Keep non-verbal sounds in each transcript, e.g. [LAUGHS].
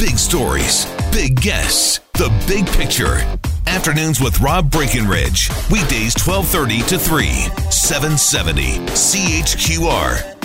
Big stories, big guests, the big picture. Afternoons with Rob Breckenridge. Weekdays 1230 to 3, 770 CHQR.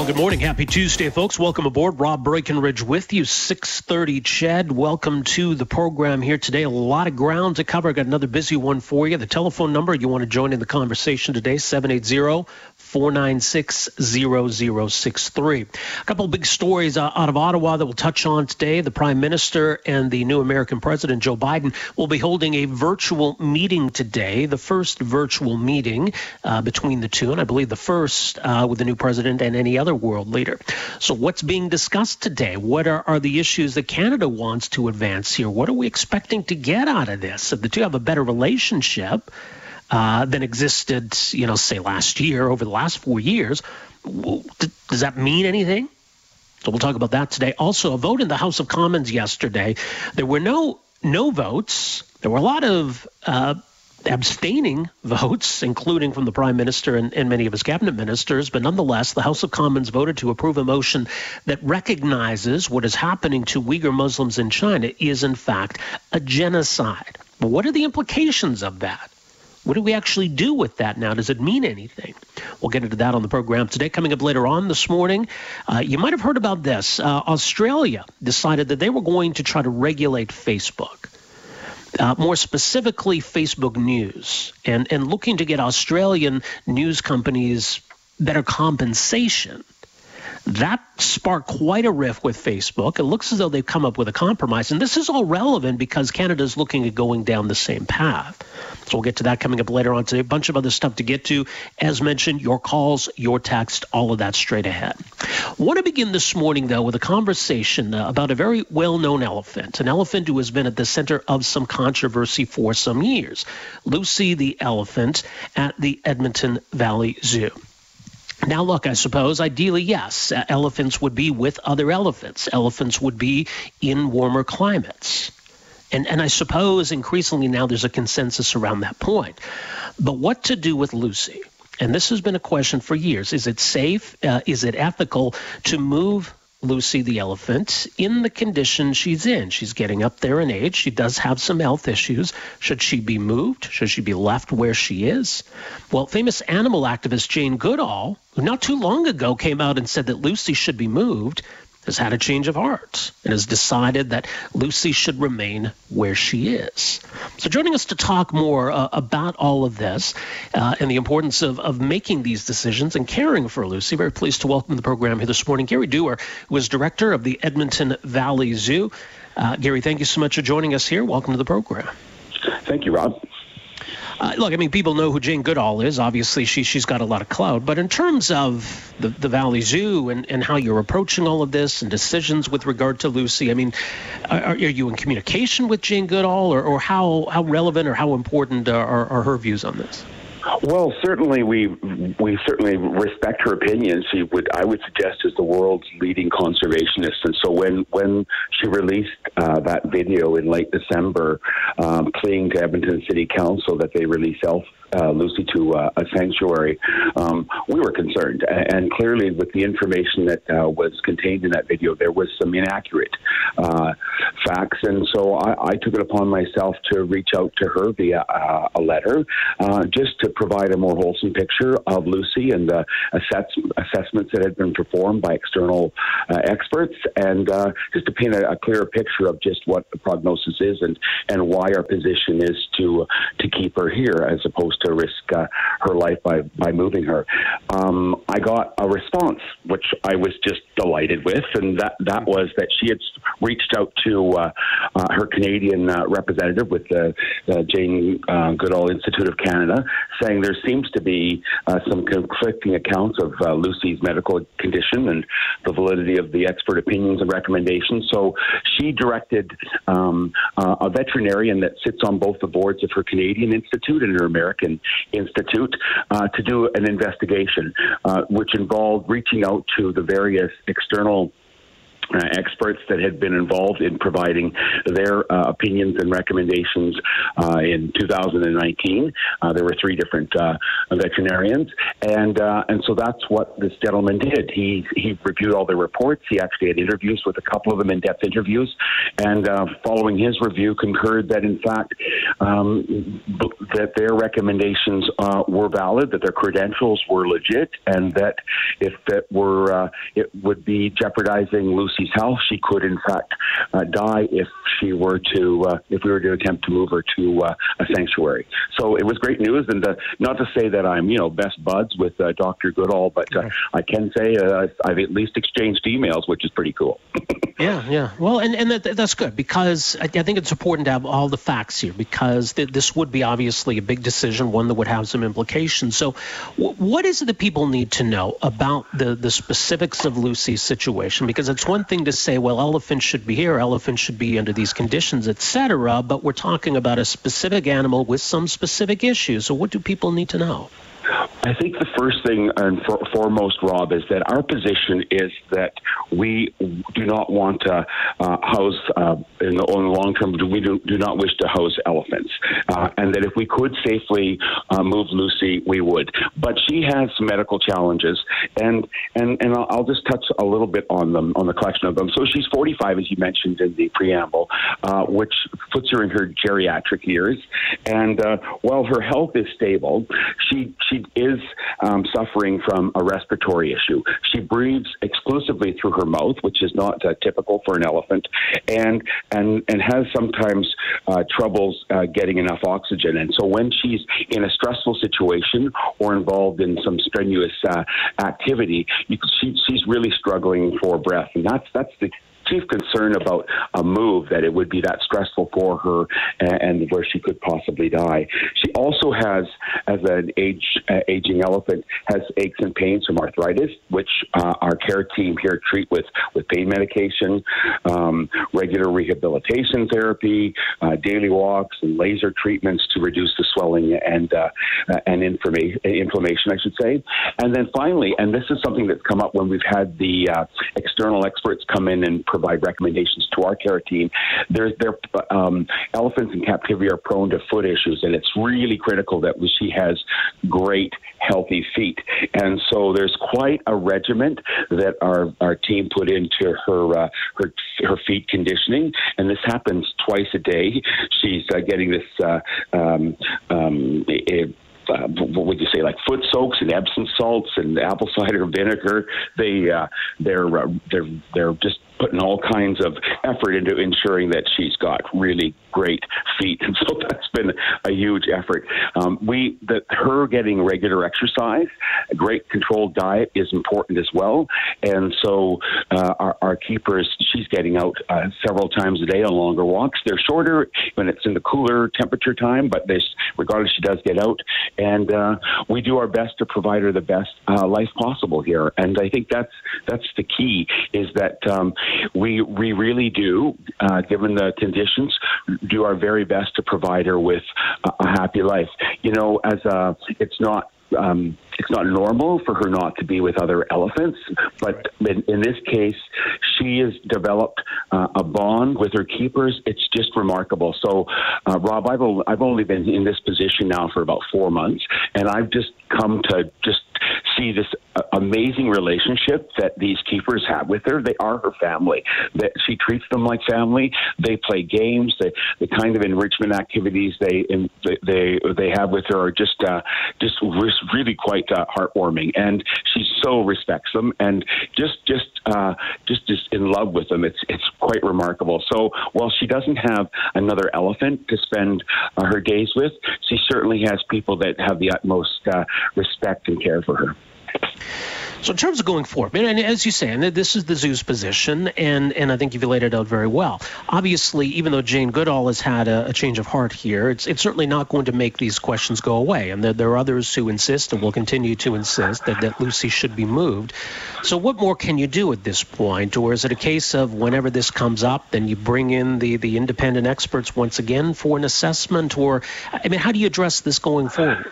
Well, good morning. Happy Tuesday, folks. Welcome aboard. Rob Breckenridge with you. 630 CHED. Welcome to the program here today. A lot of ground to cover. Got another busy one for you. The telephone number you want to join in the conversation today, 780 496 0063. A couple big stories uh, out of Ottawa that we'll touch on today. The Prime Minister and the new American President, Joe Biden, will be holding a virtual meeting today, the first virtual meeting uh, between the two, and I believe the first uh, with the new president and any other world leader. So, what's being discussed today? What are, are the issues that Canada wants to advance here? What are we expecting to get out of this? If the two have a better relationship, uh, than existed, you know, say last year, over the last four years. Does that mean anything? So we'll talk about that today. Also, a vote in the House of Commons yesterday. There were no no votes. There were a lot of uh, abstaining [LAUGHS] votes, including from the Prime Minister and, and, many of his cabinet ministers. But nonetheless, the House of Commons voted to approve a motion that recognizes what is happening to Uyghur Muslims in China is, in fact, a genocide. But what are the implications of that? What do we actually do with that now? Does it mean anything? We'll get into that on the program today. Coming up later on this morning, uh, you might have heard about this. Uh, Australia decided that they were going to try to regulate Facebook. Uh, more specifically, Facebook News, and, and looking to get Australian news companies better compensation that sparked quite a rift with Facebook. It looks as though they've come up with a compromise. And this is all relevant because Canada is looking at going down the same path. So we'll get to that coming up later on today. A bunch of other stuff to get to. As mentioned, your calls, your text, all of that straight ahead. Want to begin this morning, though, with a conversation uh, about a very well known elephant, an elephant who has been at the center of some controversy for some years Lucy the elephant at the Edmonton Valley Zoo. Now, look, I suppose ideally, yes, elephants would be with other elephants. Elephants would be in warmer climates. And, and I suppose increasingly now there's a consensus around that point. But what to do with Lucy? And this has been a question for years. Is it safe? Uh, is it ethical to move Lucy the elephant in the condition she's in. She's getting up there in age. She does have some health issues. Should she be moved? Should she be left where she is? Well, famous animal activist Jane Goodall, who not too long ago came out and said that Lucy should be moved, has had a change of heart and has decided that Lucy should remain where she is. So, joining us to talk more uh, about all of this uh, and the importance of, of making these decisions and caring for Lucy, very pleased to welcome the program here this morning, Gary Dewar, who is director of the Edmonton Valley Zoo. Uh, Gary, thank you so much for joining us here. Welcome to the program. Thank you, Rob. Uh, look, I mean, people know who Jane Goodall is. Obviously, she she's got a lot of clout. But in terms of the, the Valley Zoo and, and how you're approaching all of this and decisions with regard to Lucy, I mean, are, are you in communication with Jane Goodall, or, or how how relevant or how important are, are her views on this? Well, certainly we we certainly respect her opinion. She would I would suggest is the world's leading conservationist, and so when when she released uh, that video in late December, um, pleading to Edmonton City Council that they release elf uh, Lucy to uh, a sanctuary, um, we were concerned. And clearly, with the information that uh, was contained in that video, there was some inaccurate uh, facts. And so I, I, took it upon myself to reach out to her via uh, a letter uh, just to provide a more wholesome picture of Lucy and the assess- assessments that had been performed by external experts, and just to paint a, a clearer picture of just what the prognosis is and, and why our position is to to keep her here as opposed to risk uh, her life by, by moving her. Um, I got a response, which I was just delighted with, and that, that was that she had reached out to uh, uh, her Canadian uh, representative with the Jane Goodall Institute of Canada, saying there seems to be some conflicting accounts of Lucy's medical condition and the validity of the expert opinions and recommendations. So she directed um, a veterinarian that sits on both the boards of her Canadian Institute and her American Institute uh, to do an investigation, uh, which involved reaching out to the various external uh, experts that had been involved in providing their uh, opinions and recommendations uh, in 2019. Uh, there were three different uh, veterinarians, and uh, and so that's what this gentleman did. He he reviewed all the reports. He actually had interviews with a couple of them, in-depth interviews, and following his review, concurred that in fact um, that their recommendations were valid, that their credentials were legit, and that if that were it would be jeopardizing Lucy Lucy's health. She could, in fact, uh, die if she were to, uh, if we were to attempt to move her to uh, a sanctuary. So it was great news, and uh, not to say that I'm, you know, best buds with uh, Dr. Goodall, but uh, I can say I've at least exchanged emails, which is pretty cool. [LAUGHS] yeah, yeah. Well, and and that, that's good because I, I, think it's important to have all the facts here because th- this would be obviously a big decision, one that would have some implications. So, w- what is it that people need to know about the the specifics of Lucy's situation? Because it's one thing to say, well, elephants should be here, elephants should be under these conditions, etc. But we're talking about a specific animal with some specific issues. So what do people need to know? I think the first thing and for, foremost, Rob, is that our position is that we do not want to uh, house, uh, in, the, in, the, long term, we do, do not wish to house elephants. Uh, and that if we could safely uh, move Lucy, we would. But she has medical challenges, and, and, and I'll just touch a little bit on them, on the collection of them. So she's 45, as you mentioned in the preamble, uh, which puts her in her geriatric years. And uh, while her health is stable, she, she is um, suffering from a respiratory issue. She breathes exclusively through her mouth, which is not uh, typical for an elephant, and and and has sometimes uh, troubles uh, getting enough oxygen. And so when she's in a stressful situation or involved in some strenuous uh, activity, you, she, she's really struggling for breath, and that's that's the chief concern about a move that it would be that stressful for her and, and where she could possibly die. She also has, as an age uh, aging elephant, has aches and pains from arthritis, which uh, our care team here treat with with pain medication, um, regular rehabilitation therapy, uh, daily walks, and laser treatments to reduce the swelling and uh, and inflammation, inflammation, I should say. And then finally, and this is something that's come up when we've had the uh, external experts come in and provide provide recommendations to our care team. There's their um, elephants in captivity are prone to foot issues, and it's really critical that she has great healthy feet. And so there's quite a regiment that our our team put into her uh, her her feet conditioning, and this happens twice a day. She's uh, getting this. Uh, um, um, it, uh, what would you say, like foot soaks and Epsom salts and apple cider [LAUGHS] vinegar. They uh, they're uh, they're they're just putting all kinds of effort into ensuring that she's got really great feet, [LAUGHS] and so that's been a huge effort. Um, we that her getting regular exercise, a great controlled diet is important as well, and so uh, our, our, keepers, she's getting out uh, several times a day on longer walks. They're shorter when it's in the cooler temperature time, but this, regardless, she does get out, and uh, we do our best to provide her the best uh, life possible here. And I think that's that's the key is that um, we we really do, uh, given the conditions, do our very best to provide her with a, a happy life. You know, as a, it's not um, it's not normal for her not to be with other elephants, but in, in this case, she has developed uh, a bond with her keepers. It's just remarkable. So, uh, Rob, I've, I've only been in this position now for about four months, and I've just come to just see this uh, amazing relationship that these keepers have with her. They are her family. That she treats them like family. They play games. They, the kind of enrichment activities they they they have with her are just uh, just really quite uh, heartwarming. And she so respects them and just just uh, just just in love with them. It's it's quite remarkable. So while she doesn't have another elephant to spend uh, her days with, she certainly has people that have the utmost uh, respect and care for her. So in terms of going forward, and as you say, and this is the zoo's position, and and I think you've laid it out very well. Obviously, even though Jane Goodall has had a, a change of heart here, it's it's certainly not going to make these questions go away. And there, there are others who insist and will continue to insist that, that Lucy should be moved. So what more can you do at this point, or is it a case of whenever this comes up, then you bring in the the independent experts once again for an assessment, or I mean, how do you address this going forward?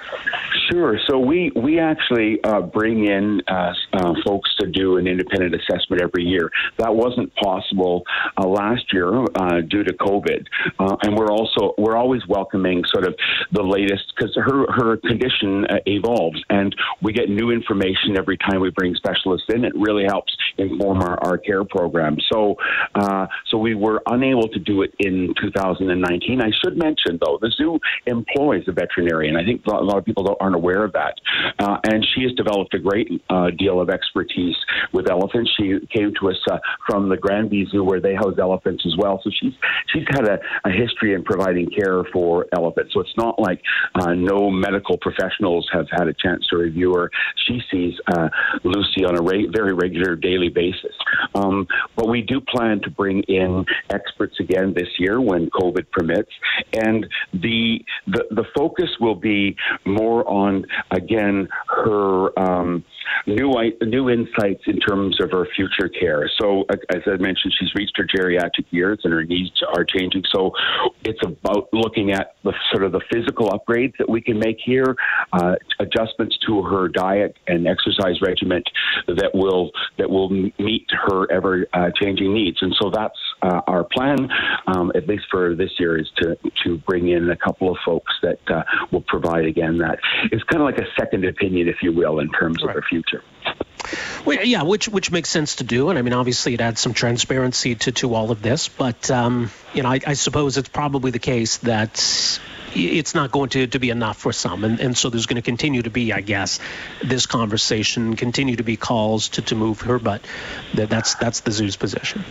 Sure. So we we actually uh, bring in uh, uh, folks to do an independent assessment every year. That wasn't possible uh, last year uh, due to COVID, uh, and we're also we're always welcoming sort of the latest because her her condition evolves, and we get new information every time we bring specialists in. It really helps inform our, our care program. So so we were unable to do it in 2019. I should mention though the zoo employs a veterinarian. I think a lot of people aren't aware of that. Uh, and she has developed a great uh, deal of expertise with elephants. She came to us uh, from the Granby Zoo, where they house elephants as well. So she's she's had a, a history in providing care for elephants. So it's not like uh, no medical professionals have had a chance to review her. She sees uh, Lucy on a very regular daily basis. Um, but we do plan to bring in experts again this year when COVID permits, and the the, the focus will be more on again her um, new new insights in terms of her future care. So, as I mentioned, she's reached her geriatric years and her needs are changing. So, it's about looking at the sort of the physical upgrades that we can make here, uh, adjustments to her diet and exercise regimen that will that will meet her ever uh, changing needs. And so that's uh, our plan, um, at least for this year, is to to bring in a couple of folks that uh, will provide again that it's kind of like a second opinion, if you will, in terms right. of their future. Well, yeah, which which makes sense to do, and I mean, obviously, it adds some transparency to, to all of this. But um, you know, I, I suppose it's probably the case that it's not going to, to be enough for some. And, and so there's going to continue to be, I guess, this conversation, continue to be calls to, to move her, but that, that's that's the zoo's position.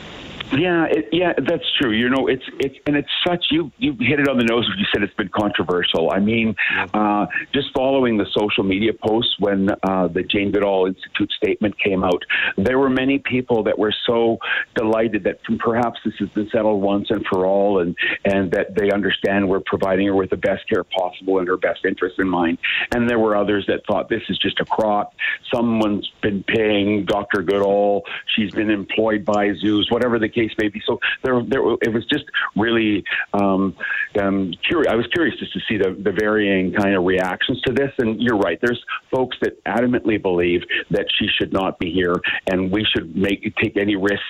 Yeah, it, yeah, that's true. You know, it's it's and it's such you you hit it on the nose when you said it's been controversial. I mean, uh, just following the social media posts when uh, the Jane Goodall Institute statement came out, there were many people that were so delighted that perhaps this has been settled once and for all, and and that they understand we're providing her with the best care possible and her best interest in mind. And there were others that thought this is just a crock. Someone's been paying Dr. Goodall. She's been employed by zoos, whatever the case may be. So there, there it was just really um, um, curious. I was curious just to see the, the varying kind of reactions to this. And you're right. There's folks that adamantly believe that she should not be here, and we should make take any risks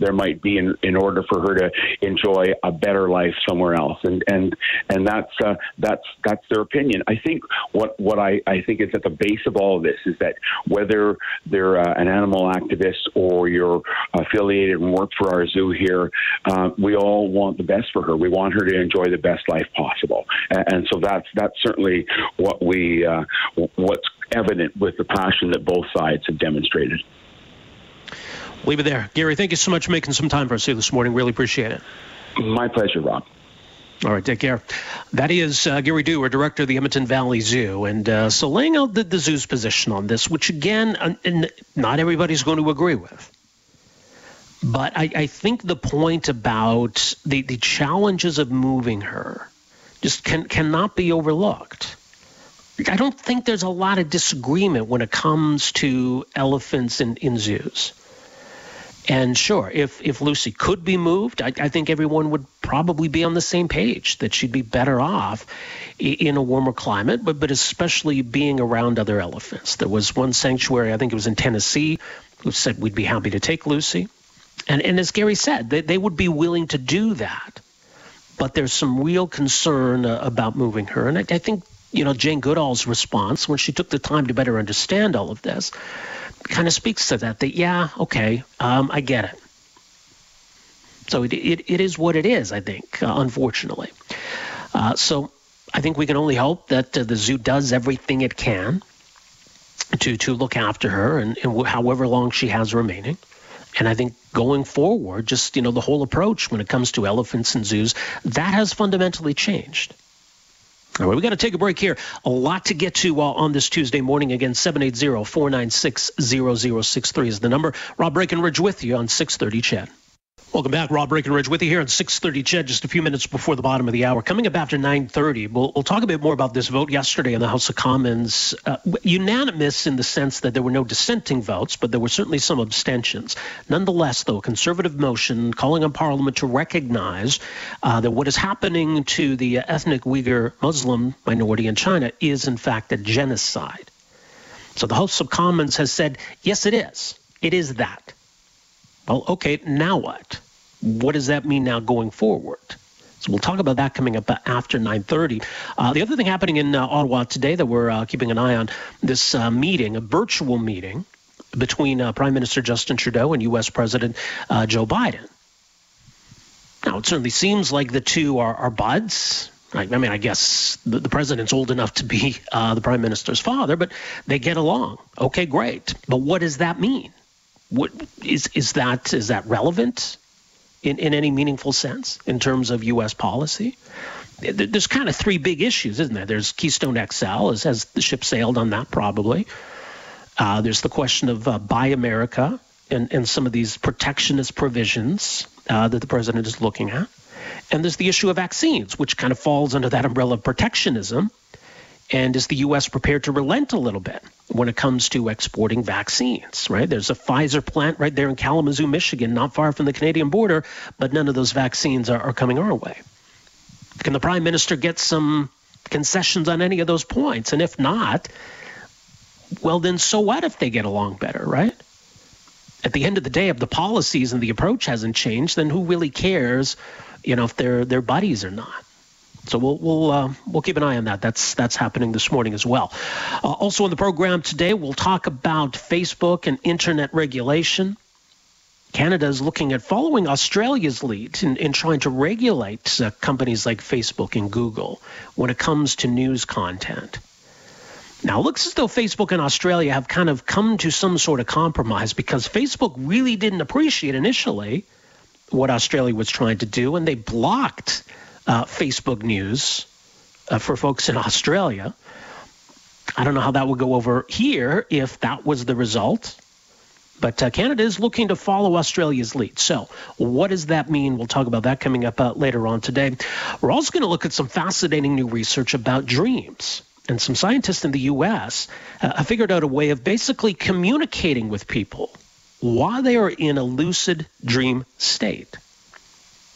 there might be in, in order for her to enjoy a better life somewhere else. And and and that's uh, that's that's their opinion. I think what what I, I think is at the base of all of this is that whether they're uh, an animal activist or you're affiliated and work for our zoo here, uh, we all want the best for her. We want her to enjoy the best life possible, and, and so that's that's certainly what we uh, what's evident with the passion that both sides have demonstrated. Leave it there. Gary, thank you so much for making some time for us here this morning. Really appreciate it. My pleasure, Rob. All right, take care. That is uh, Gary Dewar, director of the Edmonton Valley Zoo. And uh, so laying out the, the zoo's position on this, which again, uh, not everybody's going to agree with. But I, I think the point about the, the challenges of moving her just can, cannot be overlooked. I don't think there's a lot of disagreement when it comes to elephants in, in zoos. And sure, if, if Lucy could be moved, I, I, think everyone would probably be on the same page that she'd be better off in a warmer climate, but, but especially being around other elephants. There was one sanctuary, I think it was in Tennessee, who said we'd be happy to take Lucy. And, and as Gary said, they, they would be willing to do that. But there's some real concern uh, about moving her. And I, I think, you know, Jane Goodall's response when she took the time to better understand all of this kind of speaks to that. That yeah, okay, um, I get it. So it, it, it is what it is. I think, uh, unfortunately. Uh, so I think we can only hope that uh, the zoo does everything it can to to look after her and, and however long she has remaining. And I think going forward, just you know, the whole approach when it comes to elephants and zoos, that has fundamentally changed. All right, we got to take a break here. A lot to get to uh, on this Tuesday morning. Again, 780-496-0063 is the number. Rob Breckenridge with you on 630 CHED. Welcome back. Rob Breckenridge with you here at 6:30. CHED, just a few minutes before the bottom of the hour. Coming up after 9:30, we'll, we'll talk a bit more about this vote yesterday in the House of Commons. Uh, unanimous in the sense that there were no dissenting votes, but there were certainly some abstentions. Nonetheless, though, a conservative motion calling on Parliament to recognize uh, that what is happening to the ethnic Uyghur Muslim minority in China is in fact a genocide. So the House of Commons has said, yes, it is. It is that. Well, okay, now what? What does that mean now going forward? So we'll talk about that coming up after 9:30. Uh, the other thing happening in uh, Ottawa today that we're uh, keeping an eye on this uh, meeting, a virtual meeting between uh, Prime Minister Justin Trudeau and U.S. President uh, Joe Biden. Now it certainly seems like the two are, are buds. I mean, I guess the, the president's old enough to be the prime minister's father, but they get along. Okay, great. But what does that mean? What is is that is that relevant in, in any meaningful sense in terms of U.S. policy? There's kind of three big issues, isn't there? There's Keystone XL, as has the ship sailed on that probably. Uh, there's the question of uh, Buy America and, and some of these protectionist provisions uh, that the president is looking at. And there's the issue of vaccines, which kind of falls under that umbrella of protectionism. And is the U.S. prepared to relent a little bit when it comes to exporting vaccines, right? There's a Pfizer plant right there in Kalamazoo, Michigan, not far from the Canadian border, but none of those vaccines are, are coming our way. Can the prime minister get some concessions on any of those points? And if not, well, then so what if they get along better, right? At the end of the day, if the policies and the approach hasn't changed, then who really cares, you know, if they're, they're buddies or not? So we'll we'll uh, we'll keep an eye on that. That's that's happening this morning as well. Uh, also on the program today, we'll talk about Facebook and internet regulation. Canada is looking at following Australia's lead in, in trying to regulate uh, companies like Facebook and Google when it comes to news content. Now, it looks as though Facebook and Australia have kind of come to some sort of compromise because Facebook really didn't appreciate initially what Australia was trying to do, and they blocked uh, Facebook News uh, for folks in Australia. I don't know how that would go over here if that was the result. But uh, Canada is looking to follow Australia's lead. So, what does that mean? We'll talk about that coming up uh, later on today. We're also going to look at some fascinating new research about dreams. And some scientists in the U.S. Uh, have figured out a way of basically communicating with people while they are in a lucid dream state.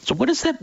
So, what does that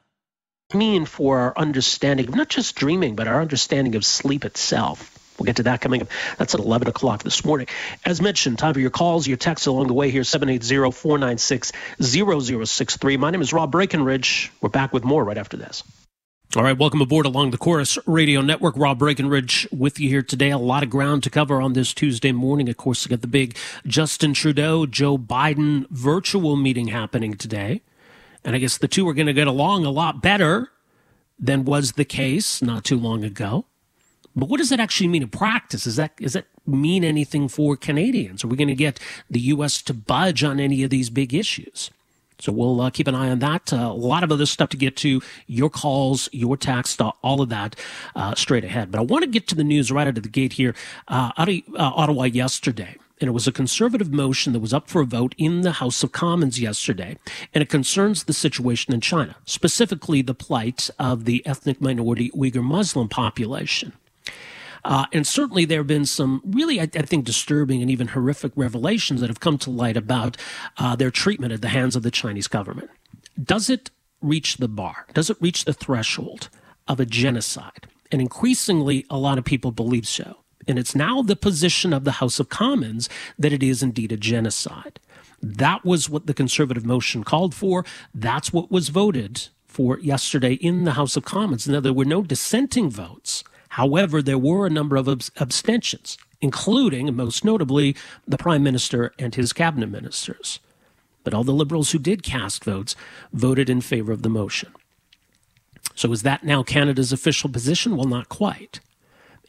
mean for our understanding of not just dreaming, but our understanding of sleep itself. We'll get to that coming up. That's at 11 o'clock this morning. As mentioned, time for your calls, your texts along the way here, 780-496-0063. My name is Rob Breckenridge. We're back with more right after this. All right, welcome aboard along the Corus Radio Network. Rob Breckenridge with you here today. A lot of ground to cover on this Tuesday morning. Of course, we got the big Justin Trudeau, Joe Biden virtual meeting happening today. And I guess the two are going to get along a lot better than was the case not too long ago. But what does that actually mean in practice? Is that does that mean anything for Canadians? Are we going to get the U.S. to budge on any of these big issues? So we'll uh, keep an eye on that. Uh, a lot of other stuff to get to. Your calls, your text, uh, all of that uh, straight ahead. But I want to get to the news right out of the gate here. Uh, out of uh, Ottawa yesterday and it was a conservative motion that was up for a vote in the House of Commons yesterday, and it concerns the situation in China, specifically the plight of the ethnic minority Uyghur Muslim population. Uh, and certainly there have been some really, I, I, think, disturbing and even horrific revelations that have come to light about uh, their treatment at the hands of the Chinese government. Does it reach the bar? Does it reach the threshold of a genocide? And increasingly, a lot of people believe so. And it's now the position of the House of Commons that it is indeed a genocide. That was what the conservative motion called for. That's what was voted for yesterday in the House of Commons. Now, there were no dissenting votes. However, there were a number of abstentions, including, most notably, the prime minister and his cabinet ministers. But all the liberals who did cast votes voted in favor of the motion. So is that now Canada's official position? Well, not quite.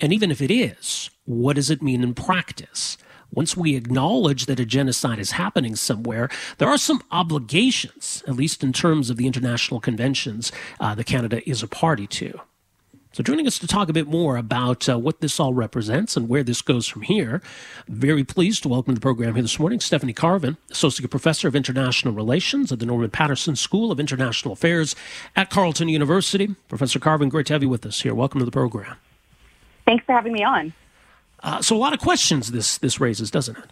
And even if it is, what does it mean in practice? Once we acknowledge that a genocide is happening somewhere, there are some obligations, at least in terms of the international conventions uh, that Canada is a party to. So, joining us to talk a bit more about uh, what this all represents and where this goes from here, very pleased to welcome to the program here this morning Stephanie Carvin, Associate Professor of International Relations at the Norman Paterson School of International Affairs at Carleton University. Professor Carvin, great to have you with us here. Welcome to the program. Thanks for having me on. Uh, so, a lot of questions this this raises, doesn't it?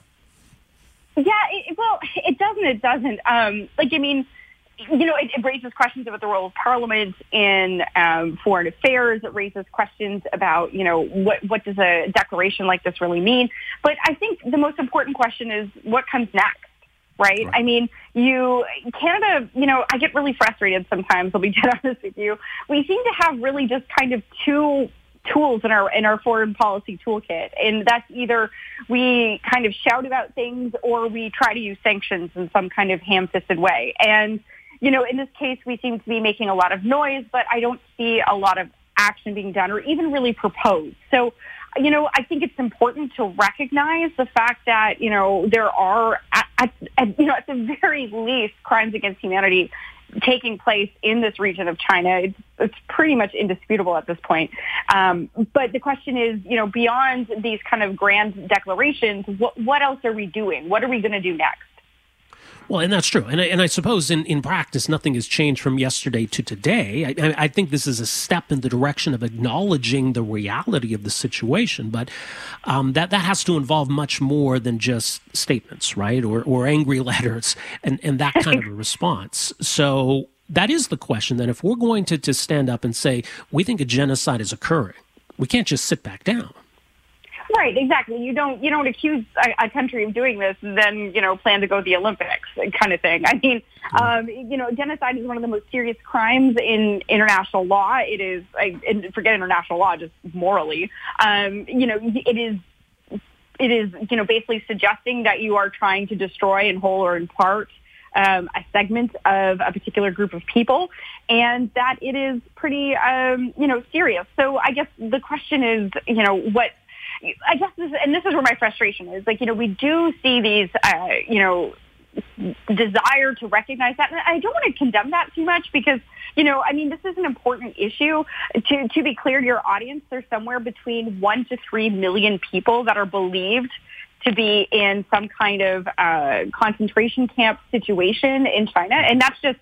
Yeah, it, well, it doesn't. It doesn't. Um, like, I mean you know, it, it, raises questions about the role of Parliament in um, foreign affairs. It raises questions about, you know, what what does a declaration like this really mean? But I think the most important question is what comes next. Right? right? I mean, you, Canada, you know, I get really frustrated sometimes. I'll be [LAUGHS] dead honest with you. We seem to have really just kind of two tools in our in our foreign policy toolkit and that's either we kind of shout about things or we try to use sanctions in some kind of ham-fisted way and you know, in this case, we seem to be making a lot of noise, but I don't see a lot of action being done or even really proposed. So, you know, I think it's important to recognize the fact that, you know, there are, at, at, you know, at the very least, crimes against humanity taking place in this region of China. It's, it's pretty much indisputable at this point. Um, but the question is, you know, beyond these kind of grand declarations, what, what else are we doing? What are we going to do next? Well, and that's true. And I, and I suppose in, in practice, nothing has changed from yesterday to today. I, I think this is a step in the direction of acknowledging the reality of the situation. But um, that, that has to involve much more than just statements, right? Or, or angry [LAUGHS] letters and, and that kind of a response. So that is the question. Then, if we're going to, to stand up and say, we think a genocide is occurring, we can't just sit back down. Right, exactly. You don't you don't accuse a, a, country of doing this and then you know plan to go to the Olympics kind of thing. I mean, um, you know, genocide is one of the most serious crimes in international law. It is, I, forget international law, just morally. Um, you know, it is it is you know basically suggesting that you are trying to destroy in whole or in part um, a segment of a particular group of people, and that it is pretty, um, you know, serious. So I guess the question is, you know, what I guess this, and this is where my frustration is. Like, you know, we do see these, uh, you know, desire to recognize that. And I don't want to condemn that too much because, you know, I mean, this is an important issue. To, to be clear to your audience, there's somewhere between one to three million people that are believed to be in some kind of uh, concentration camp situation in China. And that's just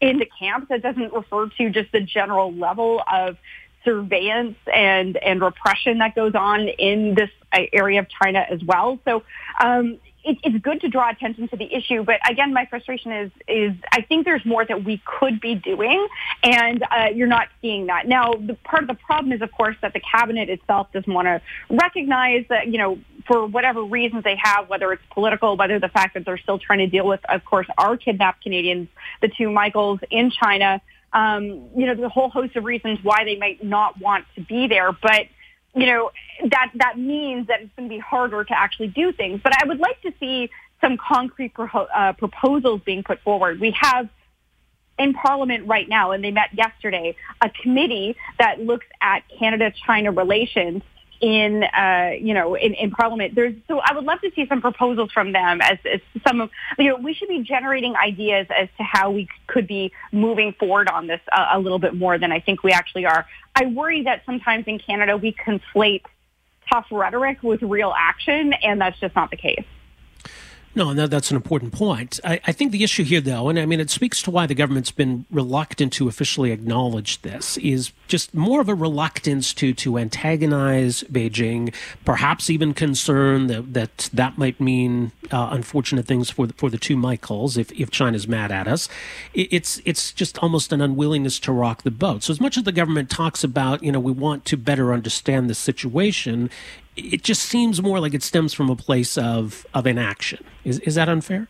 in the camps. That doesn't refer to just the general level of surveillance and, and repression that goes on in this uh, area of China as well. So um, it, it's good to draw attention to the issue, but again, my frustration is is I think there's more that we could be doing, and uh, you're not seeing that. Now, the part of the problem is, of course, that the cabinet itself doesn't want to recognize that you know for whatever reasons they have, whether it's political, whether the fact that they're still trying to deal with, of course, our kidnapped Canadians, the two Michaels in China um, you know, there's a whole host of reasons why they might not want to be there. But, you know, that, that means that it's going to be harder to actually do things. But I would like to see some concrete pro- uh, proposals being put forward. We have in Parliament right now, and they met yesterday, a committee that looks at Canada-China relations in uh, you know in, in Parliament. There's so I would love to see some proposals from them as, as some of you know we should be generating ideas as to how we could be moving forward on this a, a little bit more than I think we actually are. I worry that sometimes in Canada we conflate tough rhetoric with real action, and that's just not the case. No, that, that's an important point. I, I, think the issue here, though, and I mean, it speaks to why the government's been reluctant to officially acknowledge this, is just more of a reluctance to to antagonize Beijing, perhaps even concern that that, that might mean uh, unfortunate things for the, for the two Michaels if, if China's mad at us. It, it's it's just almost an unwillingness to rock the boat. So as much as the government talks about, you know, we want to better understand the situation, it just seems more like it stems from a place of of inaction. Is is that unfair?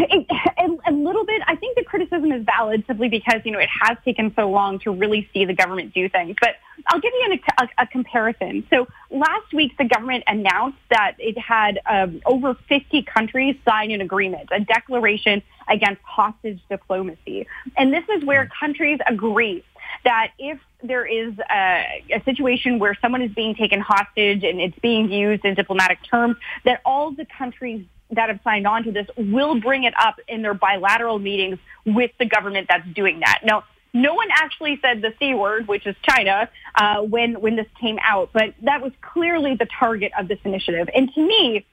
a, a, little bit. I think criticism is valid simply because, you know, it has taken so long to really see the government do things. But I'll give you an, a, a, comparison. So last week, the government announced that it had um, over 50 countries sign an agreement, a declaration against hostage diplomacy. And this is where countries agree that if there is a, a, situation where someone is being taken hostage and it's being used in diplomatic terms, that all the countries that have signed on to this will bring it up in their bilateral meetings with the government that's doing that. Now, no one actually said the C word, which is China, uh, when, when this came out, but that was clearly the target of this initiative. And to me,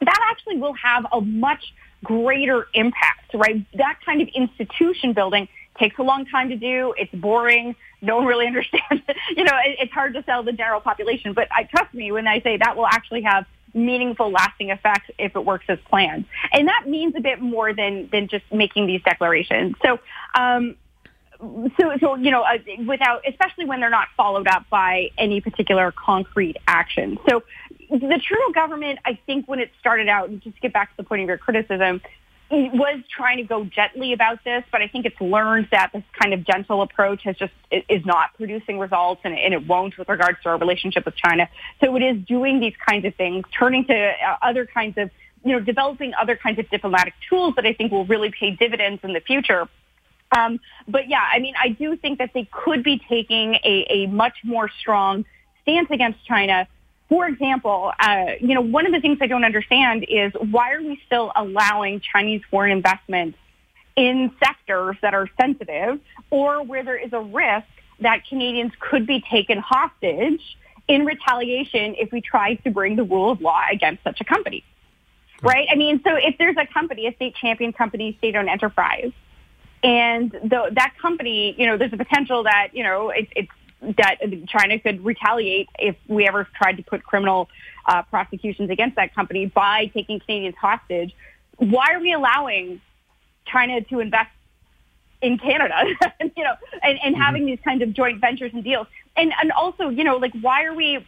that actually will have a much greater impact, right? That kind of institution building takes a long time to do. It's boring. No one really [LAUGHS] understands. It. you know, it, it's hard to sell the general population. But I trust me when I say that will actually have meaningful, lasting effects if it works as planned. And that means a bit more than than just making these declarations. So. Um, so, so you know, uh, without, especially when they're not followed up by any particular concrete action. So, the Trudeau government, I think, when it started out, and just to get back to the point of your criticism, was trying to go gently about this, but I think it's learned that this kind of gentle approach has just is not producing results, and, and it won't with regards to our relationship with China. So it is doing these kinds of things, turning to uh, other kinds of, you know, developing other kinds of diplomatic tools that I think will really pay dividends in the future. Um, but yeah, I mean, I do think that they could be taking a, a much more strong stance against China for example, uh, you know, one of the things I don't understand is why are we still allowing Chinese foreign investment in sectors that are sensitive or where there is a risk that Canadians could be taken hostage in retaliation if we try to bring the rule of law against such a company. Right? I mean, so if there's a company, a state champion company, state-owned enterprise, and the, that company, you know, there's a potential that, you know, it, it's that China could retaliate if we ever tried to put criminal uh, prosecutions against that company by taking Canadians hostage. Why are we allowing China to invest in Canada, [LAUGHS] you know, and, and mm-hmm. having these kinds of joint ventures and deals? And and also, you know, like why are we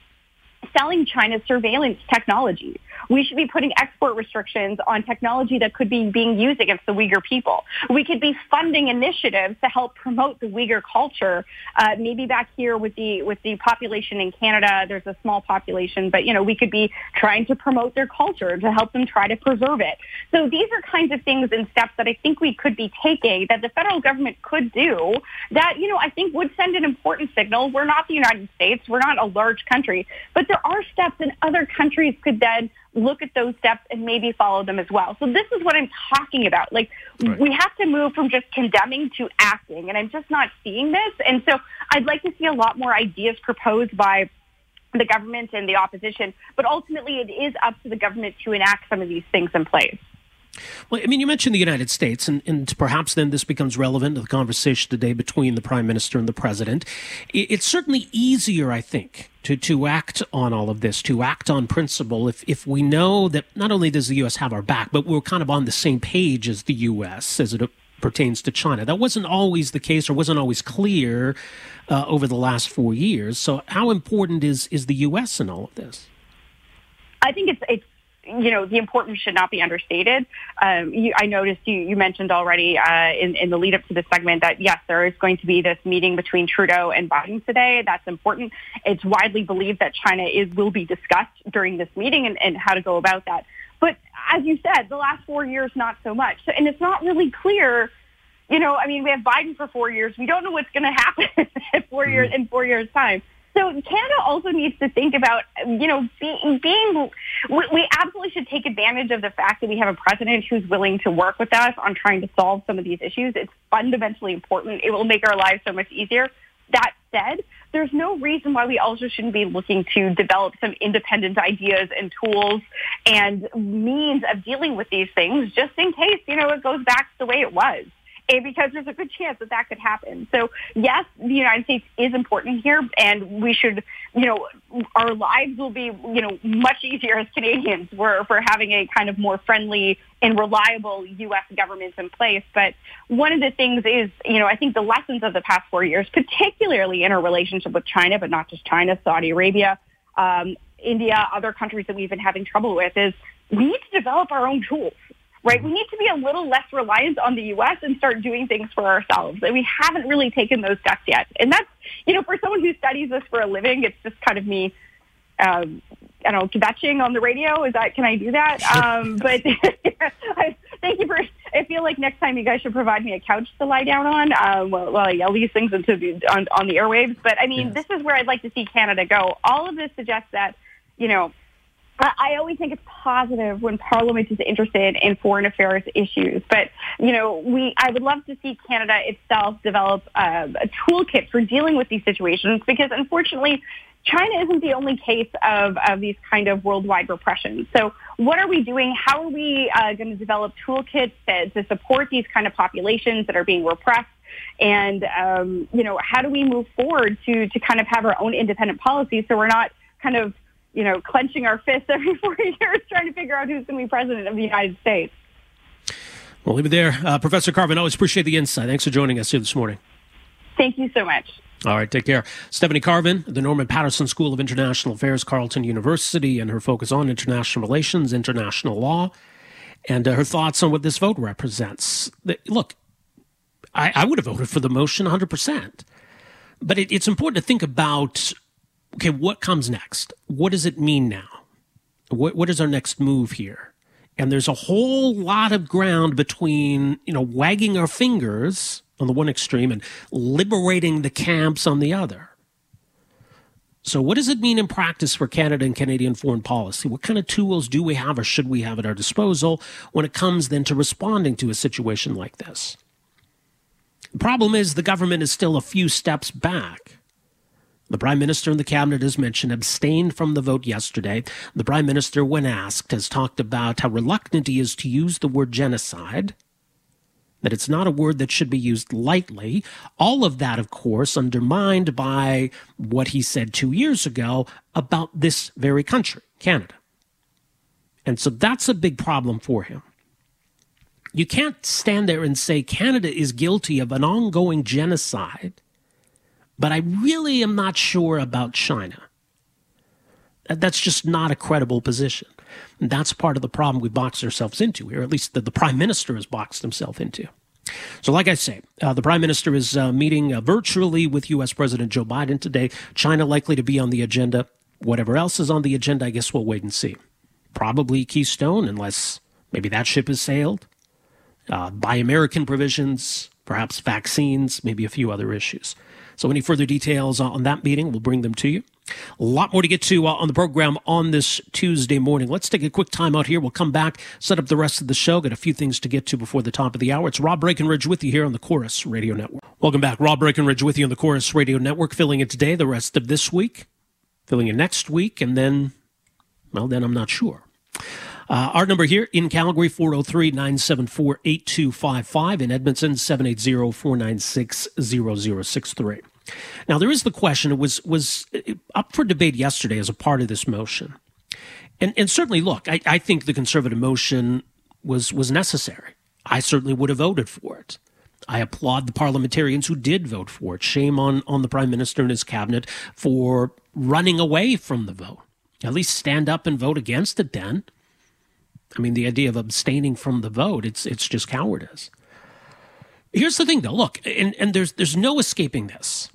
selling China surveillance technology. We should be putting export restrictions on technology that could be being used against the Uyghur people. We could be funding initiatives to help promote the Uyghur culture. Uh, maybe back here with the with the population in Canada, there's a small population, but you know we could be trying to promote their culture to help them try to preserve it. So these are kinds of things and steps that I think we could be taking that the federal government could do that you know I think would send an important signal. We're not the United States. We're not a large country, but there are steps and other countries could then look at those steps and maybe follow them as well. So this is what I'm talking about. Like right. we have to move from just condemning to acting and I'm just not seeing this. And so I'd like to see a lot more ideas proposed by the government and the opposition, but ultimately it is up to the government to enact some of these things in place. Well, I mean, you mentioned the United States, and, and perhaps then this becomes relevant to the conversation today between the Prime Minister and the President. It's certainly easier, I think, to, to act on all of this, to act on principle, if, if we know that not only does the U.S. have our back, but we're kind of on the same page as the U.S. as it pertains to China. That wasn't always the case or wasn't always clear uh, over the last four years. So, how important is, is the U.S. in all of this? I think it's, it's you know, the importance should not be understated. Um, you, I noticed you, you mentioned already uh, in, in, the lead up to this segment that yes, there is going to be this meeting between Trudeau and Biden today. That's important. It's widely believed that China is will be discussed during this meeting and, and how to go about that. But as you said, the last four years, not so much. So, and it's not really clear. You know, I mean, we have Biden for four years. We don't know what's going [LAUGHS] to happen in 4 mm-hmm. years in four years' time. So Canada also needs to think about, you know, being, being we absolutely should take advantage of the fact that we have a president who's willing to work with us on trying to solve some of these issues. It's fundamentally important. It will make our lives so much easier. That said, there's no reason why we also shouldn't be looking to develop some independent ideas and tools and means of dealing with these things just in case, you know, it goes back to the way it was because there's a good chance that that could happen. So yes, the United States is important here, and we should, you know, our lives will be, you know, much easier as Canadians for for having a kind of more friendly and reliable U.S. government in place. But one of the things is, you know, I think the lessons of the past four years, particularly in our relationship with China, but not just China, Saudi Arabia, um, India, other countries that we've been having trouble with, is we need to develop our own tools right? We need to be a little less reliant on the U.S. and start doing things for ourselves. And we haven't really taken those steps yet. And that's, you know, for someone who studies this for a living, it's just kind of me um, I don't know, kvetching on the radio. Is that, can I do that? [LAUGHS] Um, but [LAUGHS] I, thank you for, I feel like next time you guys should provide me a couch to lie down on um, while, while I yell these things into the, on, on the airwaves. But I mean, yes. this is where I'd like to see Canada go. All of this suggests that, you know, I always think it's positive when Parliament is interested in foreign affairs issues. But, you know, we, I would love to see Canada itself develop uh, a toolkit for dealing with these situations because unfortunately, China isn't the only case of, of these kind of worldwide repressions. So what are we doing? How are we uh, going to develop toolkits to, to support these kind of populations that are being repressed? And, um, you know, how do we move forward to, to kind of have our own independent policies so we're not kind of, you know, clenching our fists [LAUGHS] every four years trying to figure out who's going to be president of the United States? We'll leave it there. Uh, Professor Carvin, always appreciate the insight. Thanks for joining us here this morning. Thank you so much. All right, take care. Stephanie Carvin, the Norman Paterson School of International Affairs, Carleton University, and her focus on international relations, international law, and uh, her thoughts on what this vote represents. Look, I, I, would have voted for the motion 100%. But it, it's important to think about okay, what comes next? What does it mean now? What, what is our next move here? And there's a whole lot of ground between, you know, wagging our fingers on the one extreme and liberating the camps on the other. So, what does it mean in practice for Canada and Canadian foreign policy? What kind of tools do we have or should we have at our disposal when it comes then to responding to a situation like this? The problem is the government is still a few steps back. The Prime Minister and the Cabinet, as mentioned, abstained from the vote yesterday. The Prime Minister, when asked, has talked about how reluctant he is to use the word genocide that it's not a word that should be used lightly. All of that, of course, undermined by what he said two years ago about this very country, Canada. And so that's a big problem for him. You can't stand there and say Canada is guilty of an ongoing genocide, but I really am not sure about China. That's just not a credible position. And that's part of the problem we boxed ourselves into here, at least that the prime minister has boxed himself into. So, like I say, uh, the prime minister is uh, meeting uh, virtually with U.S. President Joe Biden today. China likely to be on the agenda. Whatever else is on the agenda, I guess we'll wait and see. Probably Keystone, unless maybe that ship has sailed. Uh, Buy American provisions, perhaps vaccines, maybe a few other issues. So, any further details on that meeting, we'll bring them to you. A lot more to get to uh, on the program on this Tuesday morning. Let's take a quick time out here. We'll come back, set up the rest of the show. Got a few things to get to before the top of the hour. It's Rob Breckenridge with you here on the Corus Radio Network. Welcome back. Rob Breckenridge with you on the Corus Radio Network, filling in today, the rest of this week, filling in next week, and then, well, then I'm not sure. Uh, our number here in Calgary, 403 974 8255. In Edmonton, 780 496 0063. Now, there is the question, it was, was uh, up for debate yesterday as a part of this motion. And, and certainly, look, I, I think the conservative motion was, was necessary. I certainly would have voted for it. I applaud the parliamentarians who did vote for it. Shame on, on the prime minister and his cabinet for running away from the vote. At least stand up and vote against it then. I mean, the idea of abstaining from the vote, it's it's just cowardice. Here's the thing, though. Look, and, and there's there's no escaping this.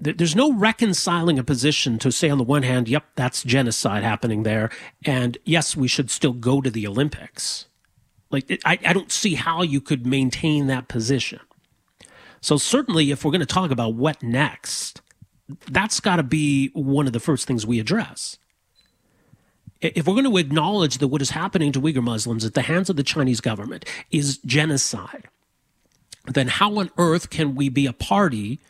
There's no reconciling a position to say, on the one hand, yep, that's genocide happening there, and yes, we should still go to the Olympics. Like, I, I don't see how you could maintain that position. So, certainly, if we're going to talk about what next, that's got to be one of the first things we address if we're going to acknowledge that what is happening to Uyghur Muslims at the hands of the Chinese government is genocide, then how on earth can we be a party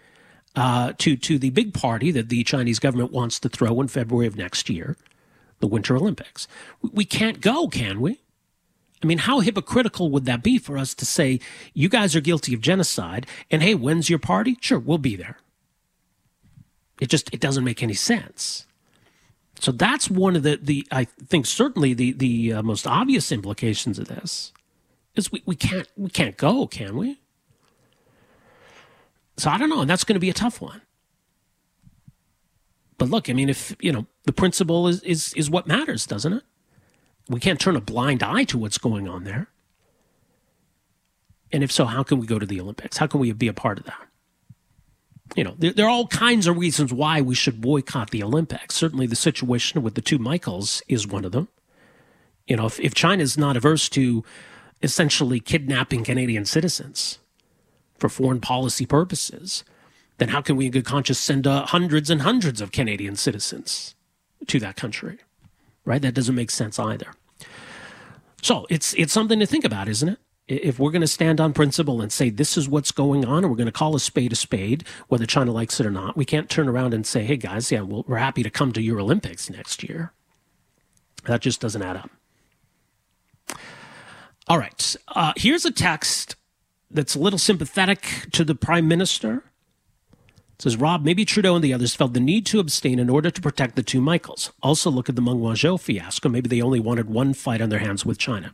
uh, to to the big party that the Chinese government wants to throw in February of next year, the Winter Olympics? We can't go, can we? I mean, how hypocritical would that be for us to say you guys are guilty of genocide, and hey, when's your party? Sure, we'll be there. It just it doesn't make any sense. So that's one of the, the I think certainly the the uh, most obvious implications of this is we, we can't we can't go, can we? So I don't know, and that's going to be a tough one. But look, I mean, if you know the principle is is is what matters, doesn't it? We can't turn a blind eye to what's going on there. And if so, how can we go to the Olympics? How can we be a part of that? You know, there, there are all kinds of reasons why we should boycott the Olympics. Certainly, the situation with the two Michaels is one of them. You know, if, if is not averse to essentially kidnapping Canadian citizens for foreign policy purposes, then how can we in good conscience send uh, hundreds and hundreds of Canadian citizens to that country? Right? That doesn't make sense either. So it's it's something to think about, isn't it? If we're going to stand on principle and say this is what's going on, and we're going to call a spade a spade, whether China likes it or not, we can't turn around and say, "Hey guys, yeah, well, we're happy to come to your Olympics next year." That just doesn't add up. All right, uh, here's a text that's a little sympathetic to the prime minister it says Rob, maybe Trudeau and the others felt the need to abstain in order to protect the two Michaels. Also, look at the Meng Wanzhou fiasco. Maybe they only wanted one fight on their hands with China.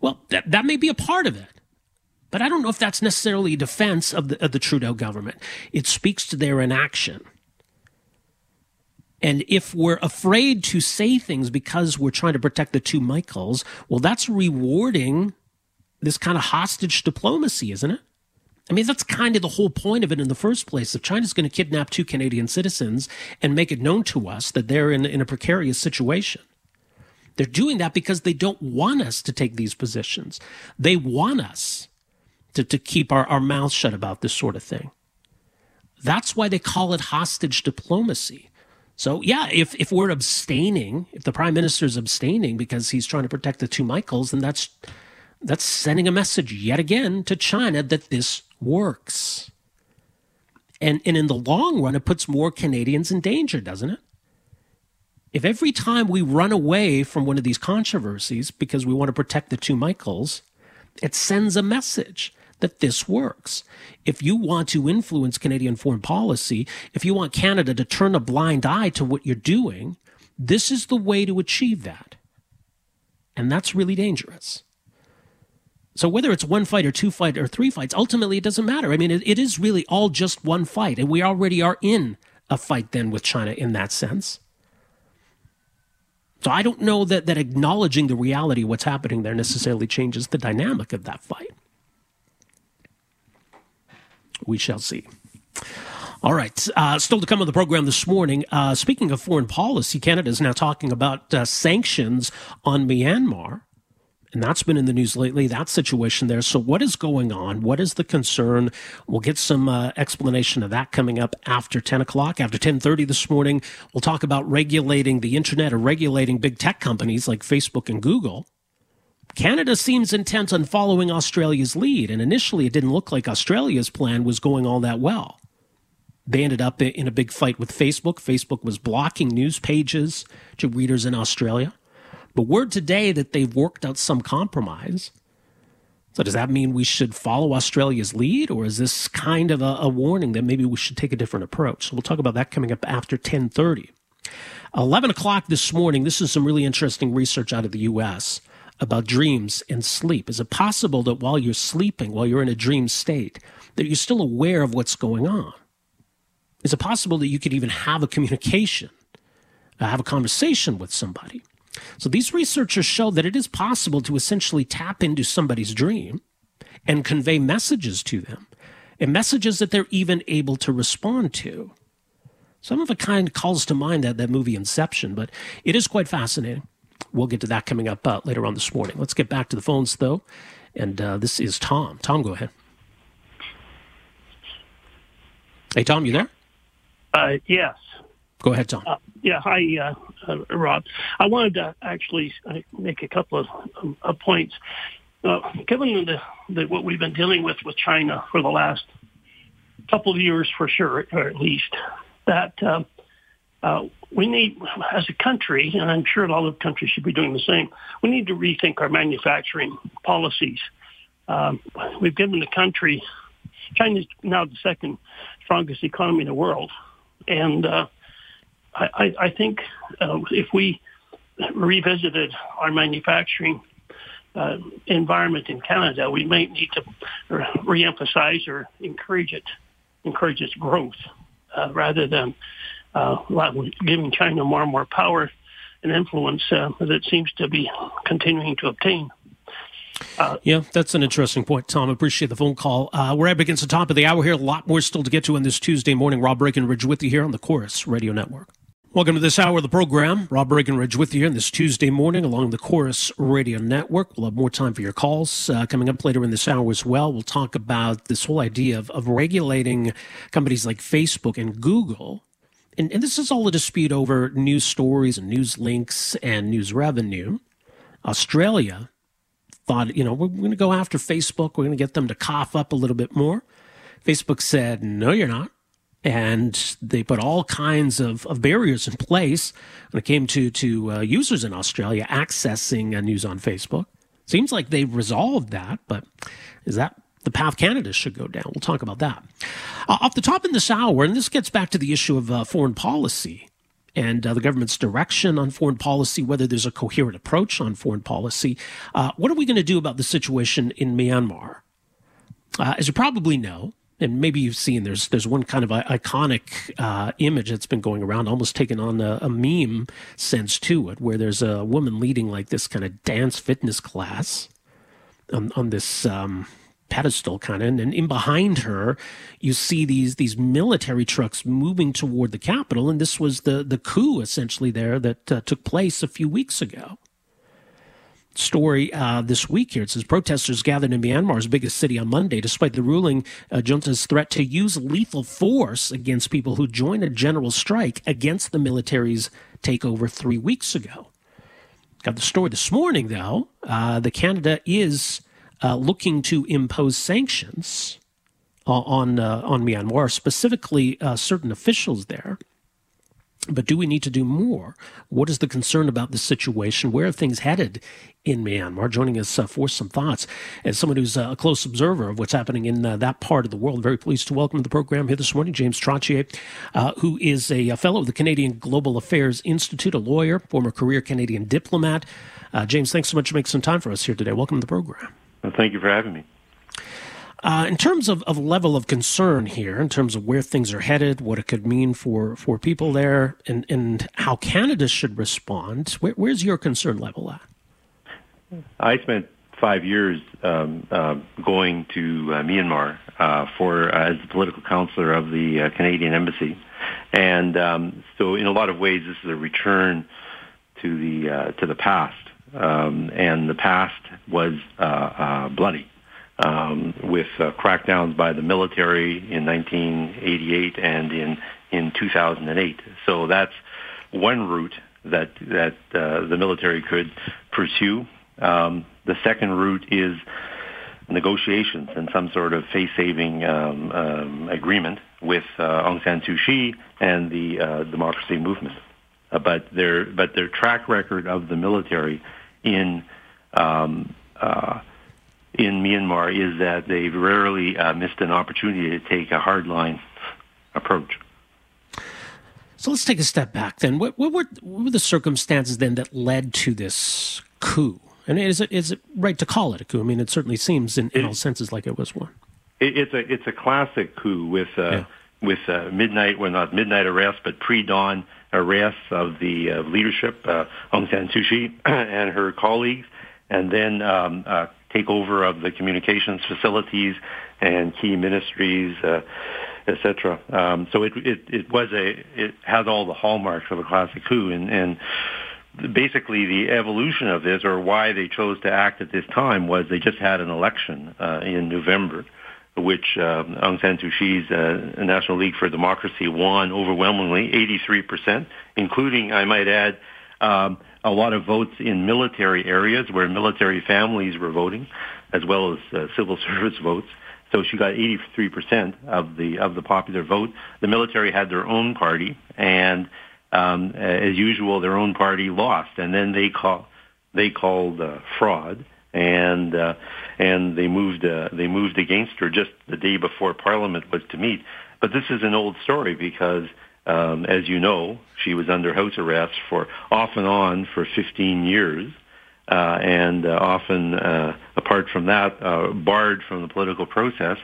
Well, that, that may be a part of it. But I don't know if that's necessarily a defense of the, of the Trudeau government. It speaks to their inaction. And if we're afraid to say things because we're trying to protect the two Michaels, well, that's rewarding this kind of hostage diplomacy, isn't it? I mean, that's kind of the whole point of it in the first place. If China's going to kidnap two Canadian citizens and make it known to us that they're in, in a precarious situation, they're doing that because they don't want us to take these positions. They want us to, to keep our, our mouths shut about this sort of thing. That's why they call it hostage diplomacy. So, yeah, if, if we're abstaining, if the prime minister is abstaining because he's trying to protect the two Michaels, then that's that's sending a message yet again to China that this works. And, and in the long run, it puts more Canadians in danger, doesn't it? If every time we run away from one of these controversies because we want to protect the two Michaels, it sends a message that this works. If you want to influence Canadian foreign policy, if you want Canada to turn a blind eye to what you're doing, this is the way to achieve that. And that's really dangerous. So whether it's one fight or two fight or three fights, ultimately it doesn't matter. I mean, it, it is really all just one fight, and we already are in a fight then with China in that sense. So I don't know that that acknowledging the reality of what's happening there necessarily changes the dynamic of that fight. We shall see. All right. Uh, still to come on the program this morning. Uh, speaking of foreign policy, Canada is now talking about uh, sanctions on Myanmar and that's been in the news lately, that situation there. So, what is going on? What is the concern? We'll get some uh, explanation of that coming up after 10 o'clock, after 10.30 this morning. We'll talk about regulating the internet or regulating big tech companies like Facebook and Google. Canada seems intent on following Australia's lead, and initially it didn't look like Australia's plan was going all that well. They ended up in a big fight with Facebook. Facebook was blocking news pages to readers in Australia. But word today that they've worked out some compromise. So does that mean we should follow Australia's lead, or is this kind of a, a, warning that maybe we should take a different approach? So we'll talk about that coming up after 1030. 11 o'clock this morning, this is some really interesting research out of the U.S. about dreams and sleep. Is it possible that while you're sleeping, while you're in a dream state, that you're still aware of what's going on? Is it possible that you could even have a communication, uh, have a conversation with somebody? So these researchers show that it is possible to essentially tap into somebody's dream and convey messages to them, and messages that they're even able to respond to. Some of it kind calls to mind that, that movie Inception, but it is quite fascinating. We'll get to that coming up uh, later on this morning. Let's get back to the phones, though. And uh, this is Tom. Tom, go ahead. Hey, Tom, you there? Uh, yes. Go ahead, Tom. Uh, yeah, hi, uh, uh, Rob. I wanted to actually uh, make a couple of um, points. Uh, given the, the, what we've been dealing with with China for the last couple of years, for sure, or at least, that um, uh, we need, as a country, and I'm sure all of countries should be doing the same, we need to rethink our manufacturing policies. Um, we've given the country, China's now the second strongest economy in the world, and uh, I, I think uh, if we revisited our manufacturing uh, environment in Canada, we might need to reemphasize or encourage it, encourage its growth, uh, rather than uh, giving China more and more power and influence uh, that it seems to be continuing to obtain. Uh, yeah, that's an interesting point, Tom. I appreciate the phone call. Uh, we're up against the top of the hour here. A lot more still to get to on this Tuesday morning. Rob Breckenridge with you here on the Corus Radio Network. Welcome to this hour of the program. Rob Breckenridge with you on this Tuesday morning along the Corus Radio Network. We'll have more time for your calls uh, coming up later in this hour as well. We'll talk about this whole idea of, of regulating companies like Facebook and Google. And, and this is all a dispute over news stories and news links and news revenue. Australia thought, you know, we're going to go after Facebook. We're going to get them to cough up a little bit more. Facebook said, no, you're not and they put all kinds of, of barriers in place when it came to to uh, users in Australia accessing uh, news on Facebook. Seems like they've resolved that, but is that the path Canada should go down? We'll talk about that. Uh, off the top in this hour, and this gets back to the issue of uh, foreign policy and uh, the government's direction on foreign policy, whether there's a coherent approach on foreign policy. Uh, what are we going to do about the situation in Myanmar? as you probably know, and maybe you've seen there's there's one kind of iconic uh, image that's been going around, almost taken on a, a, meme sense to it, where there's a woman leading like this kind of dance fitness class on, on this um, pedestal kind of, and in behind her you see these these military trucks moving toward the capital, and this was the the coup essentially there that uh, took place a few weeks ago story uh, this week here. It says protesters gathered in Myanmar's biggest city on Monday, despite the ruling uh, junta's threat to use lethal force against people who joined a general strike against the military's takeover three weeks ago. Got the story this morning, though. Uh, the Canada is uh, looking to impose sanctions on uh, on Myanmar, specifically uh, certain officials there. But do we need to do more? What is the concern about the situation? Where are things headed in Myanmar? Joining us uh, for some thoughts as someone who's uh, a close observer of what's happening in uh, that part of the world. Very pleased to welcome to the program here this morning James Trottier, uh, who is a, a, fellow of the Canadian Global Affairs Institute, a lawyer, former career Canadian diplomat. Uh, James, thanks so much for making some time for us here today. Welcome to the program. Well, thank you for having me. Uh, in terms of, of level of concern here, in terms of where things are headed, what it could mean for, for people there, and, and how Canada should respond, where, where's your concern level at? I spent five years um, uh, going to uh, Myanmar uh, for as the political counselor of the uh, Canadian Embassy, and um, so in a lot of ways, this is a return to the uh, to the past, um, and the past was uh, bloody um, with uh, crackdowns by the military in 1988 and in in 2008. So that's one route that that uh, the military could pursue. Um, the second route is negotiations and some sort of face-saving um, um, agreement with uh, Aung San Suu Kyi and the uh, democracy movement. Uh, but their but their track record of the military in um, uh, in Myanmar is that they've rarely uh, missed an opportunity to take a hardline approach. So let's take a step back then. What, what, were, what, were, the circumstances then that led to this coup? And is it is it right to call it a coup? I mean, it certainly seems in, in all senses like it was one. It, it's a it's a classic coup with uh, yeah. with uh, midnight, well not midnight arrest, but pre-dawn arrests of the uh, leadership, uh, Aung San Suu Kyi [CLEARS THROAT] and her colleagues, and then um, uh, takeover of the communications facilities and key ministries, uh, etc. Um, so it, it, it was a it has all the hallmarks of a classic coup, and, and basically the evolution of this, or why they chose to act at this time, was they just had an election uh, in November, which um, Aung San Suu Kyi's uh, National League for Democracy won overwhelmingly, 83 percent, including, I might add. Um, a lot of votes in military areas where military families were voting, as well as uh, civil [LAUGHS] service votes. So she got 83% of the of the popular vote. The military had their own party, and um, as usual, their own party lost. And then they call they called uh, fraud, and uh, and they moved uh, they moved against her just the day before Parliament was to meet. But this is an old story because um, as you know, she was under house arrest for off and on for 15 years, uh, and uh, often, uh, apart from that, uh, barred from the political process.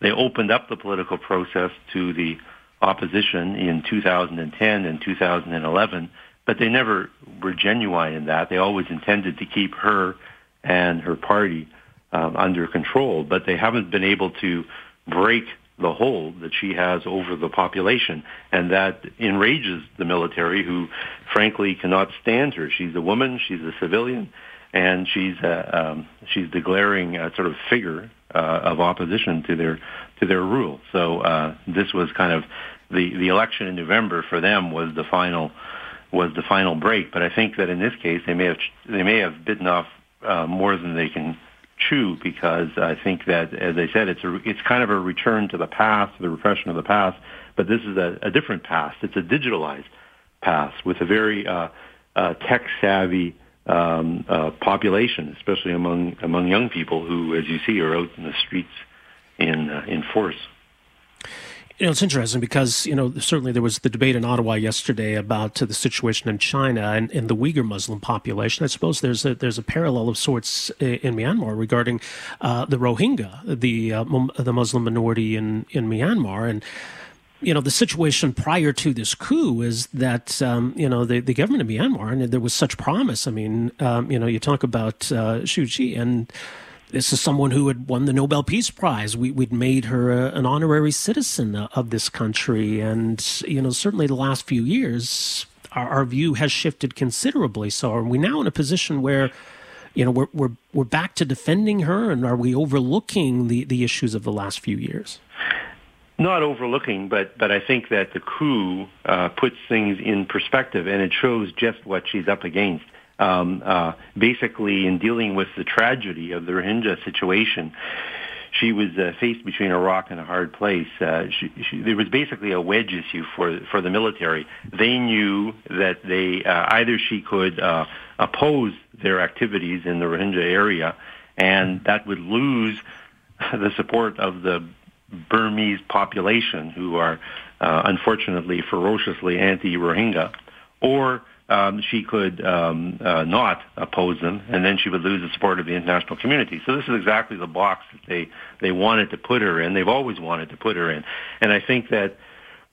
They opened up the political process to the opposition in 2010 and 2011, but they never were genuine in that. They always intended to keep her and her party um, under control, but they haven't been able to break the hold that she has over the population, and that enrages the military, who frankly cannot stand her. She's a woman, she's a civilian, and she's a, um, she's the glaring uh, sort of figure uh, of opposition to their to their rule. So uh, this was kind of the the election in November for them was the final was the final break. But I think that in this case they may have they may have bitten off uh, more than they can chew because I think that as I said it's a it's kind of a return to the past, the repression of the past. But this is a, a different past. It's a digitalized past with a very uh, uh, tech savvy um, uh, population, especially among among young people who, as you see, are out in the streets in uh, in force. You know, it's interesting because, you know, certainly there was the debate in Ottawa yesterday about uh, the situation in China and, and, the Uyghur Muslim population. I suppose there's a, there's a parallel of sorts in Myanmar regarding uh, the Rohingya, the uh, the Muslim minority in, in Myanmar. And, you know, the situation prior to this coup is that, um, you know, the, the government of Myanmar, and there was such promise. I mean, um, you know, you talk about uh, and this is someone who had won the Nobel Peace Prize. We, would made her a, an honorary citizen of this country. And, you know, certainly the last few years, our, our, view has shifted considerably. So are we now in a position where, you know, we're, we're, we're back to defending her and are we overlooking the, the issues of the last few years? Not overlooking, but, but I think that the coup uh, puts things in perspective and it shows just what she's up against um, uh, basically in dealing with the tragedy of the Rohingya situation, she was uh, faced between a rock and a hard place. Uh, she, she, there was basically a wedge issue for for the military. They knew that they uh, either she could uh, oppose their activities in the Rohingya area, and that would lose the support of the Burmese population, who are uh, unfortunately ferociously anti-Rohingya, or um, she could um, uh, not oppose them, and then she would lose the support of the international community. So this is exactly the box that they they wanted to put her in. They've always wanted to put her in, and I think that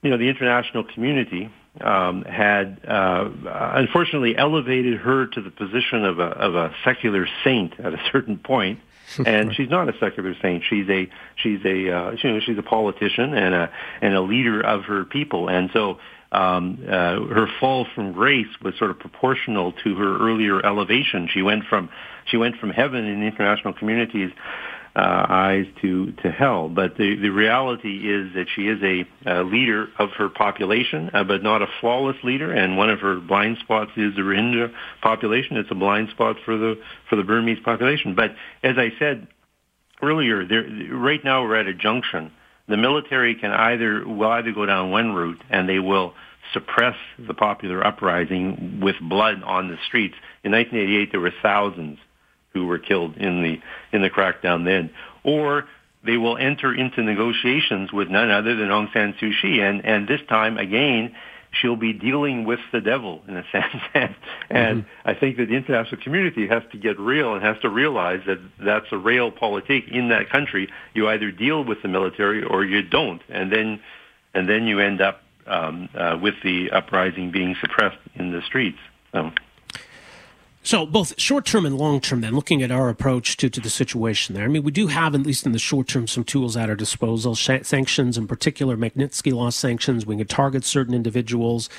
you know the international community um, had uh, unfortunately elevated her to the position of a of a secular saint at a [LAUGHS] certain point. and she's not a secular saint. She's a she's a uh, you know she's a politician and a and a leader of her people. And so um, uh, her fall from grace was sort of proportional to her earlier elevation. She went from she went from heaven in the international community's uh, eyes to to hell. But the the reality is that she is a, a leader of her population, uh, but not a flawless leader. And one of her blind spots is the Rohingya population. It's a blind spot for the for the Burmese population. But as I said earlier, there, right now we're at a junction the military can either will either go down one route and they will suppress the popular uprising with blood on the streets. In 1988, there were thousands who were killed in the in the crackdown then, or they will enter into negotiations with none other than Aung San Suu Kyi, and and this time again she'll be dealing with the devil in a [LAUGHS] sense. and, and mm-hmm. I think that the international community has to get real and has to realize that that's a realpolitik in that country. You either deal with the military or you don't, and then and then you end up um, uh, with the uprising being suppressed in the streets. So. So, both short term and long term, then, looking at our approach to, to the situation there, I mean, we do have, at least in the short term, some tools at our disposal. Sh- sanctions, in particular, Magnitsky Law sanctions, we can target certain individuals.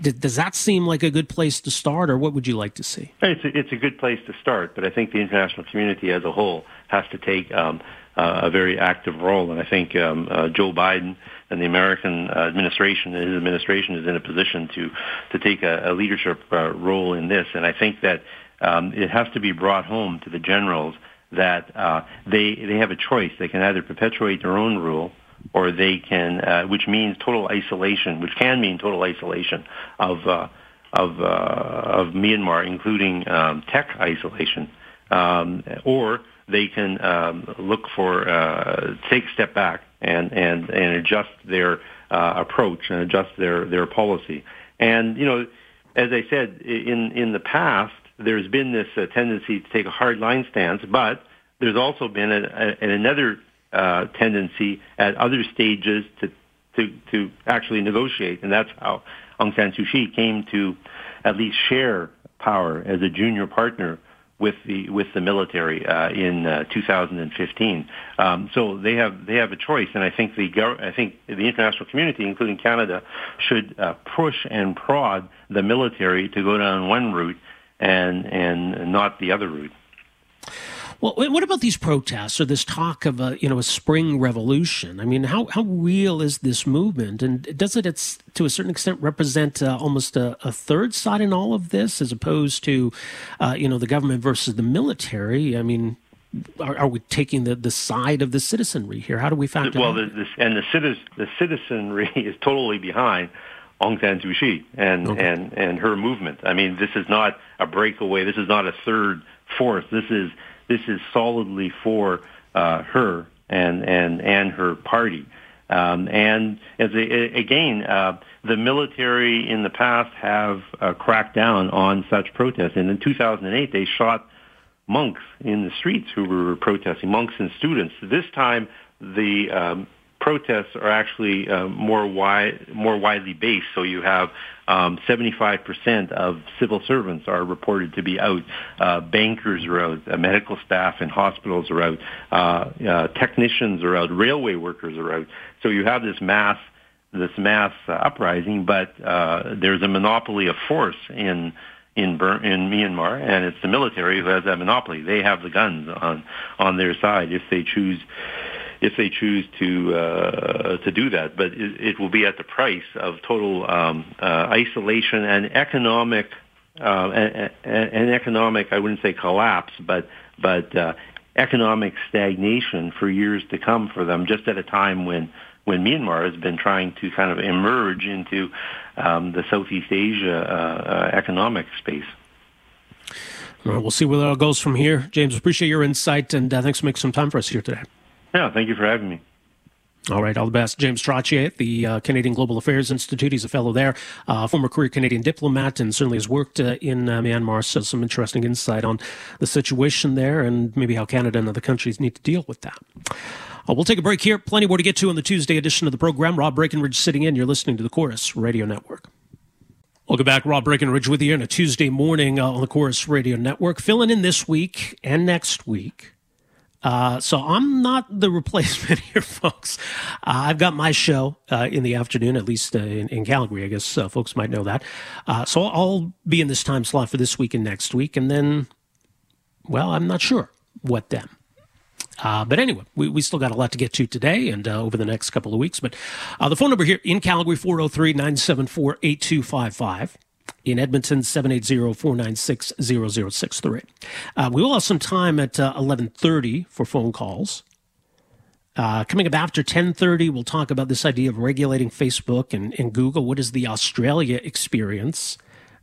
D- does that seem like a good place to start, or what would you like to see? It's a, it's a good place to start, but I think the international community as a whole has to take um, uh, a very active role. And I think um, uh, Joe Biden and the American uh, administration his administration is in a position to to take a, a leadership uh, role in this. And I think that um, it has to be brought home to the generals that uh, they they have a choice. They can either perpetuate their own rule or they can, uh, which means total isolation, which can mean total isolation of uh, of uh, of Myanmar, including um, tech isolation, um, or they can um, look for take a step back and and and adjust their uh, approach and adjust their their policy. And you know, as I said in in the past, there's been this uh, tendency to take a hard line stance, but there's also been a, a, another uh, tendency at other stages to to to actually negotiate, and that's how Aung San Suu Kyi came to at least share power as a junior partner with the with the military uh, in uh, 2015. Um, so they have they have a choice, and I think the I think the international community, including Canada, should uh, push and prod the military to go down one route and and not the other route. Well, what about these protests or this talk of a you know a spring revolution? I mean, how how real is this movement, and does it it's, to a certain extent represent uh, almost a, a, third side in all of this, as opposed to uh, you know the government versus the military? I mean, are, are, we taking the, the side of the citizenry here? How do we factor? Well, the, the, and the, citizen, the citizenry [LAUGHS] is totally behind Aung San Suu Kyi and okay. and and her movement. I mean, this is not a breakaway. This is not a third force. This is this is solidly for uh, her and and and her party. Um, and as a, again, uh, the military in the past have uh, cracked down on such protests. And in 2008, they shot monks in the streets who were protesting, monks and students. This time, the um, protests are actually uh, more wide, more widely based. So you have um, 75% of civil servants are reported to be out. Uh, bankers are out. Uh, medical staff in hospitals are out. Uh, uh, technicians are out. Railway workers are out. So you have this mass, this mass uh, uprising, but there's a monopoly of force in in Bur- in Myanmar, and it's the military who has that monopoly. They have the guns on on their side if they choose if they choose to uh, to do that. But it, it, will be at the price of total um, uh, isolation and economic uh, and, and, economic. I wouldn't say collapse, but but uh, economic stagnation for years to come for them. Just at a time when when Myanmar has been trying to kind of emerge into um, the Southeast Asia uh, uh, economic space. we'll see where that goes from here. James, appreciate your insight and thanks for making some time for us here today. Yeah, thank you for having me. All right, all the best. James Trottier at the uh, Canadian Global Affairs Institute. He's a fellow there, uh, former career Canadian diplomat, and certainly has worked uh, in uh, Myanmar. So, some interesting insight on the situation there and maybe how Canada and other countries need to deal with that. Uh, we'll take a break here. Plenty more to get to on the Tuesday edition of the program. Rob Breckenridge sitting in. You're listening to the Corus Radio Network. Welcome back. Rob Breckenridge with you on a Tuesday morning uh, on the Corus Radio Network. Filling in this week and next week uh, so I'm not the replacement [LAUGHS] here, folks. Uh, I've got my show uh, in the afternoon, at least uh, in, in, Calgary. I guess uh, folks might know that. so I'll be in this time slot for this week and next week, and then, well, I'm not sure what then. but anyway, we, we still got a lot to get to today and over the next couple of weeks. But the phone number here in Calgary, 403 974 8255 in Edmonton, 780-496-0063. Uh, we will have some time at uh, 11.30 for phone calls. Uh, coming up after 10.30, we'll talk about this idea of regulating Facebook and, and Google. What is the Australia experience?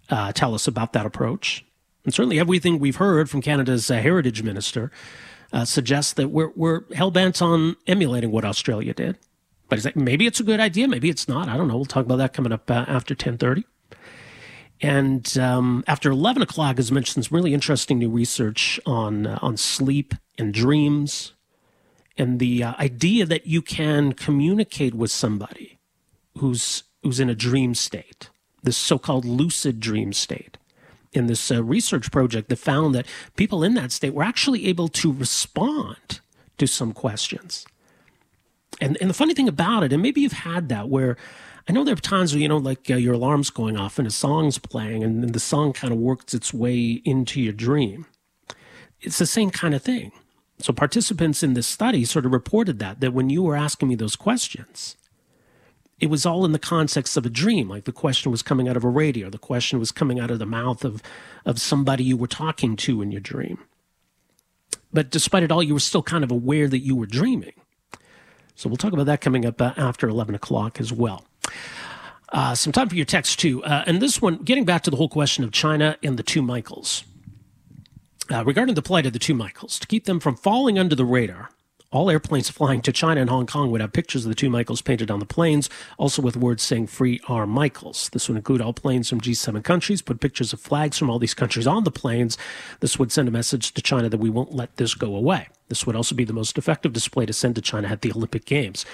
Uh, tell us about that approach. And certainly everything we've heard from Canada's uh, heritage minister uh, suggests that we're, we're hell-bent on emulating what Australia did. But maybe it's a good idea, maybe it's not. I don't know. We'll talk about that coming up after 10.30. And um, after 11 o'clock, as mentioned, some really interesting new research on, uh, on sleep and dreams and the uh, idea that you can communicate with somebody who's, who's in a dream state, this so called lucid dream state. In this uh, research project that found that people in that state were actually able to respond to some questions. And, and the funny thing about it, and maybe you've had that where I know there are times where, you know, like uh, your alarm's going off and a song's playing and, and the song kind of works its way into your dream. It's the same kind of thing. So participants in this study sort of reported that, that when you were asking me those questions, it was all in the context of a dream. Like the question was coming out of a radio, the question was coming out of the mouth of, of somebody you were talking to in your dream. But despite it all, you were still kind of aware that you were dreaming. So we'll talk about that coming up uh, after 11 o'clock as well. Uh, some time for your text, too. Uh, and this one, getting back to the whole question of China and the two Michaels. Uh, regarding the plight of the two Michaels, to keep them from falling under the radar, all airplanes flying to China and Hong Kong would have pictures of the two Michaels painted on the planes, also with words saying Free Our Michaels. This would include all planes from G7 countries, put pictures of flags from all these countries on the planes. This would send a message to China that we won't let this go away. This would also be the most effective display to send to China at the Olympic Games.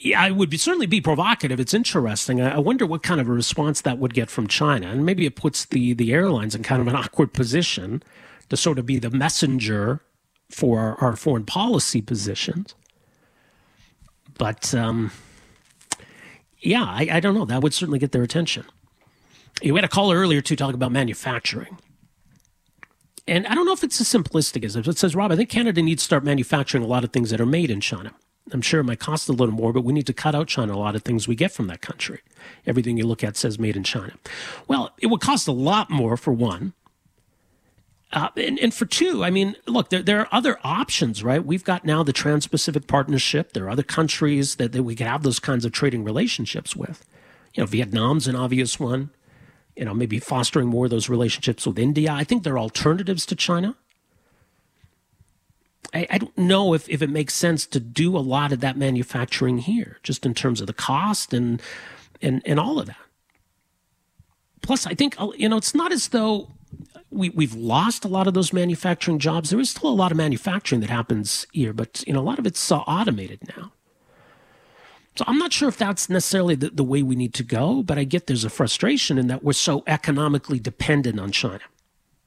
Yeah, it would be, certainly be provocative. It's interesting. I, wonder what kind of a response that would get from China, and maybe it puts the the airlines in kind of an [LAUGHS] awkward position to sort of be the messenger for our, our foreign policy positions. But um, yeah, I, I, don't know. That would certainly get their attention. You had a call earlier to talk about manufacturing. And I don't know if it's as simplistic as it says, Rob, I think Canada needs to start manufacturing a lot of things that are made in China. I'm sure it might cost a little more, but we need to cut out China a lot of things we get from that country. Everything you look at says made in China. Well, it would cost a lot more for one. Uh, and, and, for two, I mean, look, there, there are other options, right? We've got now the Trans Pacific Partnership. There are other countries that, that we could have those kinds of trading relationships with. You know, Vietnam's an obvious one. You know, maybe fostering more of those relationships with India. I think there are alternatives to China. I, I don't know if, if it makes sense to do a lot of that manufacturing here, just in terms of the cost and and and all of that. Plus, I think you know it's not as though we we've lost a lot of those manufacturing jobs. There is still a lot of manufacturing that happens here, but you know a lot of it's uh, automated now. So I'm not sure if that's necessarily the, the way we need to go, but I get there's a frustration in that we're so economically dependent on China.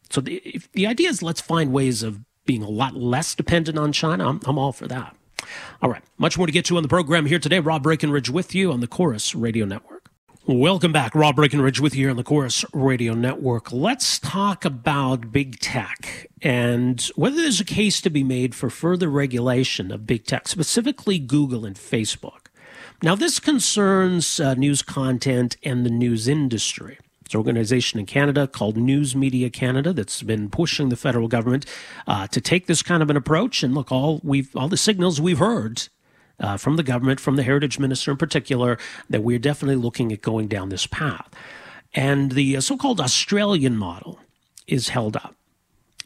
So the, the idea is let's find ways of being a lot less dependent on China, I'm, I'm all for that. All right, much more to get to on the program here today. Rob Breckenridge with you on the Corus Radio Network. Welcome back. Rob Breckenridge with you here on the Corus Radio Network. Let's talk about big tech and whether there's a case to be made for further regulation of big tech, specifically Google and Facebook. Now, this concerns uh, news content and the news industry. It's an organization in Canada called News Media Canada that's been pushing the federal government uh, to take this kind of an approach. And look, all we've all the signals we've heard uh, from the government, from the heritage minister in particular, that we're definitely looking at going down this path. And the uh, so-called Australian model is held up.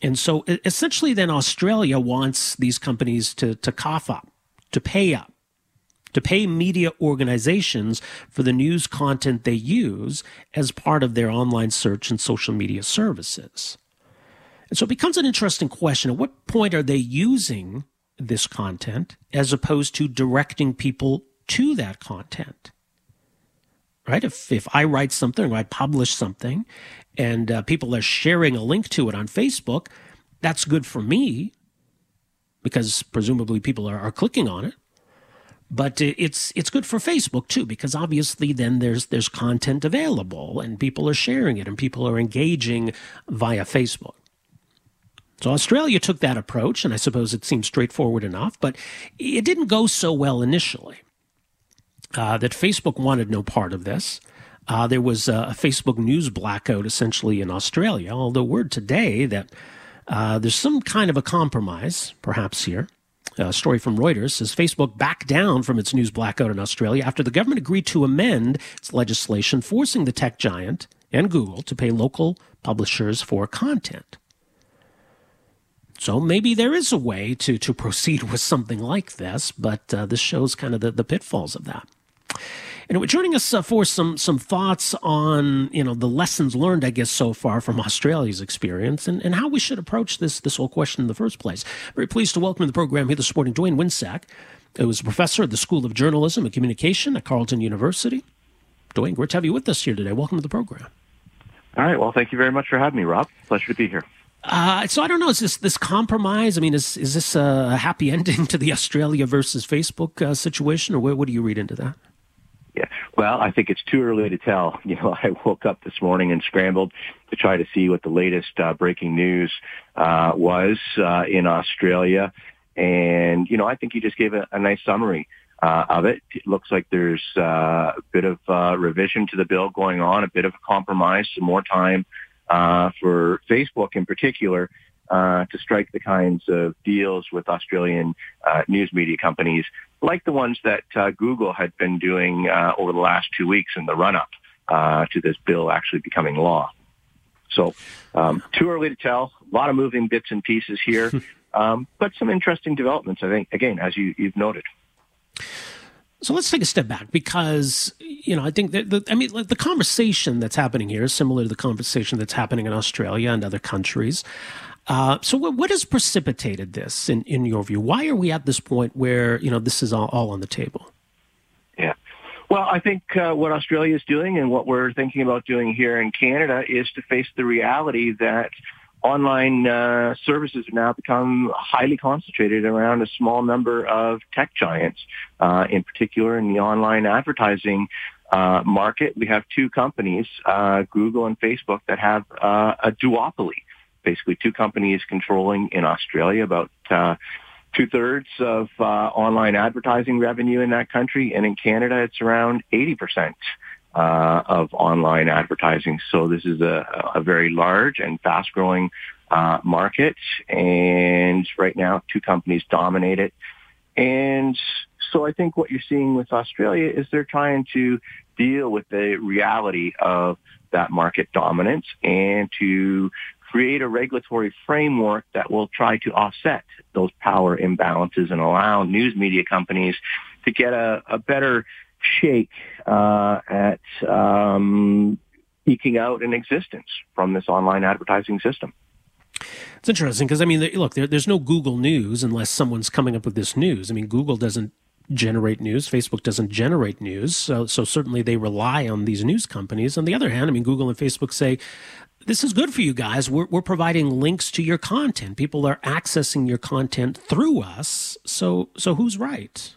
And so essentially, then Australia wants these companies to, to cough up, to pay up to pay media organizations for the news content they use as part of their online search and social media services. And so it becomes an interesting question. At what point are they using this content as opposed to directing people to that content? Right? If, if I write something or I publish something and uh, people are sharing a link to it on Facebook, that's good for me because presumably people are, are clicking on it but it's it's good for Facebook too because obviously then there's there's content available and people are sharing it and people are engaging via Facebook. So Australia took that approach and I suppose it seems straightforward enough, but it didn't go so well initially. Uh, that Facebook wanted no part of this. Uh, there was a, Facebook news blackout essentially in Australia, although word today that uh, there's some kind of a compromise, perhaps here. A story from Reuters says Facebook backed down from its news blackout in Australia after the government agreed to amend its legislation forcing the tech giant and Google to pay local publishers for content. So maybe there is a way to, to [LAUGHS] proceed with something like this, but uh, this shows kind of the, the pitfalls of that. Anyway, joining us uh, for some some thoughts on you know the lessons learned, I guess, so far from Australia's experience and, and how we should approach this this whole question in the first place. Very pleased to welcome to the program here this morning Dwayne Winseck, who is a professor at the School of Journalism and Communication at Carleton University. Dwayne, great to have you with us here today. Welcome to the program. All right. Well, thank you very much for having me, Rob. Pleasure to be here. Uh, so I don't know. Is this this compromise? I mean, is is this a happy [LAUGHS] ending to the Australia versus Facebook uh, situation, or what, what do you read into that? Yeah. Well, I think it's too early to tell. [LAUGHS] You know, I woke up this morning and scrambled to try to see what the latest uh, breaking news uh, was uh, in Australia. And, you know, I think you just gave a, a nice summary uh, of it. It looks like there's uh, a bit of uh, revision to the bill going on, a bit of a compromise, some more time uh, for Facebook in particular uh, to strike the kinds of deals with Australian uh, news media companies like the ones that uh, Google had been doing uh, over the last two weeks in the run-up uh, to this bill actually becoming law. So um, too early to tell. A lot of moving bits and pieces here, [LAUGHS] um, but some interesting developments, I think, again, as you, you've noted. So let's take a step back because you know I think that the, I mean the conversation that's happening here is similar to the conversation that's happening in Australia and other countries. Uh, so what, what, has precipitated this in, in your view? Why are we at this point where, you know, this is all, all on the table? Yeah. Well, I think uh, what Australia is doing and what we're thinking about doing here in Canada is to face the reality that online uh, services have now become highly concentrated around a small number of tech giants, uh, in particular in the online advertising uh, market. We have two companies, uh, Google and Facebook, that have uh, a duopoly. Basically, two companies controlling in Australia about uh, two thirds of online advertising revenue in that country, and in Canada, it's around eighty percent uh, of online advertising. So this is a, a very large and fast growing uh, market. And right now, two companies dominate it. And so I think what you're seeing with Australia is they're trying to deal with the reality of that market dominance and to create a regulatory framework that will try to offset those power imbalances and allow news media companies to get a, a better shake uh, at um, eking out an existence from this online advertising system. It's interesting because I mean, look, there, there's no Google News unless someone's coming up with this news. I mean, Google doesn't generate news. Facebook doesn't generate news. So, so certainly they rely on these news companies. On the other hand, I mean, Google and Facebook say, this is good for you guys. We're, we're providing links to your content. People are accessing your content through us. So, so who's right?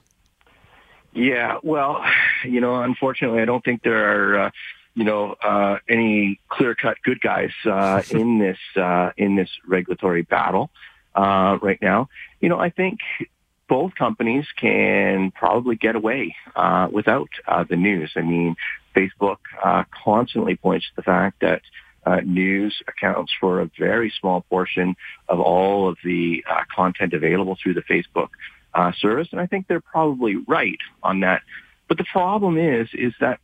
Yeah, well, you know, unfortunately, I don't think there are, uh, you know, uh, any clear-cut good guys uh, [LAUGHS] in this uh, in this regulatory battle uh, right now. You know, I think both companies can probably get away uh, without uh, the news. I mean, Facebook uh, constantly points to the fact that uh, news accounts for a very small portion of all of the uh, content available through the Facebook uh, service, and I think they're probably right on that. But the problem is, is that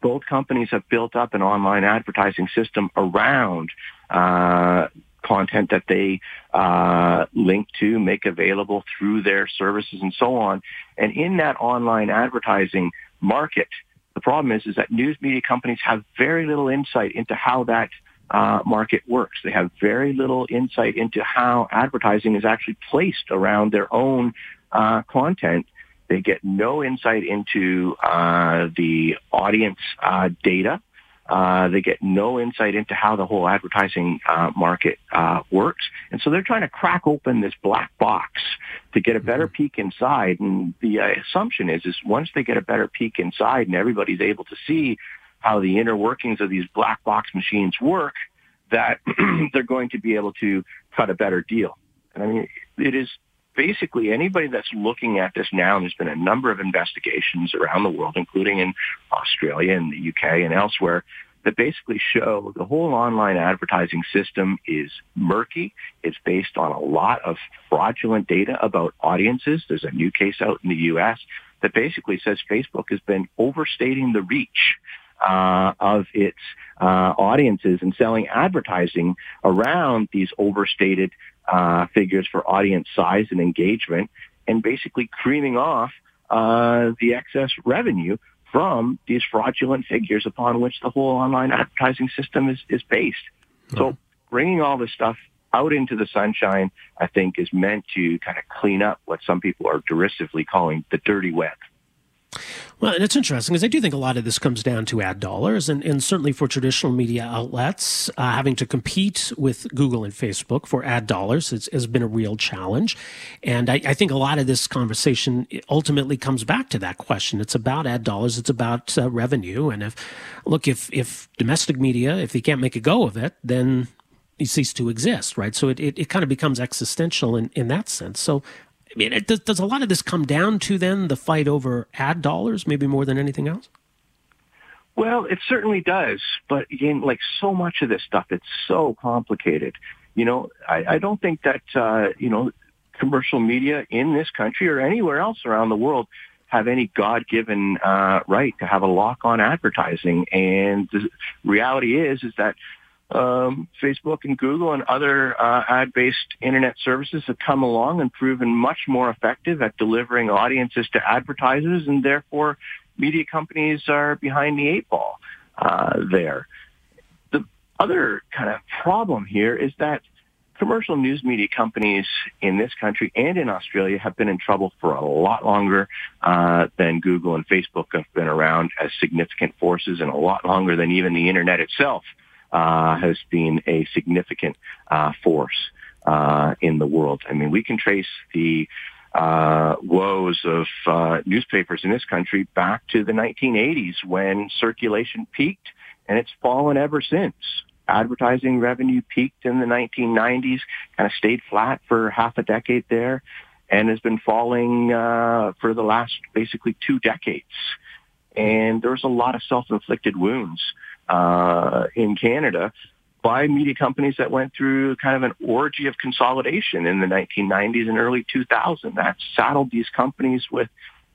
both companies have built up an online advertising system around uh, content that they uh, link to, make available through their services, and so on. And in that online advertising market, the problem is, is that news media companies have very little insight into how that uh, market works. They have very little insight into how advertising is actually placed around their own uh, content. They get no insight into uh, the audience uh, data. Uh, they get no insight into how the whole advertising uh, market uh, works, and so they're trying to crack open this black box to get a better mm-hmm. peek inside. And the uh, assumption is, is once they get a better peek inside, and everybody's able to see how the inner workings of these black box machines work, that [CLEARS THROAT] they're going to be able to cut a better deal. And I mean, it is basically anybody that's looking at this now, and there's been a number of investigations around the world, including in Australia and the UK and elsewhere, that basically show the whole online advertising system is murky. It's based on a lot of fraudulent data about audiences. There's a new case out in the U.S. that basically says Facebook has been overstating the reach uh, of its uh, audiences and selling advertising around these overstated uh, figures for audience size and engagement, and basically creaming off uh, the excess revenue from these fraudulent figures upon which the whole online advertising system is, is based. So bringing all this stuff out into the sunshine, I think, is meant to kind of clean up what some people are derisively calling the dirty web. Well, and it's interesting because I do think a lot of this comes down to ad dollars, and, and certainly for traditional media outlets, uh, having to compete with Google and Facebook for ad dollars has, has been a real challenge. And I, I, think a lot of this conversation ultimately comes back to that question. It's about ad dollars, it's about uh, revenue. And if, look, if, if domestic media, if they can't make a go of it, then you cease to exist, right? So it, it, it kind of becomes existential in, in that sense. So I mean, does, does a lot of this come down to then the fight over ad dollars, maybe more than anything else? Well, it certainly does. But again, like so much of this stuff, it's so complicated. You know, I, I don't think that, uh, you know, commercial media in this country or anywhere else around the world have any God-given uh, right to have a lock on advertising. And the reality is, is that um, Facebook and Google and other uh, ad-based internet services have come along and proven much more effective at delivering audiences to advertisers, and therefore media companies are behind the eight ball uh, there. The other kind of problem here is that commercial news media companies in this country and in Australia have been in trouble for a lot longer uh, than Google and Facebook have been around as significant forces and a lot longer than even the internet itself has been a significant uh, force uh, in the world. I mean, we can trace the uh, woes of uh, newspapers in this country back to the 1980s when circulation peaked, and it's fallen ever since. Advertising revenue peaked in the 1990s, kind of stayed flat for half a decade there, and has been falling uh, for the last basically two decades. And there's a lot of self-inflicted wounds uh, in Canada by media companies that went through kind of an orgy of consolidation in the 1990s and early 2000s. That saddled these companies with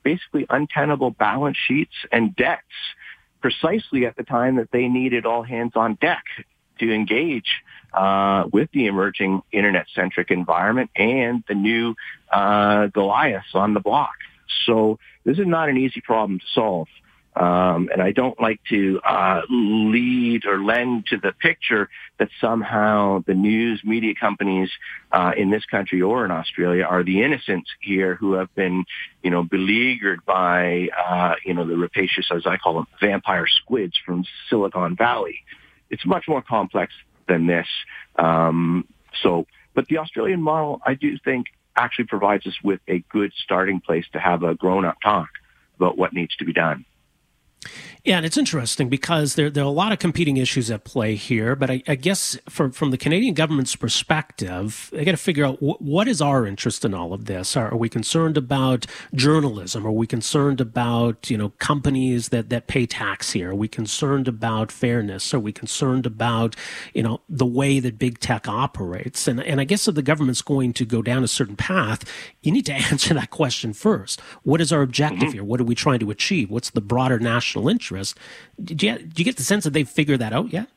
basically untenable balance sheets and debts precisely at the time that they needed all hands on deck to engage uh, with the emerging internet-centric environment and the new uh, Goliaths on the block. So this is not an easy problem to solve. Um, and I don't like to uh, lead or lend to the picture that somehow the news media companies uh, in this country or in Australia are the innocents here who have been, you know, beleaguered by, uh, you know, the rapacious, as I call them, vampire squids from Silicon Valley. It's much more complex than this. Um, so, but the Australian model, I do think, actually provides us with a good starting place to have a grown-up talk about what needs to be done. Yeah, and it's interesting because there, there are a lot of competing issues at play here. But I, I guess from, from the Canadian government's perspective, they got to figure out wh- what is our interest in all of this. Are, are, we concerned about journalism? Are we concerned about you know companies that, that pay tax here? Are we concerned about fairness? Are we concerned about you know the way that big tech operates? And and I guess if the government's going to go down a certain path, you need to [LAUGHS] answer that question first. What is our objective mm-hmm. here? What are we trying to achieve? What's the broader national interest? interest. Did you, do you get the sense that they've figured that out yet?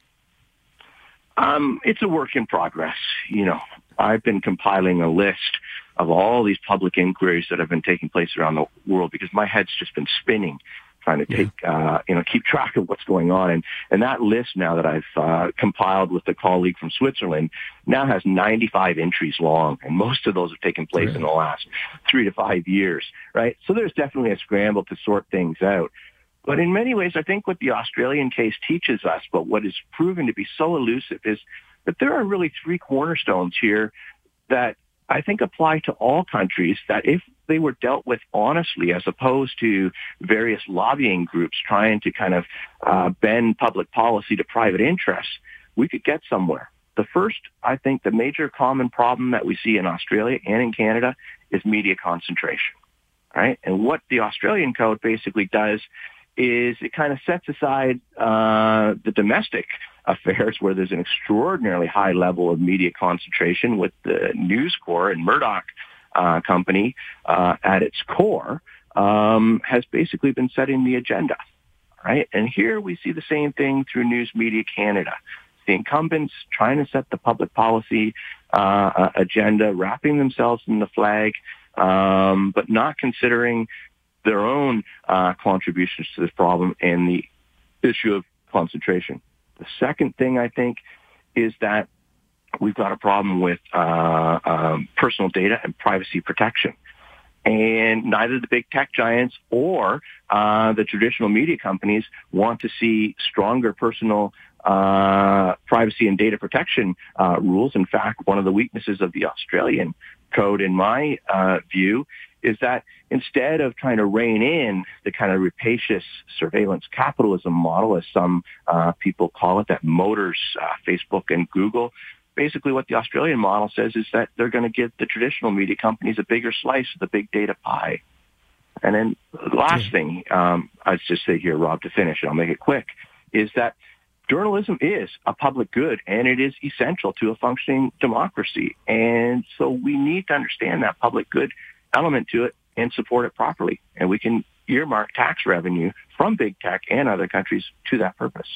Um, it's a work in progress. You know, I've been compiling a list of all these public inquiries that have been taking place around the world because my head's just been spinning trying to take, yeah. uh, you know, keep track of what's going on. And, and that list now that I've uh, compiled with a colleague from Switzerland now has 95 entries long. And most of those have taken place really? in the last three to five years, right? So there's definitely a scramble to sort things out. But in many ways, I think what the Australian case teaches us, but what is proven to be so elusive is that there are really three cornerstones here that I think apply to all countries that if they were dealt with honestly as opposed to various lobbying groups trying to kind of uh, bend public policy to private interests, we could get somewhere. The first, I think, the major common problem that we see in Australia and in Canada is media concentration, right? And what the Australian code basically does is it kind of sets aside uh, the domestic [LAUGHS] affairs where there's an extraordinarily high level of media concentration with the News Corp and Murdoch uh, company uh, at its core um, has basically been setting the agenda, right? And here we see the same thing through News Media Canada. The incumbents trying to set the public policy uh, agenda, wrapping themselves in the flag, um, but not considering their own uh, contributions to this problem and the issue of concentration. The second thing I think is that we've got a problem with uh, um, personal data and privacy protection. And neither the big tech giants or uh, the traditional media companies want to see stronger personal uh, privacy and data protection uh, rules. In fact, one of the weaknesses of the Australian code, in my uh, view, is that instead of trying to rein in the kind of rapacious surveillance capitalism model, as some uh, people call it, that motors uh, Facebook and Google, basically what the Australian model says is that they're going to give the traditional media companies a bigger slice of the big data pie. And then the last thing um, I'd just say here, Rob, to finish, and I'll make it quick, is that journalism is a public good and it is essential to a functioning democracy. And so we need to understand that public good element to it and support it properly. And we can earmark tax revenue from big tech and other countries to that purpose.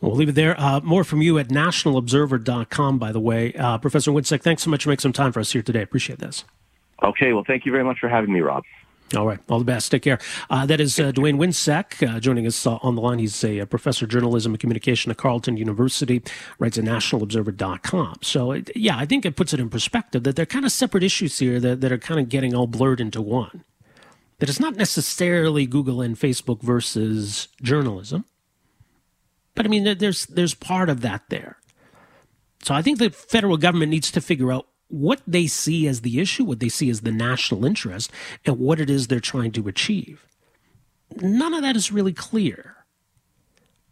We'll leave it there. Uh, more from you at nationalobserver.com, by the way. Uh, Professor Winseck, thanks so much for making some time for us here today. Appreciate this. Okay. Well, thank you very much for having me, Rob. All right. All the best. Take care. Uh, that is uh, Dwayne Winseck uh, joining us uh, on the line. He's a, a, professor of journalism and communication at Carleton University, writes at nationalobserver.com. So, it, yeah, I think it puts it in perspective that they're kind of separate issues here that, that are kind of getting all blurred into one. That it's not necessarily Google and Facebook versus journalism, But I mean, there's there's part of that there. So I think the federal government needs to figure out what they see as the issue, what they see as the national interest, and what it is they're trying to achieve. None of that is really clear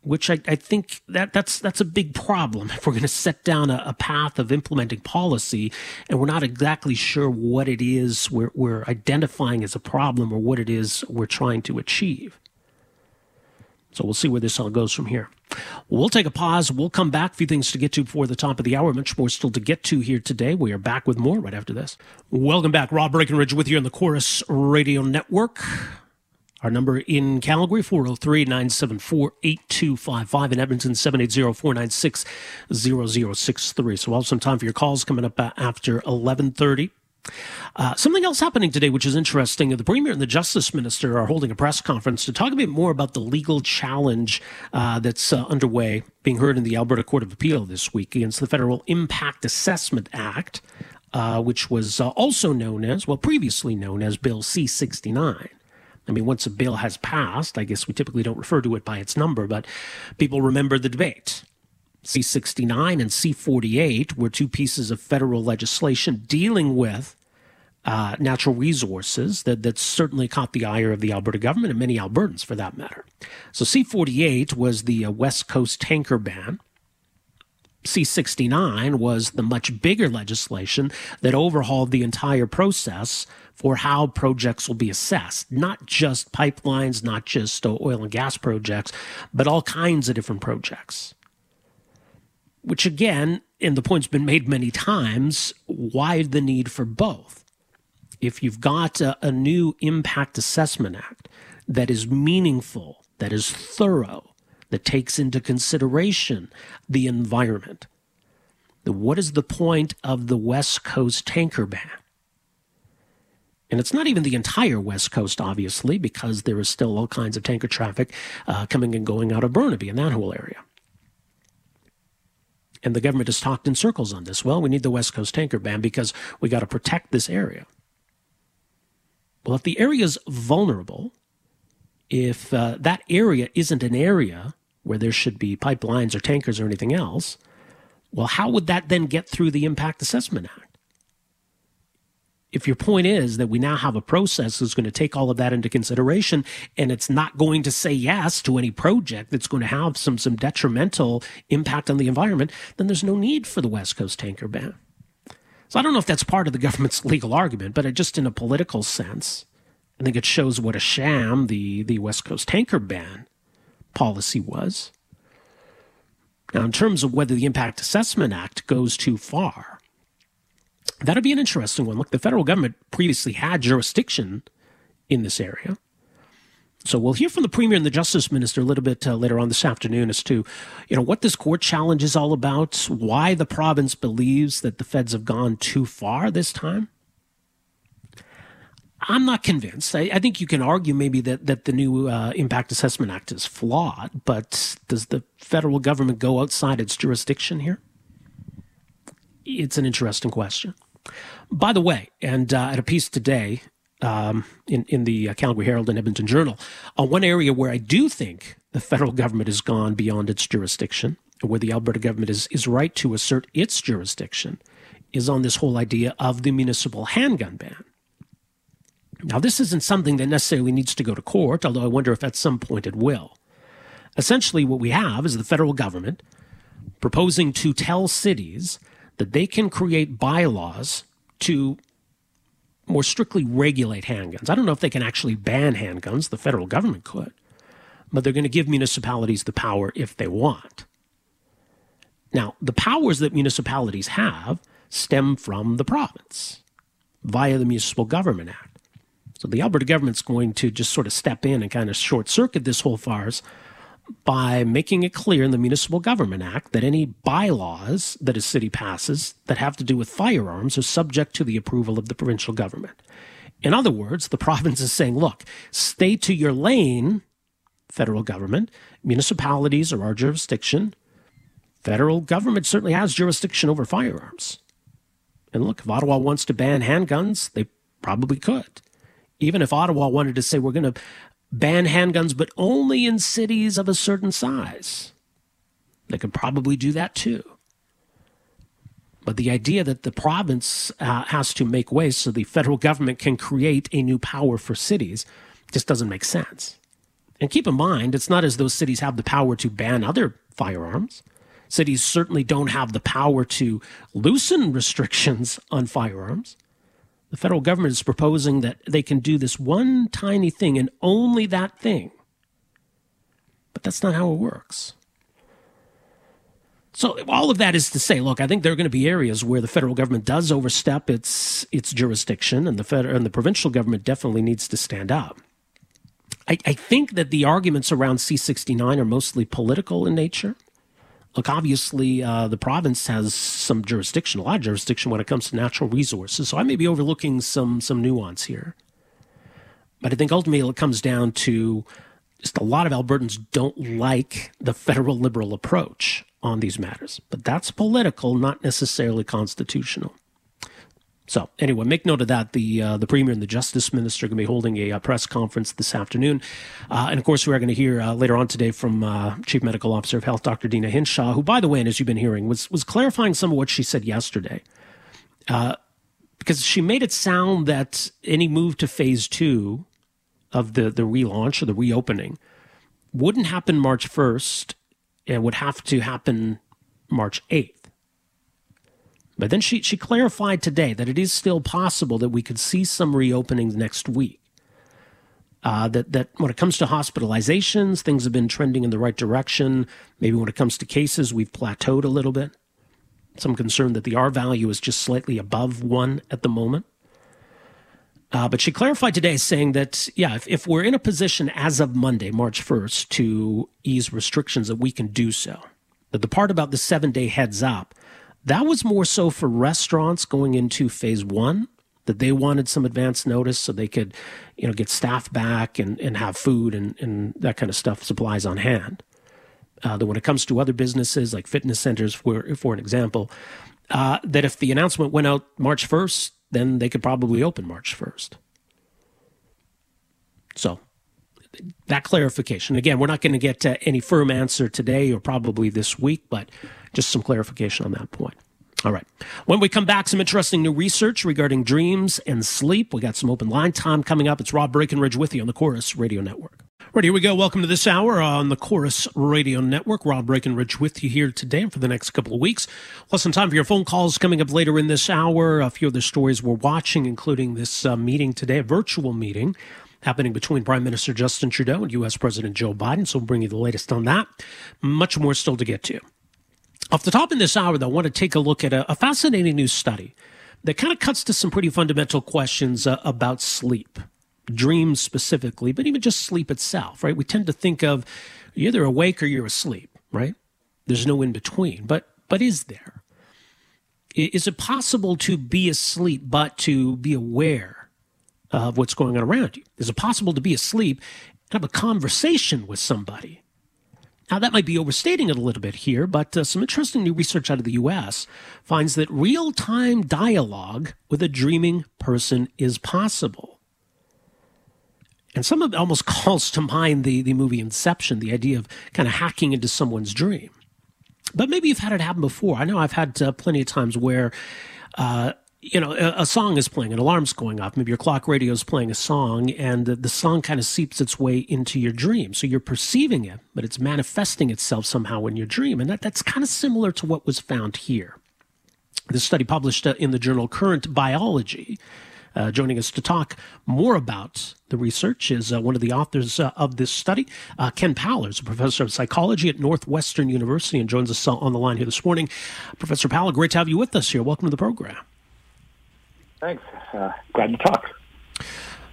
which I, I, think that that's that's a big problem [LAUGHS] if we're going to set down a, a, path of implementing policy and we're not exactly sure what it is we're, we're identifying as a problem or what it is we're trying to achieve. So we'll see where this all goes from here. We'll take a pause. We'll come back. A few things to get to before the top of the hour. Much more still to get to here today. We are back with more right after this. Welcome back. Rob Breckenridge with you on the Corus Radio Network. Our number in Calgary, 403-974-8255. In Edmonton, 780-496-0063. So we'll have some time for your calls coming up uh, after 1130. Uh, something else happening today, which is interesting. The Premier and the Justice Minister are holding a press conference to talk a bit more about the legal challenge uh, that's uh, underway, being heard in the Alberta Court of Appeal this week against the Federal Impact Assessment Act, uh, which was uh, also known as, well, previously known as Bill C 69. I mean, once a bill has passed, I guess we typically don't refer to it by its number, but people remember the debate. C69 and C48 were two pieces of federal legislation dealing with uh, natural resources that, that certainly caught the ire of the Alberta government and many Albertans for that matter. So C48 was the uh, West Coast tanker ban. C69 was the much bigger legislation that overhauled the entire process for how projects will be assessed, not just pipelines, not just oil and gas projects, but all kinds of different projects. Which, again, and the point's been made many times why the need for both? If you've got a, a new Impact Assessment Act that is meaningful, that is thorough, that takes into consideration the environment, what is the point of the West Coast tanker ban? And it's not even the entire West Coast, obviously, because there is still all kinds of tanker traffic uh, coming and going out of Burnaby and that whole area. And the government has talked in circles on this. Well, we need the West Coast tanker ban because we got to protect this area. Well, if the area is vulnerable, if uh, that area isn't an area where there should be pipelines or tankers or anything else, well, how would that then get through the Impact Assessment Act? If your point is that we now have a process that's going to take all of that into consideration and it's not going to say yes to any project that's going to have some some detrimental impact on the environment, then there's no need for the West Coast tanker ban. So I don't know if that's part of the [LAUGHS] government's legal argument, but just in a political sense, I think it shows what a sham the, the West Coast tanker ban policy was. Now, in terms of whether the Impact Assessment Act goes too far, That'd be an interesting one. Look, the federal government previously had jurisdiction in this area. So we'll hear from the premier and the justice minister a little bit uh, later on this afternoon as to, you know, what this court challenge is all about, why the province believes that the feds have gone too far this time. I'm not convinced. I, I think you can argue maybe that that the new uh, Impact Assessment Act is flawed, but does the federal government go outside its jurisdiction here? It's an interesting question. By the way, and uh, at a piece today um, in, in the uh, Calgary Herald and Edmonton Journal, uh, one area where I do think the federal government has gone beyond its jurisdiction, where the Alberta government is, is right to assert its jurisdiction, is on this whole idea of the municipal handgun ban. Now, this isn't something that necessarily needs to go to court, although I wonder if at some point it will. Essentially, what we have is the federal government proposing to tell cities that they can create bylaws to more strictly regulate handguns. I don't know if they can actually ban handguns, the federal government could, but they're going to give municipalities the power if they want. Now, the powers that municipalities have stem from the province via the Municipal Government Act. So the Alberta government's going to just sort of step in and kind of short circuit this whole farce by making it clear in the Municipal Government Act that any bylaws that a city passes that have to do with firearms are subject to the approval of the provincial government. In other words, the [LAUGHS] province is saying, look, stay to your lane, federal government. Municipalities are our jurisdiction. Federal government certainly has jurisdiction over firearms. And look, if Ottawa wants to ban handguns, they probably could. Even if Ottawa wanted to say we're going to ban handguns, but only in cities of a certain size. They could probably do that too. But the idea that the province uh, has to make way so the federal government can create a new power for cities just doesn't make sense. And keep in mind, it's not as though cities have the power to ban other firearms. Cities certainly don't have the power to loosen restrictions on firearms. The federal government is proposing that they can do this one tiny thing and only that thing. But that's not how it works. So all of that is to say, look, I think there are going to be areas where the federal government does overstep its its jurisdiction, and the federal and the provincial government definitely needs to stand up. I, I think that the arguments around C sixty nine are mostly political in nature. Look, obviously, uh, the province has some jurisdiction, a lot of jurisdiction when it comes to natural resources. So I may be overlooking some some nuance here, but I think ultimately it comes down to just a lot of Albertans don't like the federal liberal approach on these matters. But that's political, not necessarily constitutional. So anyway, make note of that. The uh, the premier and the justice minister are going to be holding a, a press conference this afternoon, uh, and of course we are going to hear uh, later on today from uh, Chief Medical Officer of Health, Dr. Deena Hinshaw, who, by the way, and as you've been hearing, was was clarifying some of what she said yesterday, uh, because she made it sound that any move to phase two of the the relaunch or the reopening wouldn't happen March first, and would have to happen March eighth. But then she, she clarified today that it is still possible that we could see some reopenings next week. Uh, that that when it comes to hospitalizations, things have been trending in the right direction. Maybe when it comes to cases, we've plateaued a little bit. Some concern that the R value is just slightly above one at the moment. Uh, but she clarified today, saying that yeah, if, if we're in a position as of Monday, March first, to ease restrictions, that we can do so. That the part about the seven day heads up that was more so for restaurants going into phase one, that they wanted some advance notice so they could, you know, get staff back and, and have food and, and that kind of stuff, supplies on hand. Uh, that when it comes to other businesses like fitness centers, for, for an example, uh, that if the announcement went out March 1st, then they could probably open March 1st. So that clarification. Again, we're not going to get uh, any firm answer today or probably this week, but just some clarification on that point. All right. When we come back, some interesting new research regarding dreams and sleep. We got some open line time coming up. It's Rob Breckenridge with you on the Corus Radio Network. Right, here we go. Welcome to this hour on the Corus Radio Network. Rob Breckenridge with you here today and for the next couple of weeks. Plus, some time for your phone calls coming up later in this hour. A few of the stories we're watching, including this uh, meeting today, a virtual meeting happening between Prime Minister Justin Trudeau and U.S. President Joe Biden. So we'll bring you the latest on that. Much more still to get to. Off the top in this hour, though, I want to take a look at a, a fascinating new study that kind of cuts to some pretty fundamental questions uh, about sleep, dreams specifically, but even just sleep itself, right? We tend to think of you're either awake or you're asleep, right? There's no in between. But but is there? Is it possible to be asleep but to be aware of what's going on around you? Is it possible to be asleep and have a conversation with somebody? Now, that might be overstating it a little bit here, but uh, some interesting new research out of the US finds that real time dialogue with a dreaming person is possible. And some of it almost [LAUGHS] calls to mind the, the movie Inception, the idea of kind of hacking into someone's dream. But maybe you've had it happen before. I know I've had uh, plenty of times where uh, you know, a, a, song is playing, an alarm's going off. Maybe your clock radio is playing a song, and the, the song kind of seeps its way into your dream. So you're perceiving it, but it's manifesting itself somehow in your dream. And that, that's kind of similar to what was found here. This study published uh, in the journal Current Biology. Uh, joining us to talk more about the research is uh, one of the authors uh, of this study, uh, Ken Paller, is a professor of psychology at Northwestern University and joins us uh, on the line here this morning. Professor Paller, great to have you with us here. Welcome to the program. Thanks. Uh, glad to talk.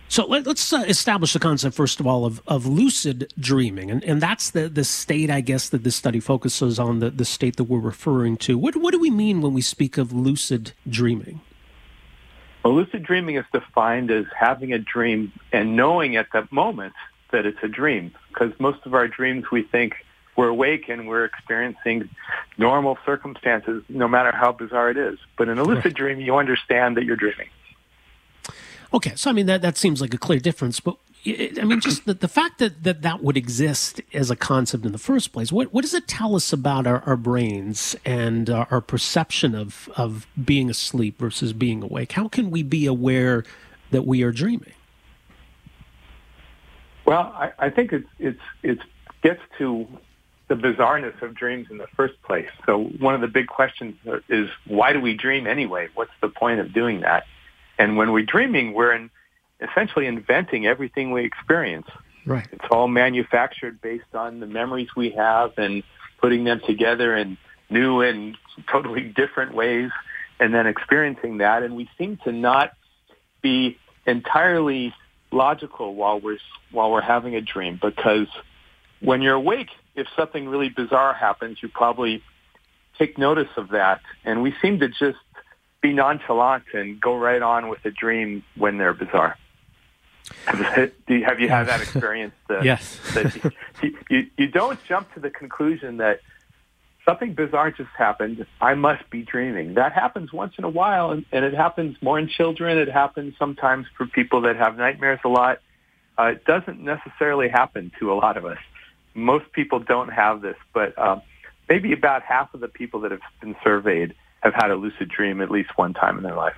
So let, us uh, establish the concept first of all of, of lucid dreaming, and, and that's the, the state, I guess, that this study focuses on the, the state that we're referring to. What what do we mean when we speak of lucid dreaming? Well, lucid dreaming is defined as having a dream and knowing at that moment that it's a dream, because most of our dreams we think we're awake and we're experiencing normal circumstances, no matter how bizarre it is. But in a lucid dream, you understand that you're dreaming. Okay, so I mean that that seems like a clear difference, but I mean, just the, the fact that, that that would exist as a concept in the first place, what, what does it tell us about our, our brains and our, our perception of, of being asleep versus being awake? How can we be aware that we are dreaming? Well, I, I think it's, it's, it gets to the bizarreness of dreams in the first place. So one of the big questions is, why do we dream anyway? What's the point of doing that? And when we're dreaming, we're in, essentially inventing everything we experience. Right. It's all manufactured based on the memories we have and putting them together in new and totally different ways and then experiencing that. And we seem to not be entirely logical while we're, while we're having a dream because when you're awake, if something really bizarre happens, you probably take notice of that. And we seem to just be nonchalant and go right on with the dream when they're bizarre. Have you, have you had that [LAUGHS] experience? That, yes. that you, you, you don't jump to the conclusion that something bizarre just happened. I must be dreaming. That happens once in a while, and, and it happens more in children. It happens sometimes for people that have nightmares a lot. Uh, it doesn't necessarily happen to a lot of us. Most people don't have this, but um, maybe about half of the people that have been surveyed have had a lucid dream at least one time in their life.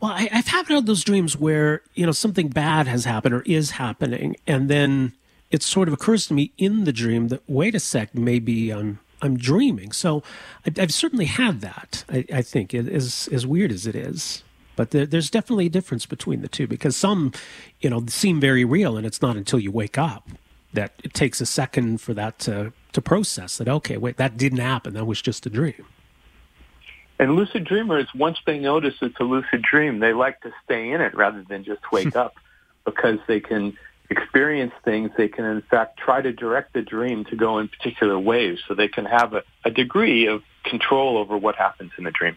Well, I, have had those dreams where you know something bad has happened or is happening, and then it sort of occurs to me in the dream that wait a sec, maybe I'm I'm dreaming. So I, have certainly had that. I, I think it is as weird as it is, but there, there's definitely a difference between the two because some, you know, seem very real, and it's not until you wake up that it takes a second for that to to process that. Okay, wait, that didn't happen. That was just a dream. And lucid dreamers, once they notice it's a lucid dream, they like to stay in it rather than just [LAUGHS] wake up because they can experience things. They can, in fact, try to direct the dream to go in particular ways so they can have a, a degree of control over what happens in the dream.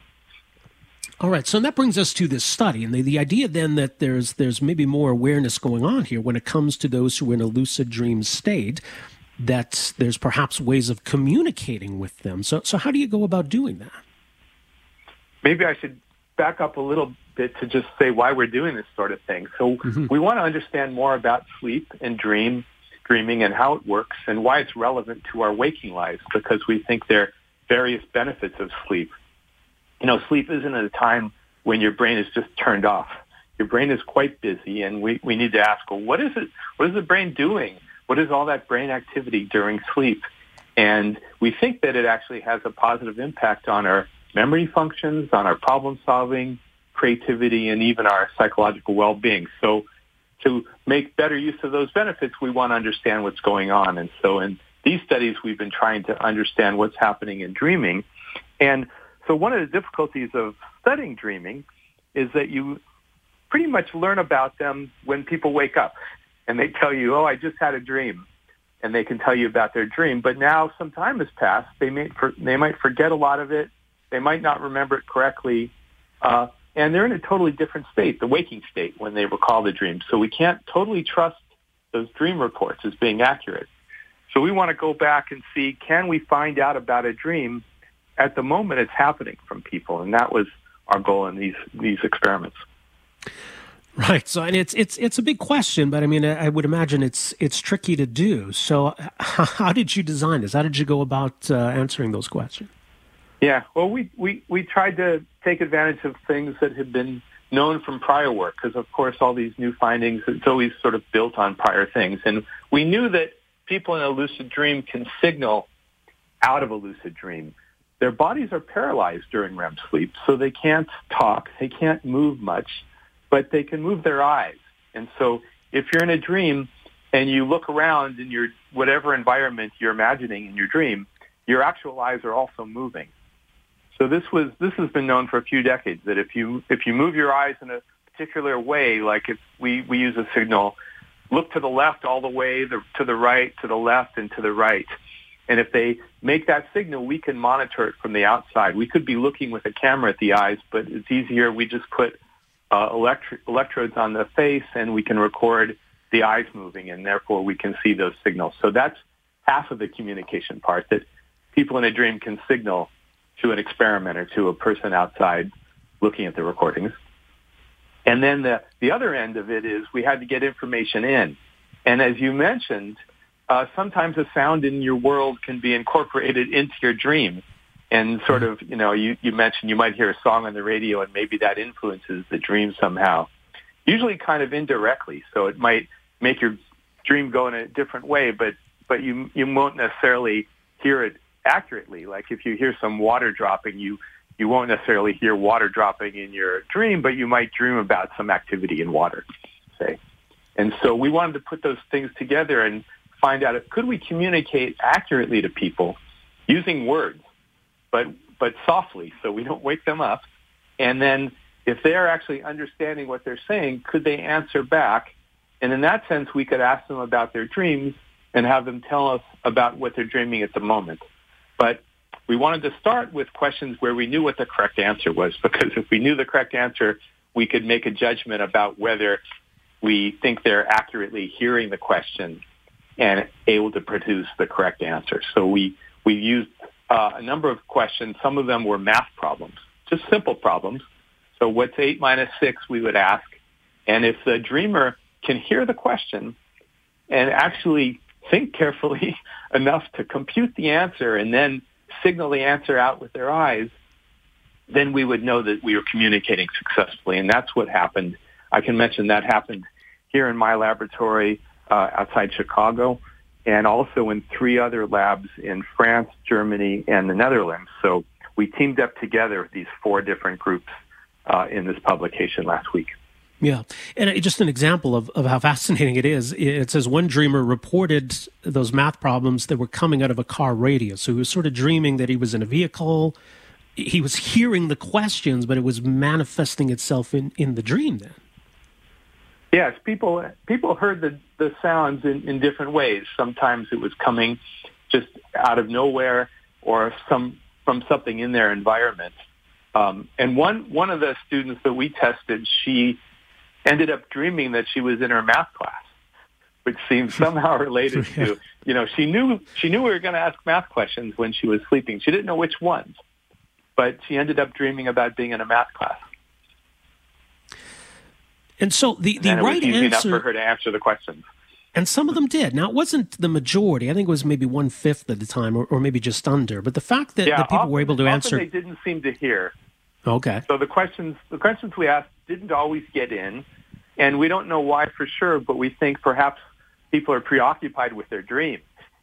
All right, so that brings us to this study, and the, the idea then that there's there's maybe more awareness going on here when it comes to those who are in a lucid dream state, that there's perhaps ways of communicating with them. So so how do you go about doing that? maybe I should back up a little bit to just say why we're doing this sort of thing. So mm-hmm. we want to understand more about sleep and dream, dreaming and how it works and why it's relevant to our waking lives because we think there are various benefits of sleep. You know, sleep isn't a time when your brain is just turned off. Your brain is quite busy and we, we need to ask, well, what is it? What is the brain doing? What is all that brain activity during sleep? And we think that it actually has a positive impact on our memory functions, on our problem solving, creativity, and even our psychological well-being. So to make better use of those benefits, we want to understand what's going on. And so in these studies, we've been trying to understand what's happening in dreaming. And so one of the difficulties of studying dreaming is that you pretty much learn about them when people wake up and they tell you, oh, I just had a dream. And they can tell you about their dream. But now some time has passed. They may, they might forget a lot of it. They might not remember it correctly. Uh, and they're in a totally different state, the waking state, when they recall the dream. So we can't totally trust those dream reports as being accurate. So we want to go back and see, can we find out about a dream at the moment it's happening from people? And that was our goal in these, these experiments. Right. So, and it's it's it's a big question, but I mean, I would imagine it's it's tricky to do. So, [LAUGHS] how did you design this? How did you go about uh, answering those questions? Yeah, well, we, we, we tried to take advantage of things that had been known from prior work because, of course, all these new findings, it's always sort of built on prior things. And we knew that people in a lucid dream can signal out of a lucid dream. Their bodies are paralyzed during REM sleep, so they can't talk, they can't move much, but they can move their eyes. And so if you're in a dream and you look around in your whatever environment you're imagining in your dream, your actual eyes are also moving. So this was this has been known for a few decades that if you if you move your eyes in a particular way, like if we we use a signal, look to the left all the way, the, to the right, to the left, and to the right. And if they make that signal, we can monitor it from the outside. We could be looking with a camera at the eyes, but it's easier. We just put uh, electro- electrodes on the face, and we can record the eyes moving, and therefore we can see those signals. So that's half of the communication part that people in a dream can signal to an experimenter, to a person outside looking at the recordings. And then the, the other end of it is we had to get information in. And as you mentioned, uh, sometimes a sound in your world can be incorporated into your dream. And sort of, you know, you, you mentioned you might hear a song on the radio and maybe that influences the dream somehow. Usually kind of indirectly. So it might make your dream go in a different way, but, but you, you won't necessarily hear it accurately. Like if you hear some water dropping, you, you won't necessarily hear water dropping in your dream, but you might dream about some activity in water, say. And so we wanted to put those things together and find out if could we communicate accurately to people using words, but but softly so we don't wake them up. And then if they're actually understanding what they're saying, could they answer back? And in that sense, we could ask them about their dreams and have them tell us about what they're dreaming at the moment. But we wanted to start with questions where we knew what the correct answer was, because if we knew the correct answer, we could make a judgment about whether we think they're accurately hearing the question and able to produce the correct answer. So we, we used uh, a number of questions. Some of them were math problems, just simple problems. So what's 8 minus 6, we would ask. And if the dreamer can hear the question and actually think carefully [LAUGHS] enough to compute the answer and then signal the answer out with their eyes, then we would know that we were communicating successfully. And that's what happened. I can mention that happened here in my laboratory uh, outside Chicago and also in three other labs in France, Germany, and the Netherlands. So we teamed up together these four different groups uh, in this publication last week. Yeah. And just an example of, of how fascinating it is. It says one dreamer reported those math problems that were coming out of a car radio. So he was sort of dreaming that he was in a vehicle. He was hearing the questions, but it was manifesting itself in, in the dream then. Yes, people people heard the, the sounds in, in different ways. Sometimes it was coming just out of nowhere or some from something in their environment. Um, and one one of the students that we tested, she ended up dreaming that she was in her math class, which seemed [LAUGHS] somehow related to, you know, she knew she knew we were going to ask math questions when she was sleeping. She didn't know which ones, but she ended up dreaming about being in a math class. And so the, the right answer for her to answer the questions. And some of them did. Now, it wasn't the majority. I think it was maybe one fifth at the time, or, or maybe just under. But the fact that yeah, the people often, were able to answer, they didn't seem to hear. Okay. So the questions, the questions we asked didn't always get in, and we don't know why for sure. But we think perhaps people are preoccupied with their dream,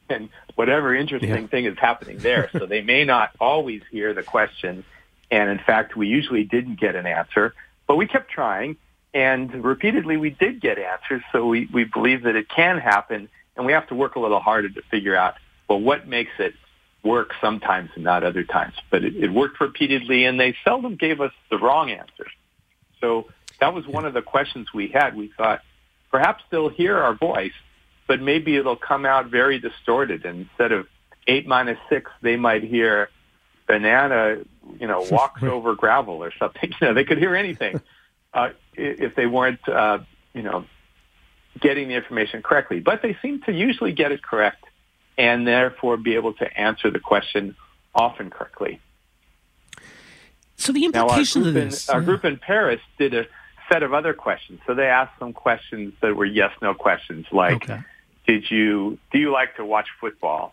and whatever interesting yeah. thing is happening there. so they may not always hear the question. And in fact, we usually didn't get an answer, but we kept trying. And repeatedly, we did get answers. So we, we believe that it can happen. And we have to work a little harder to figure out, well, what makes it work sometimes and not other times. But it, it worked repeatedly, and they seldom gave us the wrong answers. So that was one of the questions we had. We thought, perhaps they'll hear our voice, but maybe it'll come out very distorted. And instead of 8 minus 6, they might hear banana, you know, walks [LAUGHS] over gravel or something. [LAUGHS] You know, they could hear anything uh, if they weren't, uh, you know, getting the information correctly. But they seem to usually get it correct and therefore be able to answer the question often correctly. So the implication now, of this, in, our group in Paris did a set of other questions. So they asked some questions that were yes/no questions, like, okay. "Did you do you like to watch football?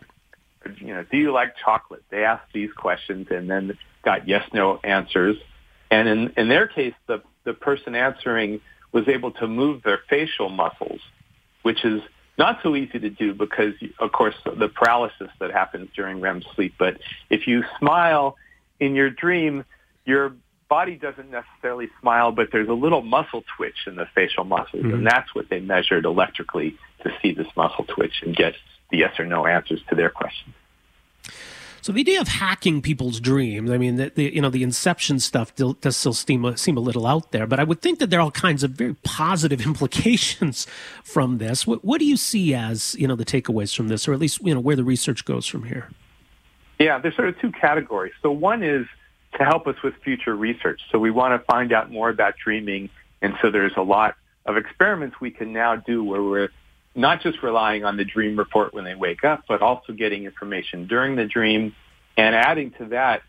You know, do you like chocolate?" They asked these questions and then got yes/no answers. And in in their case, the the person answering was able to move their facial muscles, which is not so easy to do because, of course, the paralysis that happens during REM sleep. But if you smile in your dream, your body doesn't necessarily smile, but there's a little muscle twitch in the facial muscles, mm-hmm. and that's what they measured electrically to see this muscle twitch and get the yes or no answers to their questions. So the idea of hacking people's dreams, I mean, the, the you know the Inception stuff does still seem, seem a little out there, but I would think that there are all kinds of very positive [LAUGHS] implications from this. What, what do you see as you know the takeaways from this, or at least you know where the research goes from here? Yeah, there's sort of two categories. So one is to help us with future research. So we want to find out more about dreaming, and so there's a lot of experiments we can now do where we're not just relying on the dream report when they wake up, but also getting information during the dream and adding to that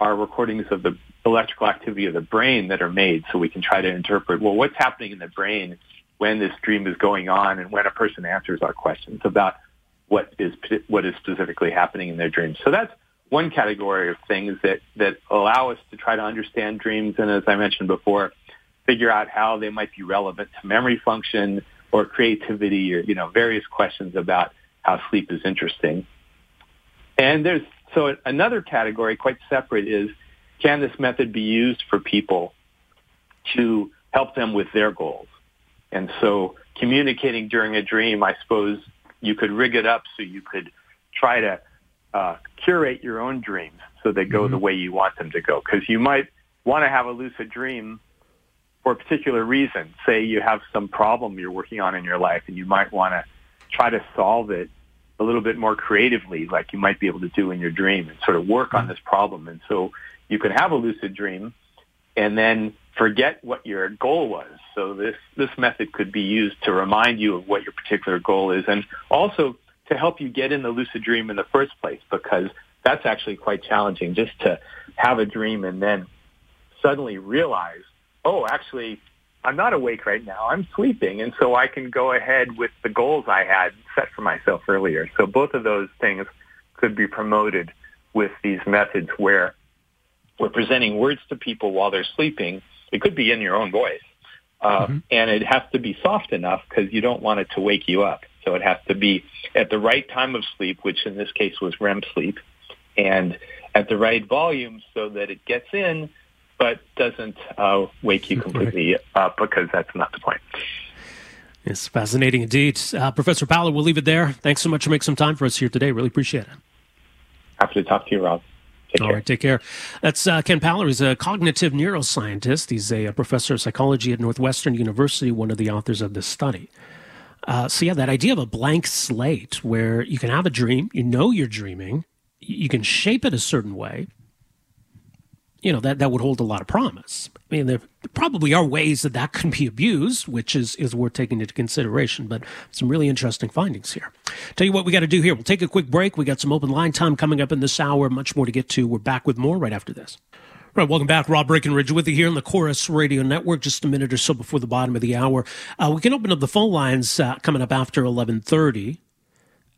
our recordings of the electrical activity of the brain that are made so we can try to interpret, well, what's happening in the brain when this dream is going on and when a person answers our questions about what is, what is specifically happening in their dreams. So that's one category of things that, that allow us to try to understand dreams. And as I mentioned before, figure out how they might be relevant to memory function or creativity or, you know, various questions about how sleep is interesting. And there's, so another category quite separate is can this method be used for people to help them with their goals? And so communicating during a dream, I suppose you could rig it up so you could try to uh, curate your own dreams so they go mm-hmm. the way you want them to go. Because you might want to have a lucid dream for a particular reason. Say you have some problem you're working on in your life and you might want to try to solve it a little bit more creatively, like you might be able to do in your dream and sort of work on mm-hmm. this problem. And so you can have a lucid dream and then forget what your goal was. So this, this method could be used to remind you of what your particular goal is and also to help you get in the lucid dream in the first place because that's actually quite challenging just to have a dream and then suddenly realize, oh, actually, I'm not awake right now. I'm sleeping. And so I can go ahead with the goals I had set for myself earlier. So both of those things could be promoted with these methods where we're presenting words to people while they're sleeping. It could be in your own voice. Uh, mm-hmm. And it has to be soft enough because you don't want it to wake you up. So it has to be at the right time of sleep, which in this case was REM sleep, and at the right volume so that it gets in but doesn't uh, wake you completely [LAUGHS] up because that's not the point. It's fascinating indeed. Uh, Professor Paller, we'll leave it there. Thanks so much for making some time for us here today. Really appreciate it. Happy to talk to you, Rob. Take All care. right, take care. That's uh, Ken Paller. He's a cognitive neuroscientist. He's a, a, professor of psychology at Northwestern University, one of the authors of this study. Uh, so, yeah, that idea of a blank slate where you can have a dream, you know you're dreaming, you can shape it a certain way, you know that that would hold a lot of promise. I mean, there probably are ways that that can be abused, which is is worth taking into consideration. But some really interesting findings here. Tell you what we got to do here. We'll take a quick break. We got some open line time coming up in this hour. Much more to get to. We're back with more right after this. Right, welcome back. Rob Breckenridge with you here on the Corus Radio Network. Just a minute or so before the bottom of the hour, uh, we can open up the phone lines uh, coming up after eleven thirty.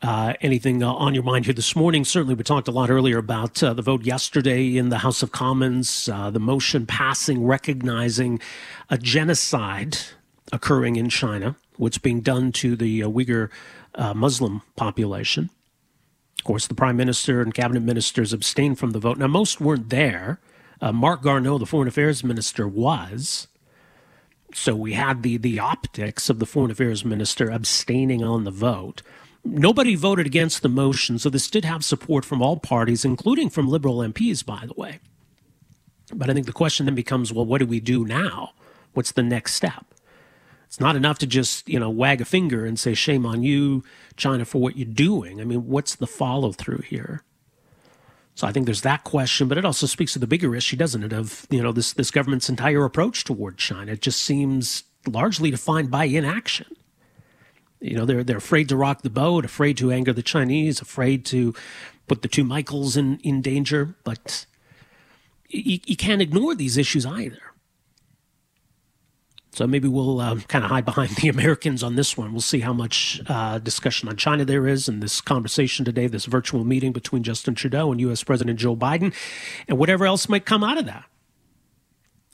Uh, anything uh, on your mind here this morning? Certainly, we talked a lot earlier about uh, the vote yesterday in the House of Commons, uh, the motion passing recognizing a genocide occurring in China, what's being done to the uh, Uyghur uh, Muslim population. Of course, the prime minister and cabinet ministers abstained from the vote. Now, most weren't there. Marc Garneau, the foreign affairs minister, was. So we had the the optics of the foreign affairs minister abstaining on the vote. Nobody voted against the motion, so this did have support from all parties, including from Liberal MPs, by the way. But I think the question then becomes well, what do we do now? What's the next step? It's not enough to just, you know, wag a finger and say, shame on you, China, for what you're doing. I mean, what's the follow through here? So I think there's that question, but it also speaks to the bigger issue, doesn't it, of, you know, this, this government's entire approach toward China. It just seems largely defined by inaction. You know, they're they're afraid to rock the boat, afraid to anger the Chinese, afraid to put the two Michaels in, in danger. But you, you can't ignore these issues either. So maybe we'll um, kind of hide behind the Americans on this one. We'll see how much uh, discussion on China there is in this conversation today, this virtual meeting between Justin Trudeau and U.S. President Joe Biden, and whatever else might come out of that.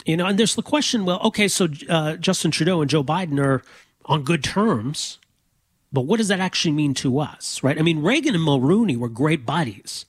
You know, and there's the question well, okay, so uh, Justin Trudeau and Joe Biden are on good terms. But what does that actually mean to us, right? I mean, Reagan and Mulroney were great buddies,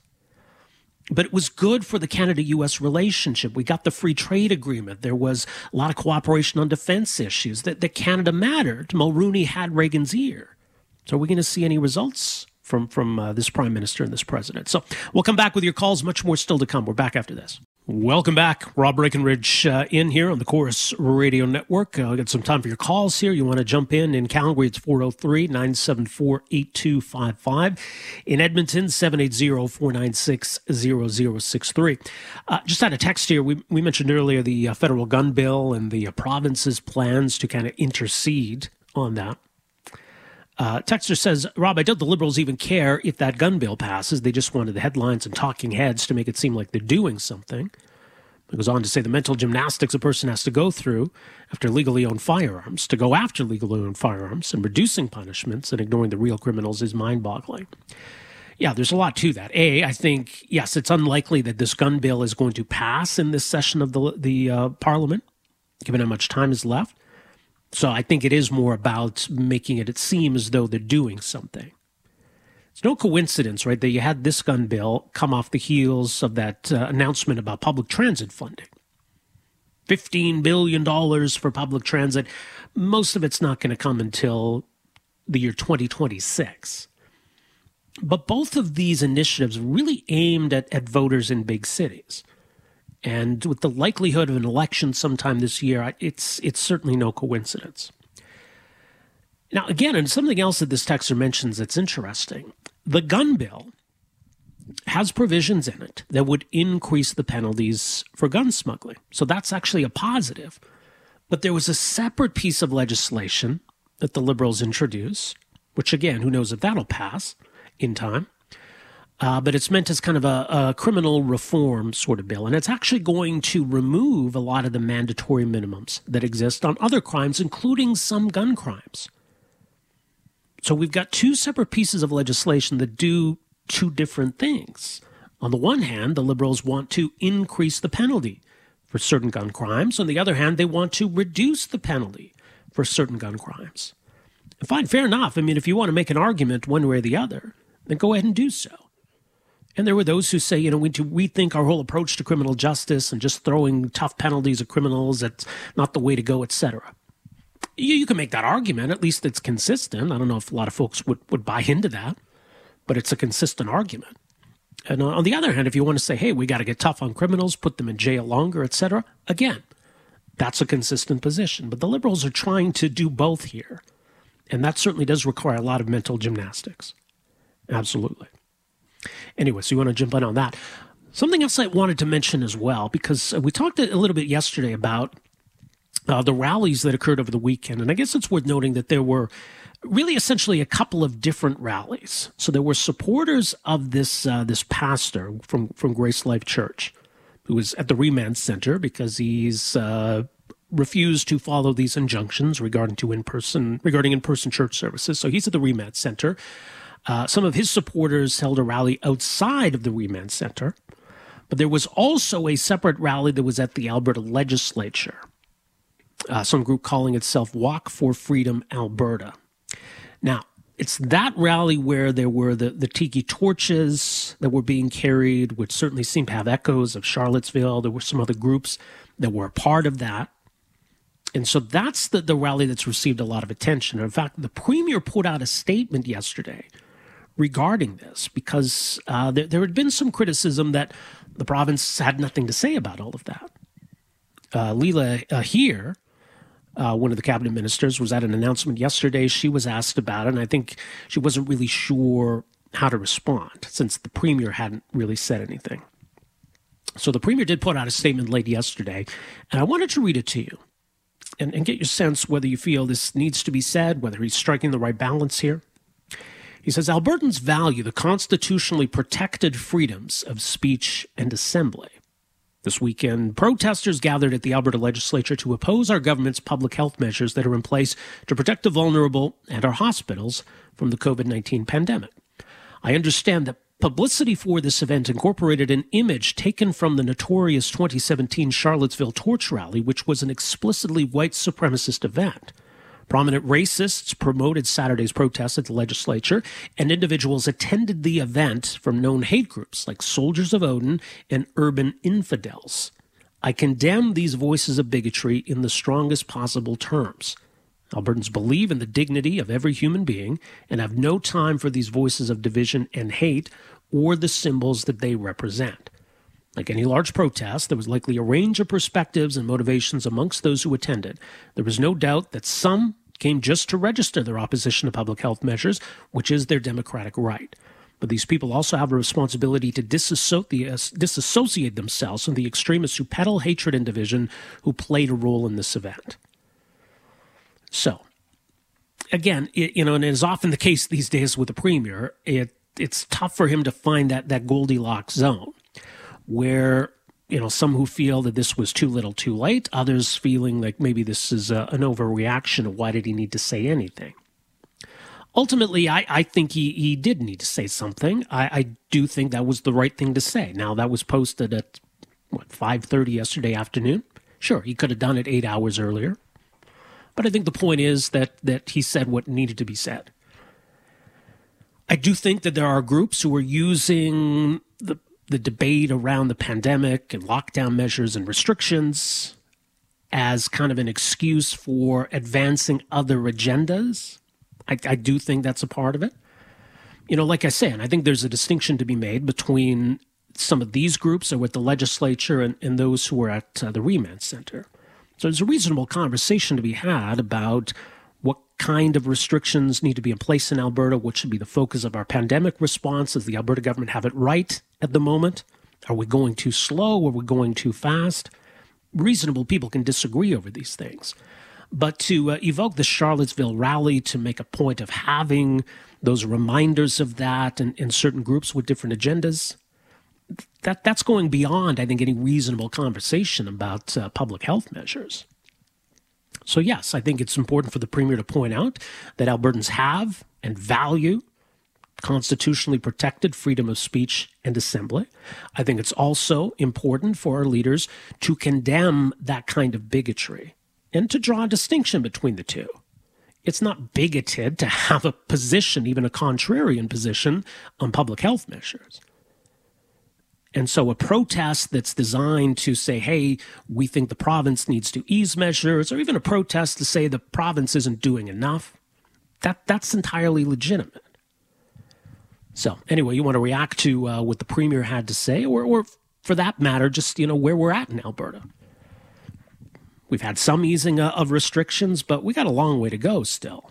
but it was good for the Canada US relationship. We got the free trade agreement. There was a lot of cooperation on defense issues that, that Canada mattered. Mulroney had Reagan's ear. So are we going to see any results from, from uh, this prime minister and this president? So we'll come back with your calls. Much more still to come. We're back after this. Welcome back. Rob Breckenridge uh, in here on the Corus Radio Network. Uh, got some time for your calls here. You want to jump in in Calgary, it's 403 974 8255. In Edmonton, 780 496 0063. Uh, just had a text here. We, we mentioned earlier the uh, federal gun bill and the uh, province's plans to kind of intercede on that. Uh, Texter says, Rob, I doubt the liberals even care if that gun bill passes. They just wanted the headlines and talking heads to make it seem like they're doing something. It goes on to say the mental gymnastics a person has to go through after legally owned firearms to go after legally owned firearms and reducing punishments and ignoring the real criminals is mind boggling. Yeah, there's a lot to that. A, I think, yes, it's unlikely that this gun bill is going to pass in this session of the, the uh, parliament, given how much time is left. So I think it is more about making it, it seem as though they're doing something. It's no coincidence, right, that you had this gun bill come off the heels of that uh, announcement about public transit funding. $15 billion for public transit. Most of it's not going to come until the year 2026. But both of these initiatives really aimed at, at voters in big cities. And with the likelihood of an election sometime this year, it's, it's certainly no coincidence. Now, again, and something else that this texter mentions that's interesting the gun bill has provisions in it that would increase the penalties for gun smuggling. So that's actually a positive. But there was a separate piece of legislation that the liberals introduced, which again, who knows if that'll pass in time. Uh, but it's meant as kind of a, a, criminal reform sort of bill. And it's actually going to remove a lot of the mandatory minimums that exist on other crimes, including some gun crimes. So we've got two separate pieces of legislation that do two different things. On the one hand, the liberals want to increase the penalty for certain gun crimes. On the other hand, they want to reduce the penalty for certain gun crimes. Fine, fair enough. I mean, if you want to make an argument one way or the other, then go ahead and do so. And there were those who say, you know, we to rethink our whole approach to criminal justice and just throwing tough penalties at criminals, that's not the way to go, etc you, you can make that argument. At least it's consistent. I don't know if a lot of folks would, would buy into that, but it's a consistent argument. And uh, on the other hand, if you want to say, hey, we got to get tough on criminals, put them in jail longer, etc., again, that's a consistent position. But the liberals are trying to do both here. And that certainly does require a lot of mental gymnastics. Absolutely. Anyway, so you want to jump in on that. Something else I wanted to mention as well, because we talked a little bit yesterday about uh, the rallies that occurred over the weekend. And I guess it's worth noting that there were really essentially a couple of different rallies. So there were supporters of this uh, this pastor from from Grace Life Church, who was at the remand center because he's uh, refused to follow these injunctions regarding to in person regarding in person church services. So he's at the remand center. Uh, some of his supporters held a rally outside of the remand center, but there was also a separate rally that was at the Alberta legislature uh, some group calling itself Walk for Freedom Alberta. Now, it's that rally where there were the, the tiki torches that were being carried, which certainly seemed to have echoes of Charlottesville. There were some other groups that were a part of that. And so that's the, the rally that's received a lot of attention. In fact, the premier put out a statement yesterday regarding this because uh, there, there, had been some criticism that the province had nothing to say about all of that. Uh, Leela uh, here uh, one of the cabinet ministers, was at an announcement yesterday. She was asked about it, and I think she wasn't really sure how to respond since the premier hadn't really said anything. So the premier did put out a statement late yesterday, and I wanted to read it to you and, and get your sense whether you feel this needs to be said, whether he's striking the right balance here. He says Albertans value the constitutionally protected freedoms of speech and assembly. This weekend, protesters gathered at the Alberta legislature to oppose our government's public health measures that are in place to protect the vulnerable and our hospitals from the COVID 19 pandemic. I understand that publicity for this event incorporated an image taken from the notorious 2017 Charlottesville torch rally, which was an explicitly white supremacist event. Prominent racists promoted Saturday's protest at the legislature, and individuals attended the event from known hate groups like Soldiers of Odin and Urban Infidels. I condemn these voices of bigotry in the strongest possible terms. Albertans believe in the dignity of every human being and have no time for these voices of division and hate or the symbols that they represent. Like any large protest, there was likely a range of perspectives and motivations amongst those who attended. There was no doubt that some came just to register their opposition to public health measures, which is their democratic right. But these people also have a responsibility to uh, disassociate themselves from the extremists who peddle hatred and division who played a role in this event. So, again, it, you know, and it is often the case these days with the premier, it, it's tough for him to find that, that Goldilocks zone where you know, some who feel that this was too little too late, others feeling like maybe this is a, an overreaction. Why did he need to say anything? Ultimately, I, I think he, he did need to say something. I, I do think that was the right thing to say. Now, that was posted at, what, 5.30 yesterday afternoon? Sure, he could have done it eight hours earlier. But I think the point is that, that he said what needed to be said. I do think that there are groups who are using the debate around the pandemic and lockdown measures and restrictions as kind of an excuse for advancing other agendas. I, I do think that's a part of it. You know, like I said, and I think there's a distinction to be made between some of these groups or with the legislature and, and those who are at uh, the remand center. So there's a reasonable conversation to be had about what kind of restrictions need to be in place in Alberta, what should be the focus of our pandemic response. Does the Alberta government have it right at the moment? Are we going too slow? Are we going too fast? Reasonable people can disagree over these things. But to uh, evoke the Charlottesville rally to make a point of having those reminders of that and in certain groups with different agendas, that that's going beyond, I think, any reasonable conversation about uh, public health measures. So, yes, I think it's important for the Premier to point out that Albertans have and value constitutionally protected freedom of speech and assembly. I think it's also important for our leaders to condemn that kind of bigotry and to draw a distinction between the two. It's not bigoted to have a position, even a contrarian position, on public health measures. And so a protest that's designed to say, hey, we think the province needs to ease measures, or even a protest to say the province isn't doing enough, that, that's entirely legitimate. So anyway, you want to react to uh, what the premier had to say, or, or for that matter, just you know where we're at in Alberta. We've had some easing uh, of restrictions, but we got a long way to go still.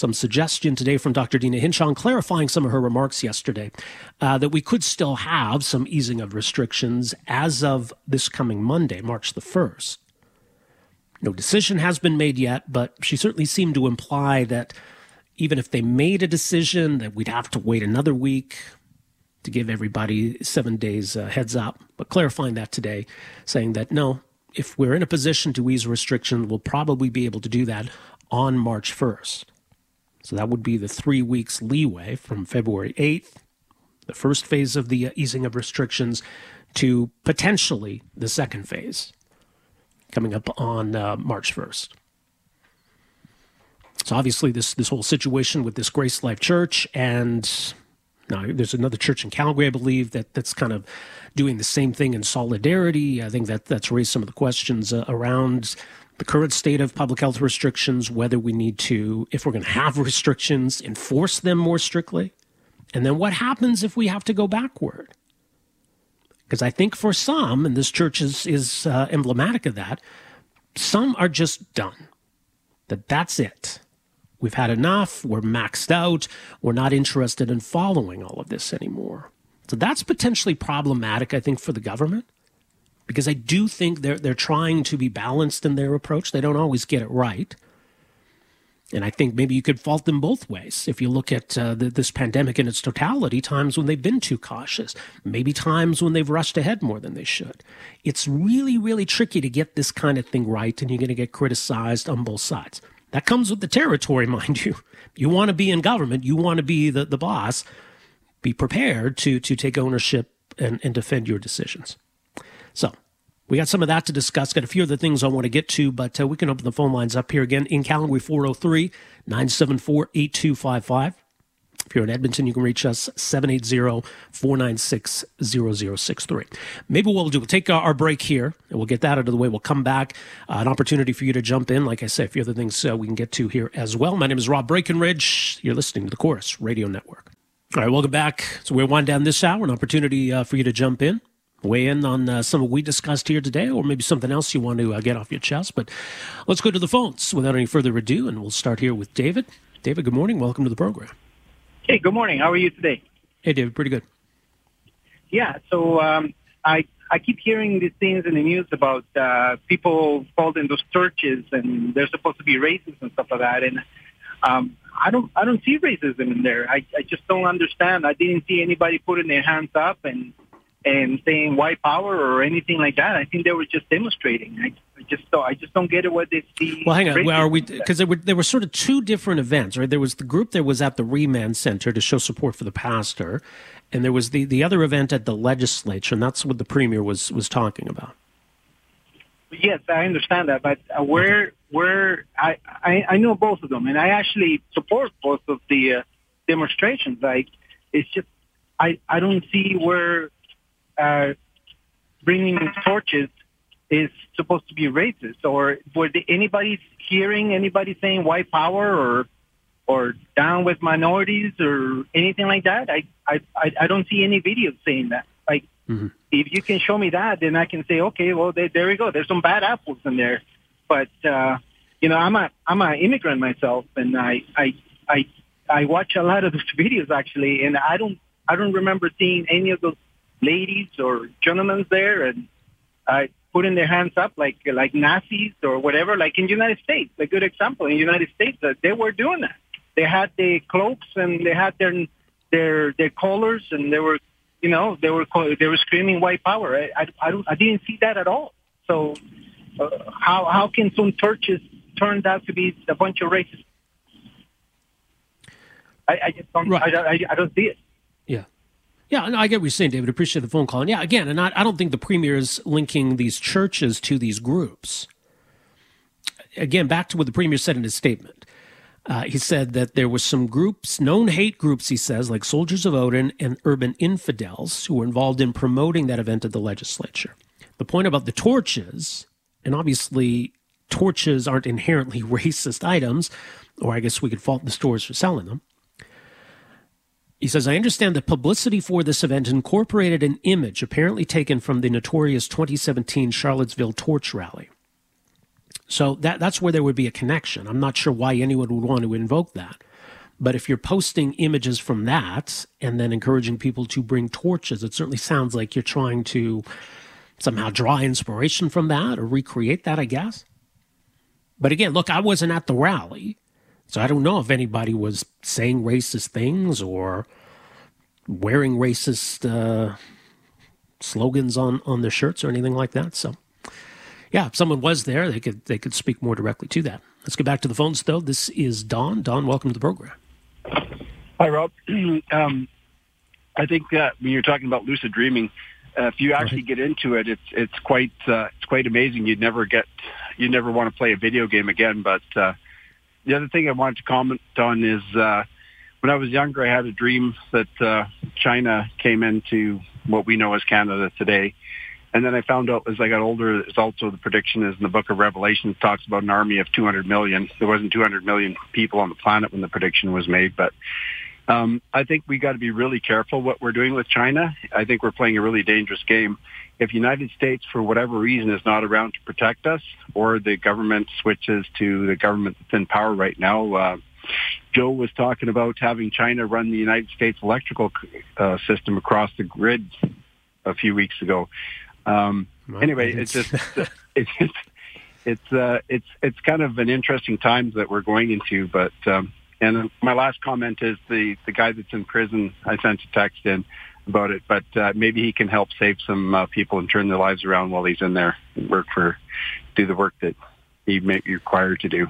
Some suggestion today from Dr. Deena Hinshaw, clarifying some of her remarks yesterday, uh, that we could still have some easing of restrictions as of this coming Monday, March the 1st. No decision has been made yet, but she certainly seemed to imply that even if they made a decision, that we'd have to wait another week to give everybody seven days uh, heads up. But clarifying that today, saying that no, if we're in a position to ease restrictions, we'll probably be able to do that on March 1st. So that would be the three weeks leeway from February 8th, the first phase of the easing of restrictions, to potentially the second phase coming up on uh, March 1st. So obviously, this this whole situation with this Grace Life Church and now there's another church in Calgary, I believe, that that's kind of doing the same thing in solidarity. I think that that's raised some of the questions uh, around the current state of public health restrictions, whether we need to, if we're going to have restrictions, enforce them more strictly. And then what happens if we have to go backward? Because I think for some, and this church is, is uh, emblematic of that, some are just done. That that's it. We've had enough. We're maxed out. We're not interested in following all of this anymore. So that's potentially problematic, I think, for the government because I do think they're they're trying to be balanced in their approach. They don't always get it right. And I think maybe you could fault them both ways. If you look at uh, the, this pandemic in its totality, times when they've been too cautious, maybe times when they've rushed ahead more than they should. It's really, really tricky to get this kind of thing right, and you're going to get criticized on both sides. That comes with the territory, [LAUGHS] mind you. You want to be in government, you want to be the, the boss. Be prepared to, to take ownership and, and defend your decisions. So we got some of that to discuss. Got a few other things I want to get to, but uh, we can open the phone lines up here again in Calgary 403 974 8255. If you're in Edmonton, you can reach us 780 496 0063. Maybe what we'll do, we'll take our break here and we'll get that out of the way. We'll come back. Uh, an opportunity for you to jump in. Like I say, a few other things uh, we can get to here as well. My name is Rob Breckenridge. You're listening to the Corus Radio Network. All right, welcome back. So we're winding down this hour, an opportunity uh, for you to jump in weigh in on uh, some of we discussed here today, or maybe something else you want to uh, get off your chest. But let's go to the phones without any further ado, and we'll start here with David. David, good morning. Welcome to the program. Hey, good morning. How are you today? Hey, David. Pretty good. Yeah. So um, I I keep hearing these things in the news about uh, people called in those churches, and they're supposed to be racist and stuff like that, and. Um, I don't I don't see racism in there. I, I just don't understand. I didn't see anybody putting their hands up and and saying white power or anything like that. I think they were just demonstrating. I, I just don't, I just don't get it. What they see. Well, hang on. Well, are we? Because there were there were sort of two different events, right? There was the group that was at the Remand Center to show support for the pastor, and there was the the other event at the legislature, and that's what the premier was was talking about. Yes, I understand that, but uh, where where I, I I know both of them, and I actually support both of the uh, demonstrations. Like it's just I I don't see where uh, bringing torches is supposed to be racist, or were anybody hearing anybody saying white power or or down with minorities or anything like that? I I I don't see any videos saying that. Like mm-hmm. if you can show me that, then I can say, okay, well there, there we go. There's some bad apples in there, but uh, you know I'm a I'm an immigrant myself, and I I I I watch a lot of those [LAUGHS] videos actually, and I don't I don't remember seeing any of those ladies or gentlemen there and uh, putting their hands up like like Nazis or whatever. Like in the United States, a good example in the United States, uh, they were doing that. They had the cloaks and they had their their their collars and they were, you know, they were they were screaming white power. I I, I, don't, I didn't see that at all. So uh, how how can some churches turn out to be a bunch of racists? I, I just don't right. I, I, I don't see it. Yeah. Yeah, no, I get what you're saying, David. Appreciate the phone call. And yeah, again, and I, I don't think the premier is linking these churches to these groups. Again, back to what the premier said in his statement. Uh, he said that there were some groups, known hate groups, he says, like Soldiers of Odin and Urban Infidels, who were involved in promoting that event at the legislature. The point about the torches, and obviously torches aren't inherently [LAUGHS] racist items, or I guess we could fault the stores for selling them. He says, I understand that publicity for this event incorporated an image apparently taken from the notorious 2017 Charlottesville torch rally. So that, that's where there would be a connection. I'm not sure why anyone would want to invoke that. But if you're posting images from that and then encouraging people to bring torches, it certainly sounds like you're trying to somehow draw inspiration from that or recreate that, I guess. But again, look, I wasn't at the rally. So I don't know if anybody was saying racist things or wearing racist uh, slogans on, on their shirts or anything like that. So, yeah, if someone was there, they could they could speak more directly to that. Let's get back to the phones, though. This is Don. Don, welcome to the program. Hi, Rob. [CLEARS THROAT] um, I think that when you're talking about lucid dreaming, uh, if you actually get into it, it's it's quite uh, it's quite amazing. You'd never get you never want to play a video game again, but uh, the other thing I wanted to comment on is uh, when I was younger, I had a dream that uh, China came into what we know as Canada today. And then I found out as I got older, it's also the prediction is in the book of Revelation talks about an army of 200 million. There wasn't 200 million people on the planet when the prediction was made, but um, I think we got to be really careful what we're doing with China. I think we're playing a really dangerous game if United States, for whatever reason, is not around to protect us, or the government switches to the government that's in power right now, uh, Joe was talking about having China run the United States electrical uh, system across the grid a few weeks ago. Um, anyway, it's just [LAUGHS] it's it's it's uh, it's it's kind of an interesting times that we're going into. But um, and my last comment is the the guy that's in prison. I sent a text in about it, but uh, maybe he can help save some uh, people and turn their lives around while he's in there and work for, do the work that he may be required to do.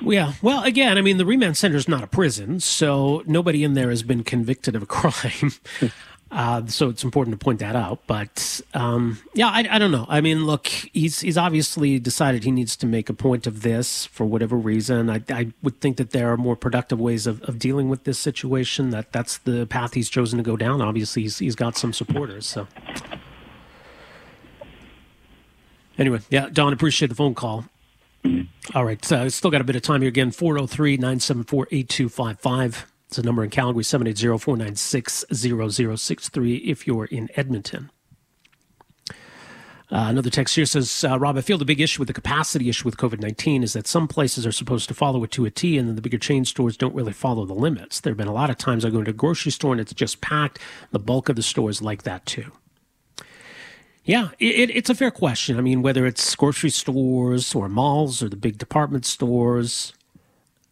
Yeah. Well, again, I mean, the remand center is not a prison, so nobody in there has been convicted of a crime. [LAUGHS] Uh, so it's important to point that out. But um, yeah, I, I, don't know. I mean, look, he's he's obviously decided he needs to make a point of this for whatever reason. I, I would think that there are more productive ways of, of dealing with this situation. That that's the path he's chosen to go down. Obviously, he's he's got some supporters. So anyway, yeah, Don, appreciate the phone call. All right, so still got a bit of time here. Again, 403 974 8255. It's a number in Calgary, 780-496-0063 if you're in Edmonton. Uh, another text here says, uh, Rob, I feel the big issue with the capacity issue with COVID 19 is that some places are supposed to follow it to a T, and then the bigger chain stores don't really follow the limits. There have been a lot of times I go into a grocery store and it's just packed. The bulk of the stores like that too. Yeah, it, it's a fair question. I mean, whether it's grocery stores or malls or the big department stores,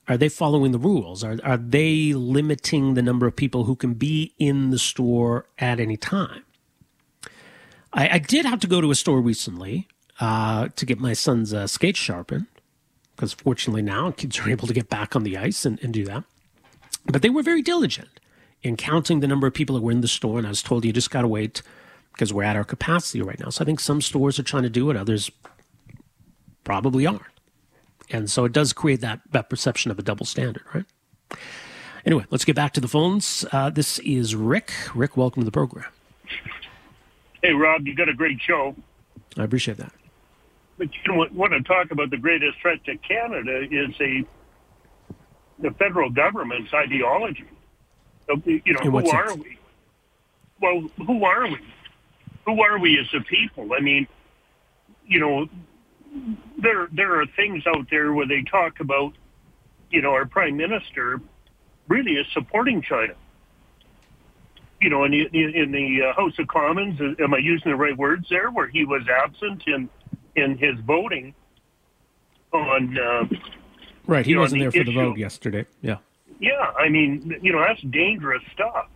are they following the rules? Are, are they limiting the number of people who can be in the store at any time? I, I did have to go to a store recently uh, to get my son's uh, skates sharpened because fortunately now kids are [LAUGHS] able to get back on the ice and, and do that. But they were very diligent in counting the number of people that were in the store. And I was told you just got to wait because we're at our capacity right now. So I think some stores are trying to do it, others probably aren't. And so it does create that, that perception of a double standard, right? Anyway, let's get back to the phones. Uh, this is Rick. Rick, welcome to the program. Hey, Rob, you got a great show. I appreciate that. But you know, want to talk about the greatest threat to Canada is a the federal government's ideology. You know, who sense? are we? Well, who are we? Who are we as a people? I mean, you know, there there are things out there where they talk about, you know, our prime minister really is supporting China. You know, in the, in the uh, House of Commons, uh, am I using the right words there? Where he was absent in in his voting on. Uh, right, he wasn't know, the there for issue. the vote yesterday. Yeah. Yeah, I mean, you know, that's dangerous stuff.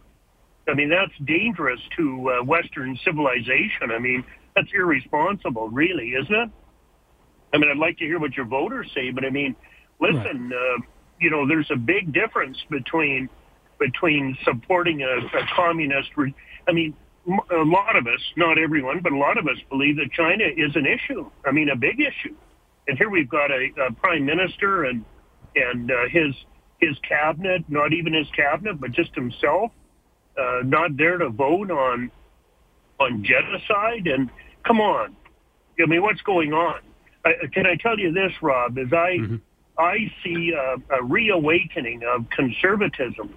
I mean, that's dangerous to uh, Western civilization. I mean, that's irresponsible, really, isn't it? I mean, I'd like to hear what your voters say, but I mean, listen, right. uh, you know, there's a big difference between between supporting a, a communist. Re- I mean, a lot of us, not everyone, but a lot of us believe that China is an issue. I mean, a big issue. And here we've got a, a prime minister and and uh, his his cabinet, not even his cabinet, but just himself, uh, not there to vote on on genocide. And come on, I mean, what's going on? I, can I tell you this, Rob? As I mm-hmm. I see a, a reawakening of conservatism,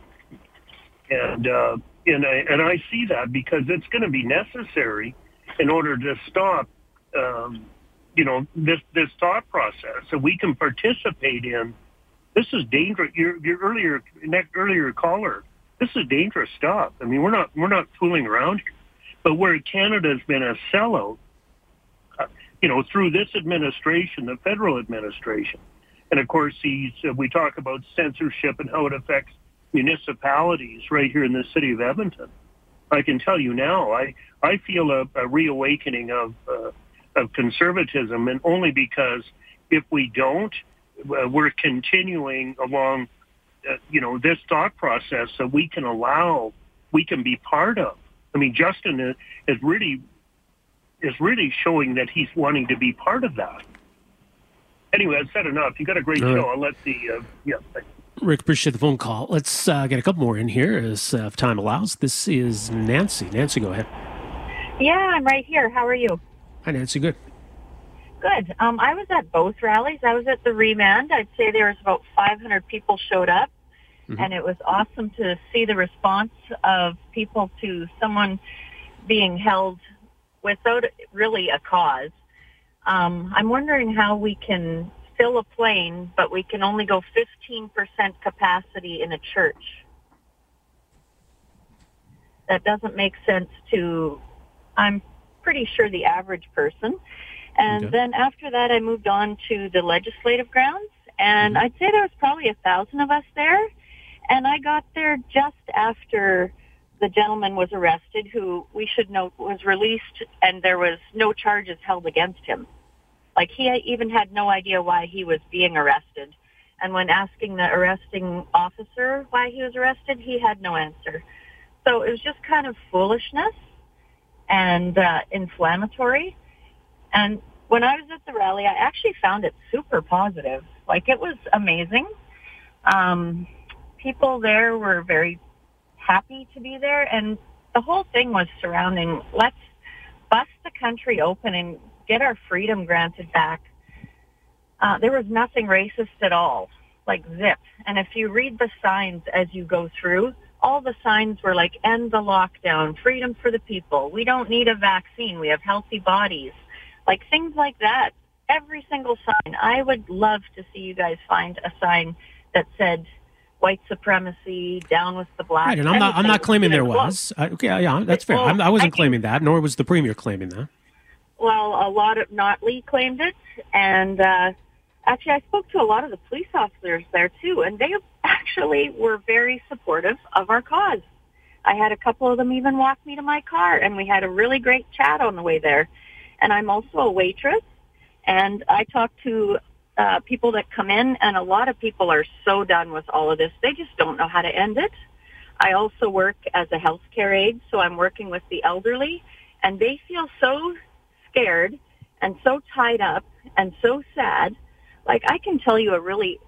and uh, and I and I see that because it's going to be necessary in order to stop, um, you know, this this thought process, so we can participate in. This is dangerous. Your your earlier earlier caller. This is dangerous stuff. I mean, we're not we're not fooling around here. But where Canada's been a sellout, uh, you know, through this administration, the federal administration, and of course, he's, uh, we talk about censorship and how it affects municipalities right here in the city of Edmonton. I can tell you now, I, I feel a, a reawakening of, uh, of conservatism, and only because if we don't, uh, we're continuing along, uh, you know, this thought process that we can allow, we can be part of. I mean, Justin is, is really is really showing that he's wanting to be part of that. Anyway, I've said enough. You got a great All show. Right. I'll let the uh, yeah. Thanks. Rick, appreciate the phone call. Let's uh, get a couple more in here as uh, if time allows. This is Nancy. Nancy, go ahead. Yeah, I'm right here. How are you? Hi, Nancy. Good. Good. Um, I was at both rallies. I was at the Remand. I'd say there was about 500 people showed up, mm-hmm. and it was awesome to see the response of people to someone being held without really a cause. Um, I'm wondering how we can fill a plane, but we can only go 15% capacity in a church. That doesn't make sense to, I'm pretty sure, the average person. And okay. then after that, I moved on to the legislative grounds, and mm-hmm. I'd say there was probably a thousand of us there. And I got there just after the gentleman was arrested, who we should note was released, and there was no charges held against him. Like he even had no idea why he was being arrested. And when asking the arresting officer why he was arrested, he had no answer. So it was just kind of foolishness and uh, inflammatory. And when I was at the rally, I actually found it super positive. Like it was amazing. Um, people there were very happy to be there, and the whole thing was surrounding let's bust the country open and get our freedom granted back, uh, there was nothing racist at all, like zip. And if you read the signs as you go through, all the signs were like end the lockdown, freedom for the people. We don't need a vaccine. We have healthy bodies. Like things like that. Every single sign. I would love to see you guys find a sign that said white supremacy, down with the black. Right, and I'm not. I'm not claiming there was. I, okay, yeah, that's fair. Well, I wasn't I claiming that, nor was the premier claiming that. Well, a lot of Notley claimed it, and uh, actually, I spoke to a lot of the police officers there too, and they actually were very supportive of our cause. I had a couple of them even walk me to my car, and we had a really great chat on the way there. And I'm also a waitress, and I talked to uh, people that come in, and a lot of people are so done with all of this. They just don't know how to end it. I also work as a healthcare aide, so I'm working with the elderly, and they feel so scared and so tied up and so sad. Like I can tell you a really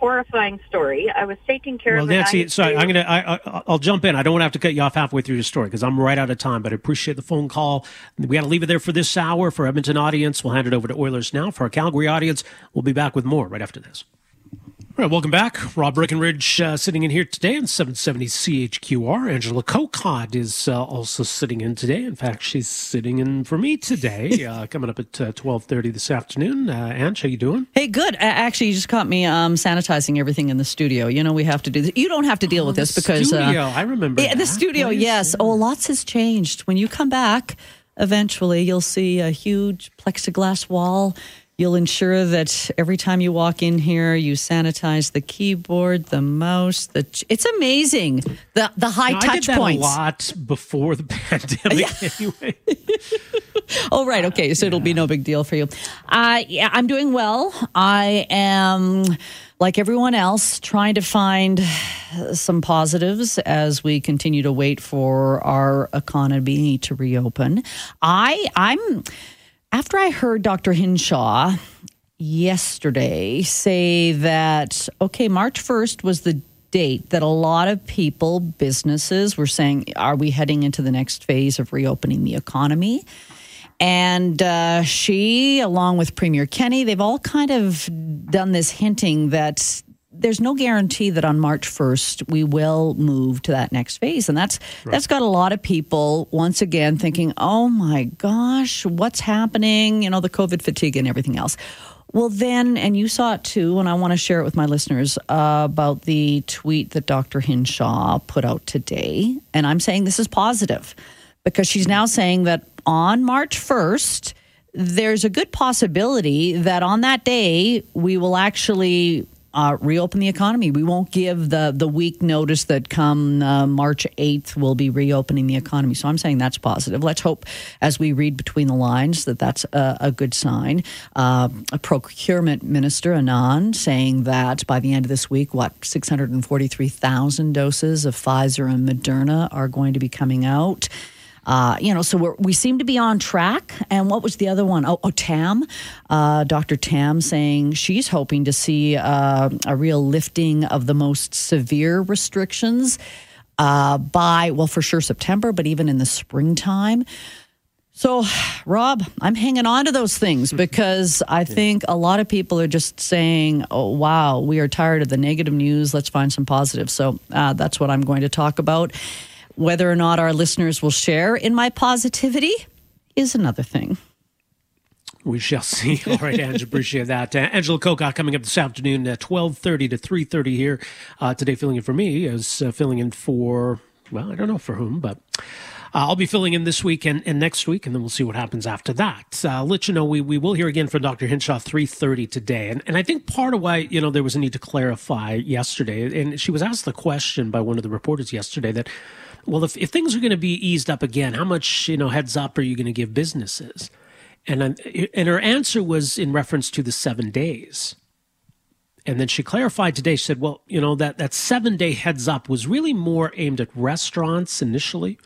horrifying story. I was taking care well, of. Well, Nancy, sorry, I'm gonna. I, I, will jump in. I don't want to have to cut you off halfway through your story because I'm right out of time. But I appreciate the phone call. We got to leave it there for this hour for Edmonton audience. We'll hand it over to Oilers now for our Calgary audience. We'll be back with more right after this. All right, welcome back. Rob Breckenridge uh, sitting in here today on 770 CHQR. Angela Kokott is uh, also sitting in today. In fact, she's sitting in for me today, [LAUGHS] uh, coming up at 12.30 uh, this afternoon. Uh, Ange, how you doing? Hey, good. Actually, you just caught me um, sanitizing everything in the studio. You know, we have to do this. You don't have to deal oh, with this because... Uh, studio, I remember yeah, The studio, yes. Oh, lots has changed. When you come back, eventually you'll see a huge plexiglass wall You'll ensure that every time you walk in here, you sanitize the keyboard, the mouse. The ch- it's amazing the the high now, touch I did that points. A lot before the [LAUGHS] pandemic, [LAUGHS] anyway. [LAUGHS] oh right, okay, so yeah. it'll be no big deal for you. Uh, yeah, I'm doing well. I am like everyone else, trying to find some positives as we continue to wait for our economy to reopen. I I'm after I heard Dr. Hinshaw yesterday say that, okay, March 1st was the date that a lot of people, businesses were saying, are we heading into the next phase of reopening the economy? And uh, she, along with Premier Kenney, they've all kind of done this hinting that there's no guarantee that on March 1st we will move to that next phase and that's right. that's got a lot of people once again thinking oh my gosh what's happening you know the covid fatigue and everything else well then and you saw it too and I want to share it with my listeners uh, about the tweet that Dr. Hinshaw put out today and I'm saying this is positive because she's now saying that on March 1st there's a good possibility that on that day we will actually uh, reopen the economy. We won't give the the week notice that come uh, March eighth we'll be reopening the economy. So I'm saying that's positive. Let's hope, as we read between the lines, that that's a, a good sign. Uh, a procurement minister Anand saying that by the end of this week, what 643,000 doses of Pfizer and Moderna are going to be coming out. Uh, you know, so we we seem to be on track. And what was the other one? Oh, oh Tam, uh, Dr. Tam saying she's hoping to see uh, a real lifting of the most severe restrictions uh, by, well, for sure September, but even in the springtime. So, Rob, I'm hanging on to those things [LAUGHS] because I think a lot of people are just saying, oh, wow, we are tired of the negative news. Let's find some positive. So, uh, that's what I'm going to talk about. Whether or not our listeners will share in my positivity is another thing. We shall see. [LAUGHS] All right, Ange, appreciate that. Uh, Angela Kokott coming up this afternoon at 12.30 to 3.30 here. Uh, today filling in for me is uh, filling in for, well, I don't know for whom, but uh, I'll be filling in this week and, and, next week, and then we'll see what happens after that. Uh, let you know we, we will hear again from Dr. Hinshaw 3.30 today. And, and I think part of why, you know, there was a need to clarify yesterday, and she was asked the question by one of the reporters yesterday that, well, if, if things are going to be eased up again, how much you know heads up are you going to give businesses? And and her answer was in reference to the seven days. And then she clarified today. She said, "Well, you know that that seven day heads up was really more aimed at restaurants initially,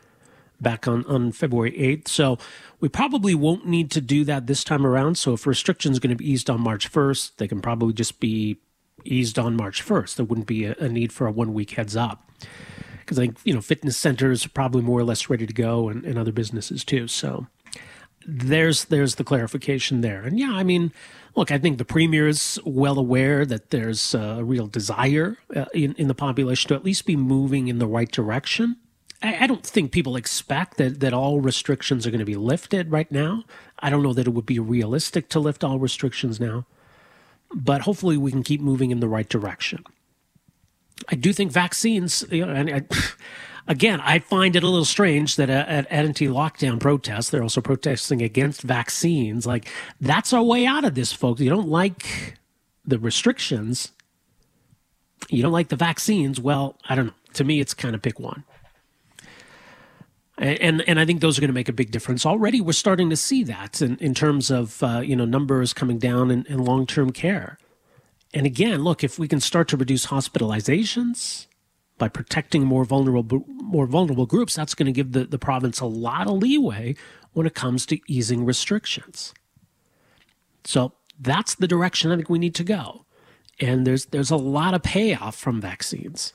back on on February eighth. So we probably won't need to do that this time around. So if restrictions are going to be eased on March first, they can probably just be eased on March first. There wouldn't be a, a need for a one week heads up." Because I think you know fitness centers are probably more or less ready to go, and, and other businesses too. So there's there's the clarification there, and yeah, I mean, look, I think the premier is well aware that there's a real desire uh, in in the population to at least be moving in the right direction. I, I don't think people expect that that all restrictions are going to be lifted right now. I don't know that it would be realistic to lift all restrictions now, but hopefully we can keep moving in the right direction. I do think vaccines, you know, and I, [SIGHS] again, I find it a little strange that at anti-lockdown protests, they're also protesting against vaccines. Like that's our way out of this, folks. You don't like the restrictions, you don't like the vaccines. Well, I don't know. To me, it's kind of pick one. And, and I think those are going to make a big difference. Already, we're starting to see that in, in terms of uh, you know numbers coming down in, in long term care. And again, look, if we can start to reduce hospitalizations by protecting more vulnerable more vulnerable groups, that's going to give the, the province a lot of leeway when it comes to easing restrictions. So that's the direction I think we need to go. And there's there's a lot of payoff from vaccines.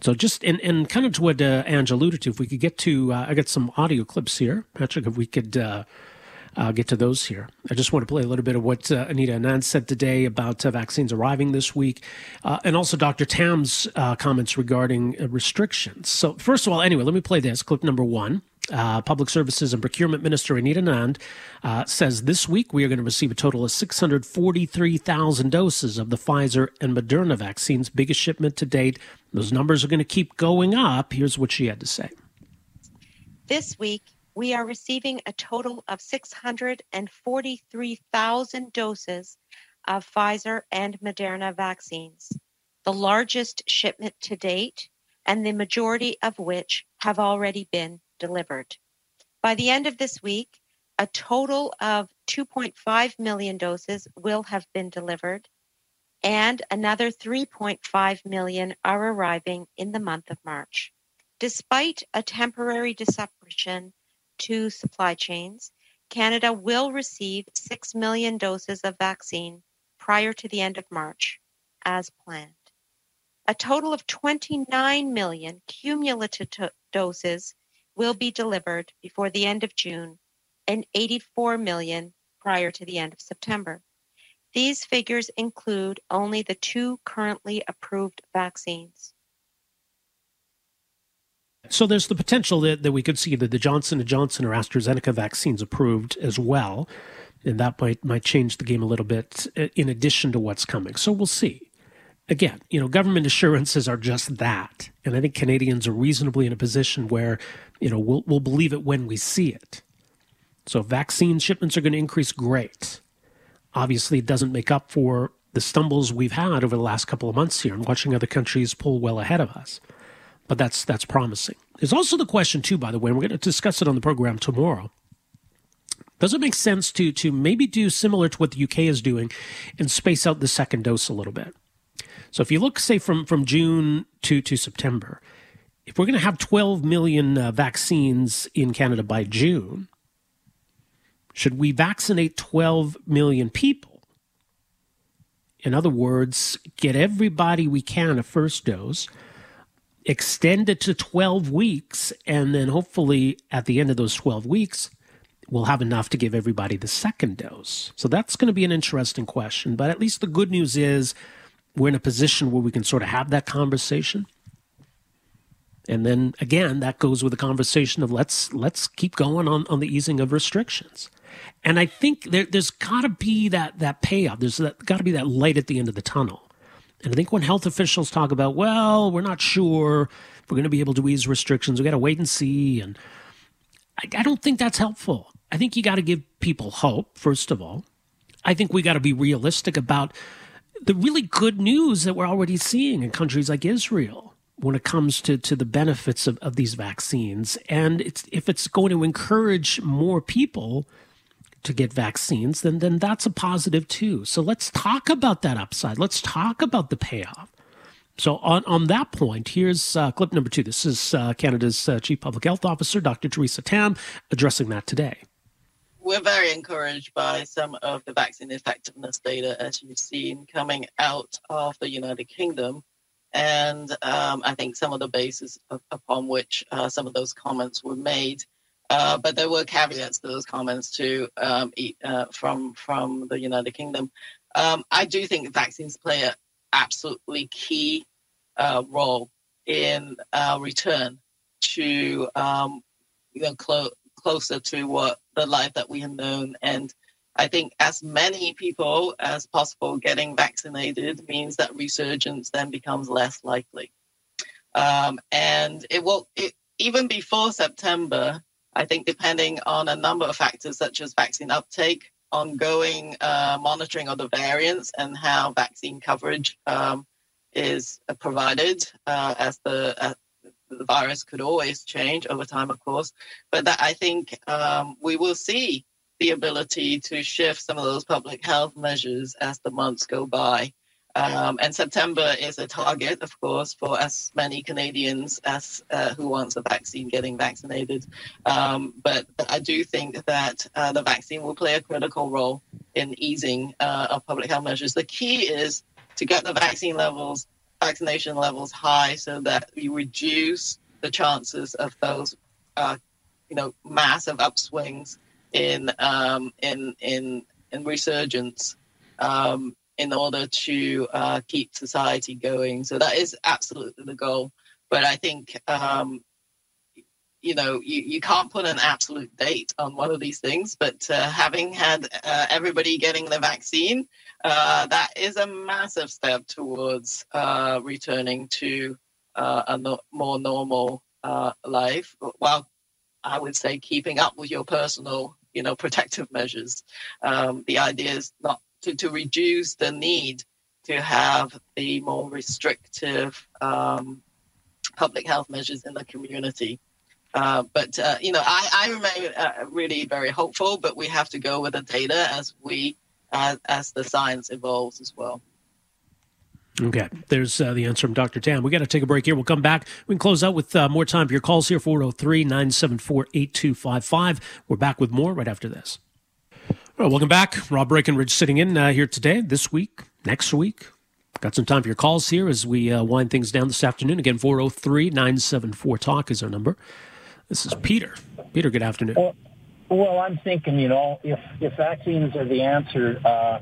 So just and, and kind of to what uh, Ange alluded to, if we could get to, uh, I got some audio clips here, Patrick. If we could uh, uh, get to those here, I just want to play a little bit of what uh, Anita Anand said today about uh, vaccines arriving this week, uh, and also Dr. Tam's uh, comments regarding uh, restrictions. So first of all, anyway, let me play this clip number one. Uh, Public Services and Procurement Minister Anita Anand says this week we are going to receive a total of 643,000 doses of the Pfizer and Moderna vaccines, biggest shipment to date. Those numbers are going to keep going up. Here's what she had to say. This week, we are receiving a total of 643,000 doses of Pfizer and Moderna vaccines, the largest shipment to date, and the majority of which have already been delivered. By the end of this week, a total of 2.5 million doses will have been delivered, and another 3.5 million are arriving in the month of March. Despite a temporary disruption to supply chains, Canada will receive 6 million doses of vaccine prior to the end of March, as planned. A total of 29 million cumulative doses will be delivered before the end of June and 84 million prior to the end of September. These figures include only the two currently approved vaccines. So there's the potential that, that we could see that the Johnson & Johnson or AstraZeneca vaccines approved as well. And that might, might change the game a little bit uh, in addition to what's coming. So we'll see. Again, you know, government assurances are just that. And I think Canadians are reasonably in a position where, you know, we'll, we'll believe it when we see it. So vaccine shipments are going to increase, great. Obviously, it doesn't make up for the stumbles we've had over the last couple of months here and watching other countries pull well ahead of us but that's that's promising. There's also the question too, by the way, and we're going to discuss it on the program tomorrow. Does it make sense to to maybe do similar to what the UK is doing and space out the second dose a little bit? So if you look, say from from June to to September, if we're going to have 12 million uh, vaccines in Canada by June, should we vaccinate 12 million people? In other words, get everybody we can a first dose extend it to 12 weeks, and then hopefully at the end of those 12 weeks, we'll have enough to give everybody the second dose. So that's going to be an interesting question. But at least the good news is we're in a position where we can sort of have that conversation. And then again, that goes with the conversation of let's let's keep going on, on the easing of restrictions. And I think there, there's got to be that that payoff. There's got to be that light at the end of the tunnel. And I think when health officials talk about, well, we're not sure if we're going to be able to ease restrictions, we got to wait and see. And I, I don't think that's helpful. I think you got to give people hope, first of all. I think we got to be realistic about the really good news that we're already seeing in countries like Israel when it comes to, to the benefits of, of these vaccines. And it's, if it's going to encourage more people to get vaccines, then then that's a positive too. So let's talk about that upside. Let's talk about the payoff. So on on that point, here's uh, clip number two. This is uh, Canada's uh, Chief Public Health Officer, Dr. Theresa Tam, addressing that today. We're very encouraged by some of the vaccine effectiveness data, as you've seen, coming out of the United Kingdom. And um, I think some of the basis upon which uh, some of those comments were made uh, but there were caveats to those comments too um, uh, from from the United Kingdom. Um, I do think vaccines play an absolutely key uh, role in our return to um, you know clo- closer to what the life that we have known. And I think as many people as possible getting vaccinated means that resurgence then becomes less likely. Um, and it will it, even before September I think depending on a number of factors such as vaccine uptake, ongoing uh, monitoring of the variants, and how vaccine coverage um, is provided uh, as the uh, the virus could always change over time, of course. But that I think um, we will see the ability to shift some of those public health measures as the months go by. Um, and September is a target, of course, for as many Canadians as uh, who wants the vaccine getting vaccinated. Um, but I do think that uh, the vaccine will play a critical role in easing uh, of public health measures. The key is to get the vaccine levels, vaccination levels high, so that you reduce the chances of those, uh, you know, massive upswings in um, in in in resurgence. Um, in order to uh, keep society going. So that is absolutely the goal. But I think, um, you know, you, you can't put an absolute date on one of these things. But uh, having had uh, everybody getting the vaccine, uh, that is a massive step towards uh, returning to uh, a no- more normal life. Well, I would say keeping up with your personal, you know, protective measures. Um, the idea is not to, to reduce the need to have the more restrictive um, public health measures in the community. Uh, but uh, you know, I, I remain uh, really very hopeful. But we have to go with the data as we as, the science evolves as well. Okay, there's uh, the answer from Dr. Tam. We got to take a break here. We'll come back. We can close out with uh, more time for your calls here 403 974 8255. We're back with more right after this. Well, welcome back. Rob Breckenridge sitting in uh, here today, this week, next week. Got some time for your calls here as we uh, wind things down this afternoon. Again, 403 974 Talk is our number. This is Peter. Peter, good afternoon. Well, well, I'm thinking, you know, if, if vaccines are the answer, uh,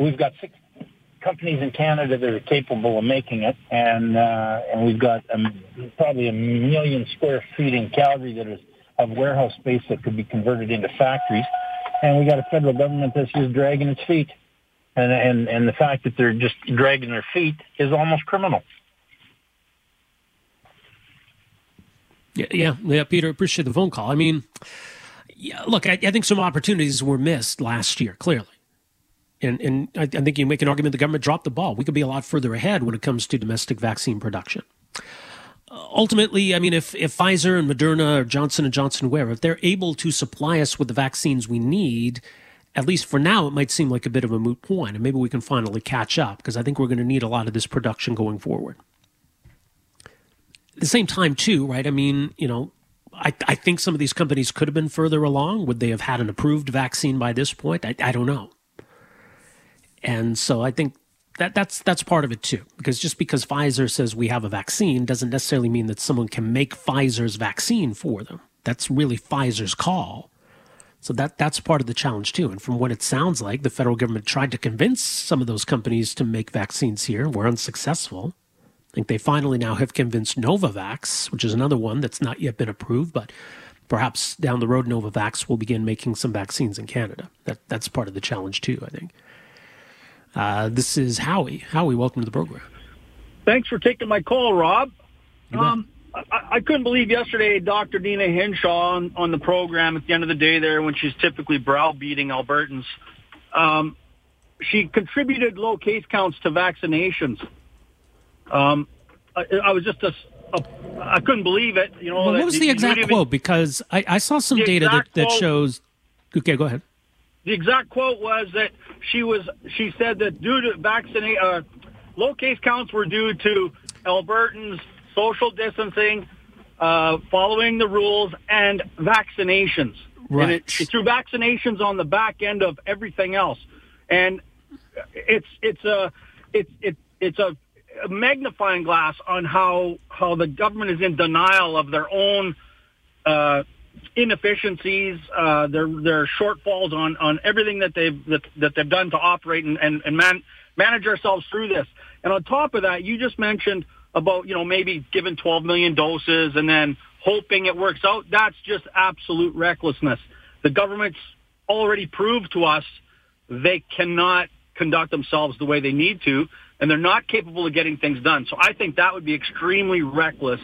we've got six companies in Canada that are capable of making it, and uh, and we've got um, probably a million square feet in Calgary that is of warehouse space that could be converted into factories and we got a federal government that's just dragging its feet. And, and, and the fact that they're just dragging their feet is almost criminal. Yeah, yeah, yeah, Peter, appreciate the phone call. I mean, yeah, look, I, I think some opportunities were missed last year, clearly. And, and I, I think you make an argument the government dropped the ball. We could be a lot further ahead when it comes to domestic vaccine production ultimately, I mean, if, if Pfizer and Moderna or Johnson and Johnson, wherever, if they're able to supply us with the vaccines we need, at least for now, it might seem like a bit of a moot point, and maybe we can finally catch up because I think we're going to need a lot of this production going forward. At the same time, too, right? I mean, you know, I, I think some of these companies could have been further along. Would they have had an approved vaccine by this point? I, I don't know. And so I think that that's that's part of it too. Because just because Pfizer says we have a vaccine doesn't necessarily mean that someone can make Pfizer's vaccine for them. That's really Pfizer's call. So that that's part of the challenge too. And from what it sounds like, the federal government tried to convince some of those companies to make vaccines here. Were unsuccessful. I think they finally now have convinced Novavax, which is another one that's not yet been approved, but perhaps down the road Novavax will begin making some vaccines in Canada. That that's part of the challenge too, I think. Uh, this is Howie. Howie, welcome to the program. Thanks for taking my call, Rob. Um, I, I, couldn't believe yesterday Dr. Deena Hinshaw on, on, the program at the end of the day there when she's typically browbeating Albertans. Um, she contributed low case counts to vaccinations. Um, I, I, was just a, a, I couldn't believe it. You know, well, what was the exact even, quote? Because I, I saw some data that, that quote, shows. Okay, go ahead. The exact quote was that she was she said that due to vaccinate uh, low case counts were due to Albertans social distancing, uh, following the rules, and vaccinations. Right. And it, she threw vaccinations on the back end of everything else, and it's it's a it's it, it's a, a magnifying glass on how how the government is in denial of their own uh, inefficiencies, uh, their their shortfalls on on everything that they've that, that they've done to operate and and, and man, manage ourselves through this. And on top of that, you just mentioned about you know maybe giving 12 million doses and then hoping it works out. That's just absolute recklessness. The government's already proved to us they cannot conduct themselves the way they need to, and they're not capable of getting things done. So I think that would be extremely reckless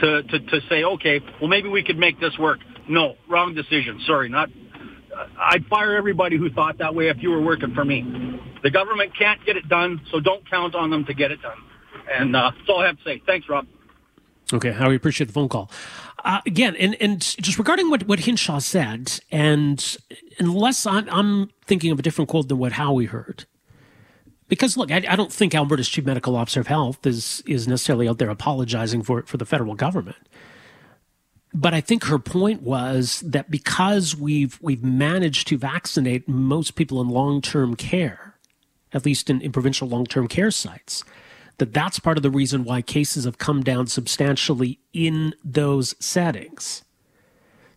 to, to, to say, okay, well, maybe we could make this work. No, wrong decision. Sorry, not. I'd fire everybody who thought that way if you were working for me. The government can't get it done, so don't count on them to get it done. And uh, that's all I have to say. Thanks, Rob. Okay, Howie, appreciate the phone call. Uh, again, and, and just regarding what, what Hinshaw said, and unless I'm, I'm thinking of a different quote than what Howie heard, because look, I, I, don't think Alberta's chief medical officer of health is is necessarily out there apologizing for for the federal government. But I think her point was that because we've we've managed to vaccinate most people in long term care, at least in, in provincial long term care sites, that that's part of the reason why cases have come down substantially in those settings.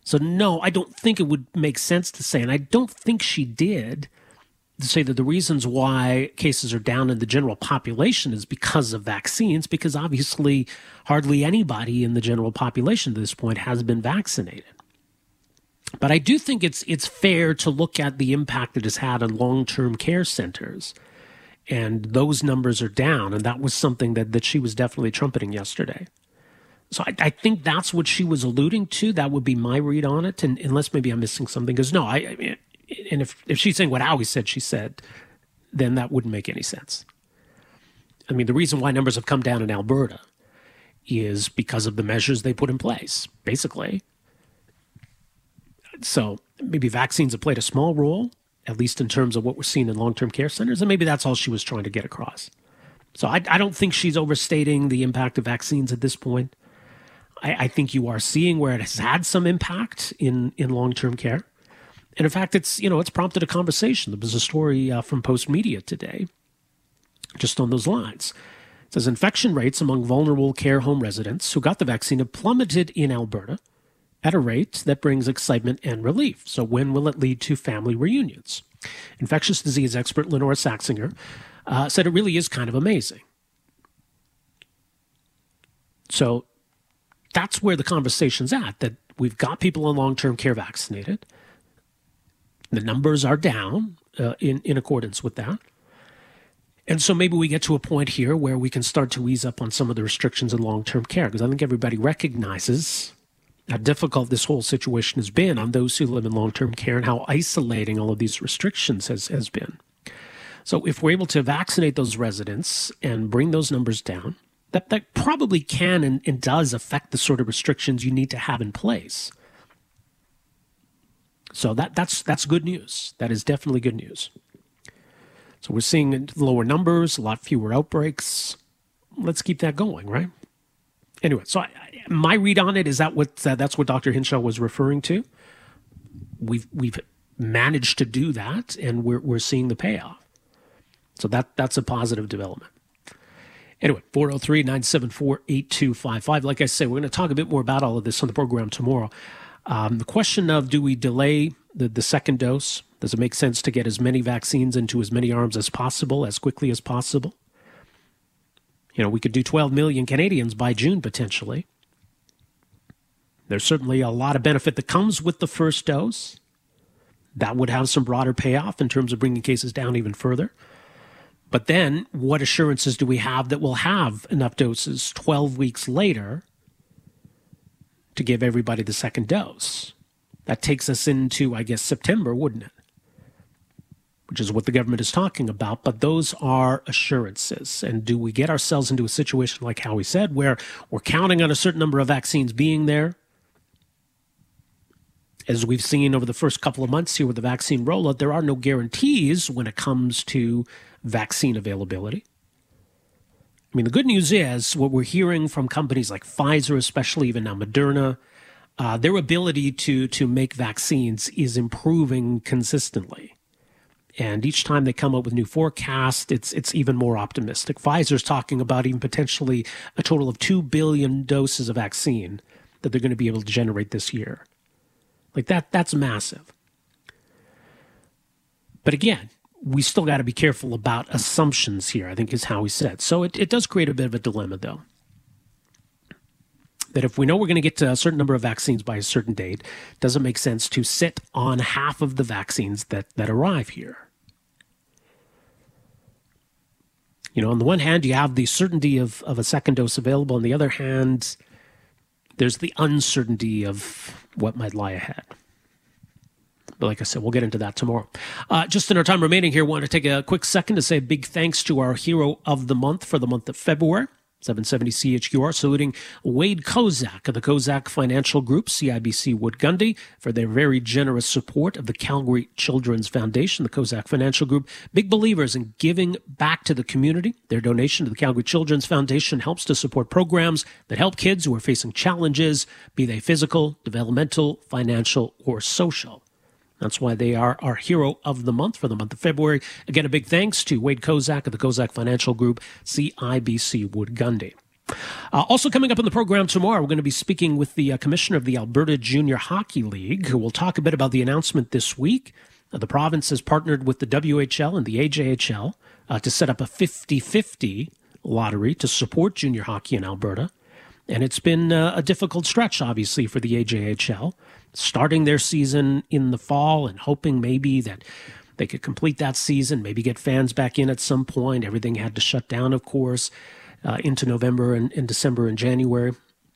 So, no, I don't think it would make sense to say, and I don't think she did, say that the reasons why cases are down in the general population is because of vaccines, because obviously hardly anybody in the general population at this point has been vaccinated. But I do think it's it's fair to look at the impact it has had on long-term care centers and those numbers are down. And that was something that, that she was definitely trumpeting yesterday. So I, I, think that's what she was alluding to. That would be my read on it. And unless maybe I'm missing something, because no, I, I mean, and if, if she's saying what Howie said, she said, then that wouldn't make any sense. I mean, the reason why numbers have come down in Alberta is because of the measures they put in place, basically. So maybe vaccines have played a small role, at least in terms of what we're seeing in long term care centers. And maybe that's all she was trying to get across. So I, I don't think she's overstating the impact of vaccines at this point. I, I think you are seeing where it has had some impact in, in long term care. And in fact, it's you know it's prompted a conversation. There was a story uh, from Postmedia today, just on those lines. It says infection rates among vulnerable care home residents who got the vaccine have plummeted in Alberta at a rate that brings excitement and relief. So, when will it lead to family reunions? Infectious disease expert Lynora Saxinger uh, said it really is kind of amazing. So, that's where the conversation's at that we've got people in long term care vaccinated. The numbers are down uh, in, in accordance with that. And so maybe we get to a point here where we can start to ease up on some of the restrictions in long term care because I think everybody recognizes how difficult this whole situation has been on those who live in long term care and how isolating all of these restrictions has, has been. So, if we're able to vaccinate those residents and bring those numbers down, that, that probably can and, and does affect the sort of restrictions you need to have in place. So that that's that's good news. That is definitely good news. So we're seeing lower numbers, a lot fewer outbreaks. Let's keep that going, right? Anyway, so I, my read on it is that what uh, that's what Dr. Hinshaw was referring to. We've we've managed to do that, and we're we're seeing the payoff. So that that's a positive development. Anyway, 403 974 8255. Like I said, we're going to talk a bit more about all of this on the program tomorrow. Um, the question of do we delay the, the second dose? Does it make sense to get as many vaccines into as many arms as possible, as quickly as possible? You know, we could do 12 million Canadians by June potentially. There's certainly a lot of benefit that comes with the first dose. That would have some broader payoff in terms of bringing cases down even further. But then, what assurances do we have that we'll have enough doses 12 weeks later to give everybody the second dose? That takes us into, I guess, September, wouldn't it? Which is what the government is talking about. But those are assurances. And do we get ourselves into a situation like Howie said, where we're counting on a certain number of vaccines being there? as we've seen over the first couple of months here with the vaccine rollout, there are no guarantees when it comes to vaccine availability. I mean, the good news is what we're hearing from companies like Pfizer, especially even now Moderna, uh, their ability to to make vaccines is improving consistently. And each time they come up with new forecasts, it's it's even more optimistic. Pfizer's talking about even potentially a total of two billion doses of vaccine that they're going to be able to generate this year. Like that, that's massive. But again, we still got to be careful about assumptions here, I think is how he said. So it, it does create a bit of a dilemma, though. That if we know we're going to get to a certain number of vaccines by a certain date, does it make sense to sit on half of the vaccines that, that arrive here? You know, on the one hand, you have the certainty of, of a second dose available. On the other hand, there's the uncertainty of what might lie ahead. But like I said, we'll get into that tomorrow. Uh, just in our time remaining here, want to take a quick second to say big thanks to our hero of the month for the month of February. 770 CHQR saluting Wade Kozak of the Kozak Financial Group, CIBC Wood Gundy, for their very generous support of the Calgary Children's Foundation, the Kozak Financial Group. Big believers in giving back to the community. Their donation to the Calgary Children's Foundation helps to support programs that help kids who are facing challenges, be they physical, developmental, financial, or social. That's why they are our hero of the month for the month of February. Again, a big thanks to Wade Kozak of the Kozak Financial Group, CIBC Wood Gundy. Uh, also coming up in the program tomorrow, we're going to be speaking with the uh, commissioner of the Alberta Junior Hockey League, who will talk a bit about the announcement this week. Uh, the province has partnered with the WHL and the AJHL uh, to set up a 50-50 lottery to support junior hockey in Alberta. And it's been uh, a difficult stretch, obviously, for the AJHL starting their season in the fall and hoping maybe that they could complete that season, maybe get fans back in at some point. Everything had to shut down, of course, uh, into November and, and, December and January.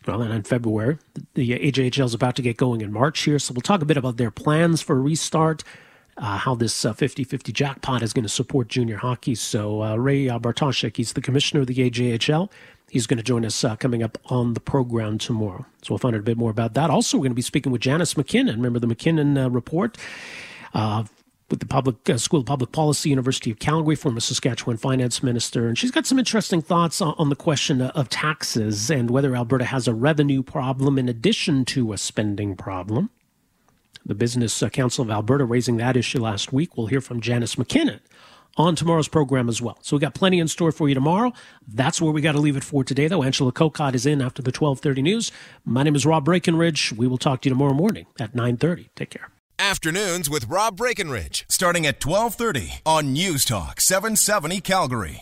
Well, and in February. The AJHL is about to get going in March here. So we'll talk a bit about their plans for a restart, uh, how this 50 uh, 50 jackpot is going to support junior hockey. So uh, Ray uh, Bartoshyk, he's the commissioner of the AJHL. He's going to join us uh, coming up on the program tomorrow. So we'll find out a bit more about that. Also, we're going to be speaking with Janice MacKinnon. Remember the MacKinnon uh, report? Uh, with the public uh, School of Public Policy, University of Calgary, former Saskatchewan finance minister, and she's got some interesting thoughts on, on the question of taxes and whether Alberta has a revenue problem in addition to a spending problem. The Business Council of Alberta raising that issue last week. We'll hear from Janice MacKinnon on tomorrow's program as well. So we got plenty in store for you tomorrow. That's where we got to leave it for today, though. Angela Kokott is in after the 1230 news. My name is Rob Breckenridge. We will talk to you tomorrow morning at 930. Take care. Afternoons with Rob Breckenridge, starting at 1230 on News Talk 770 Calgary.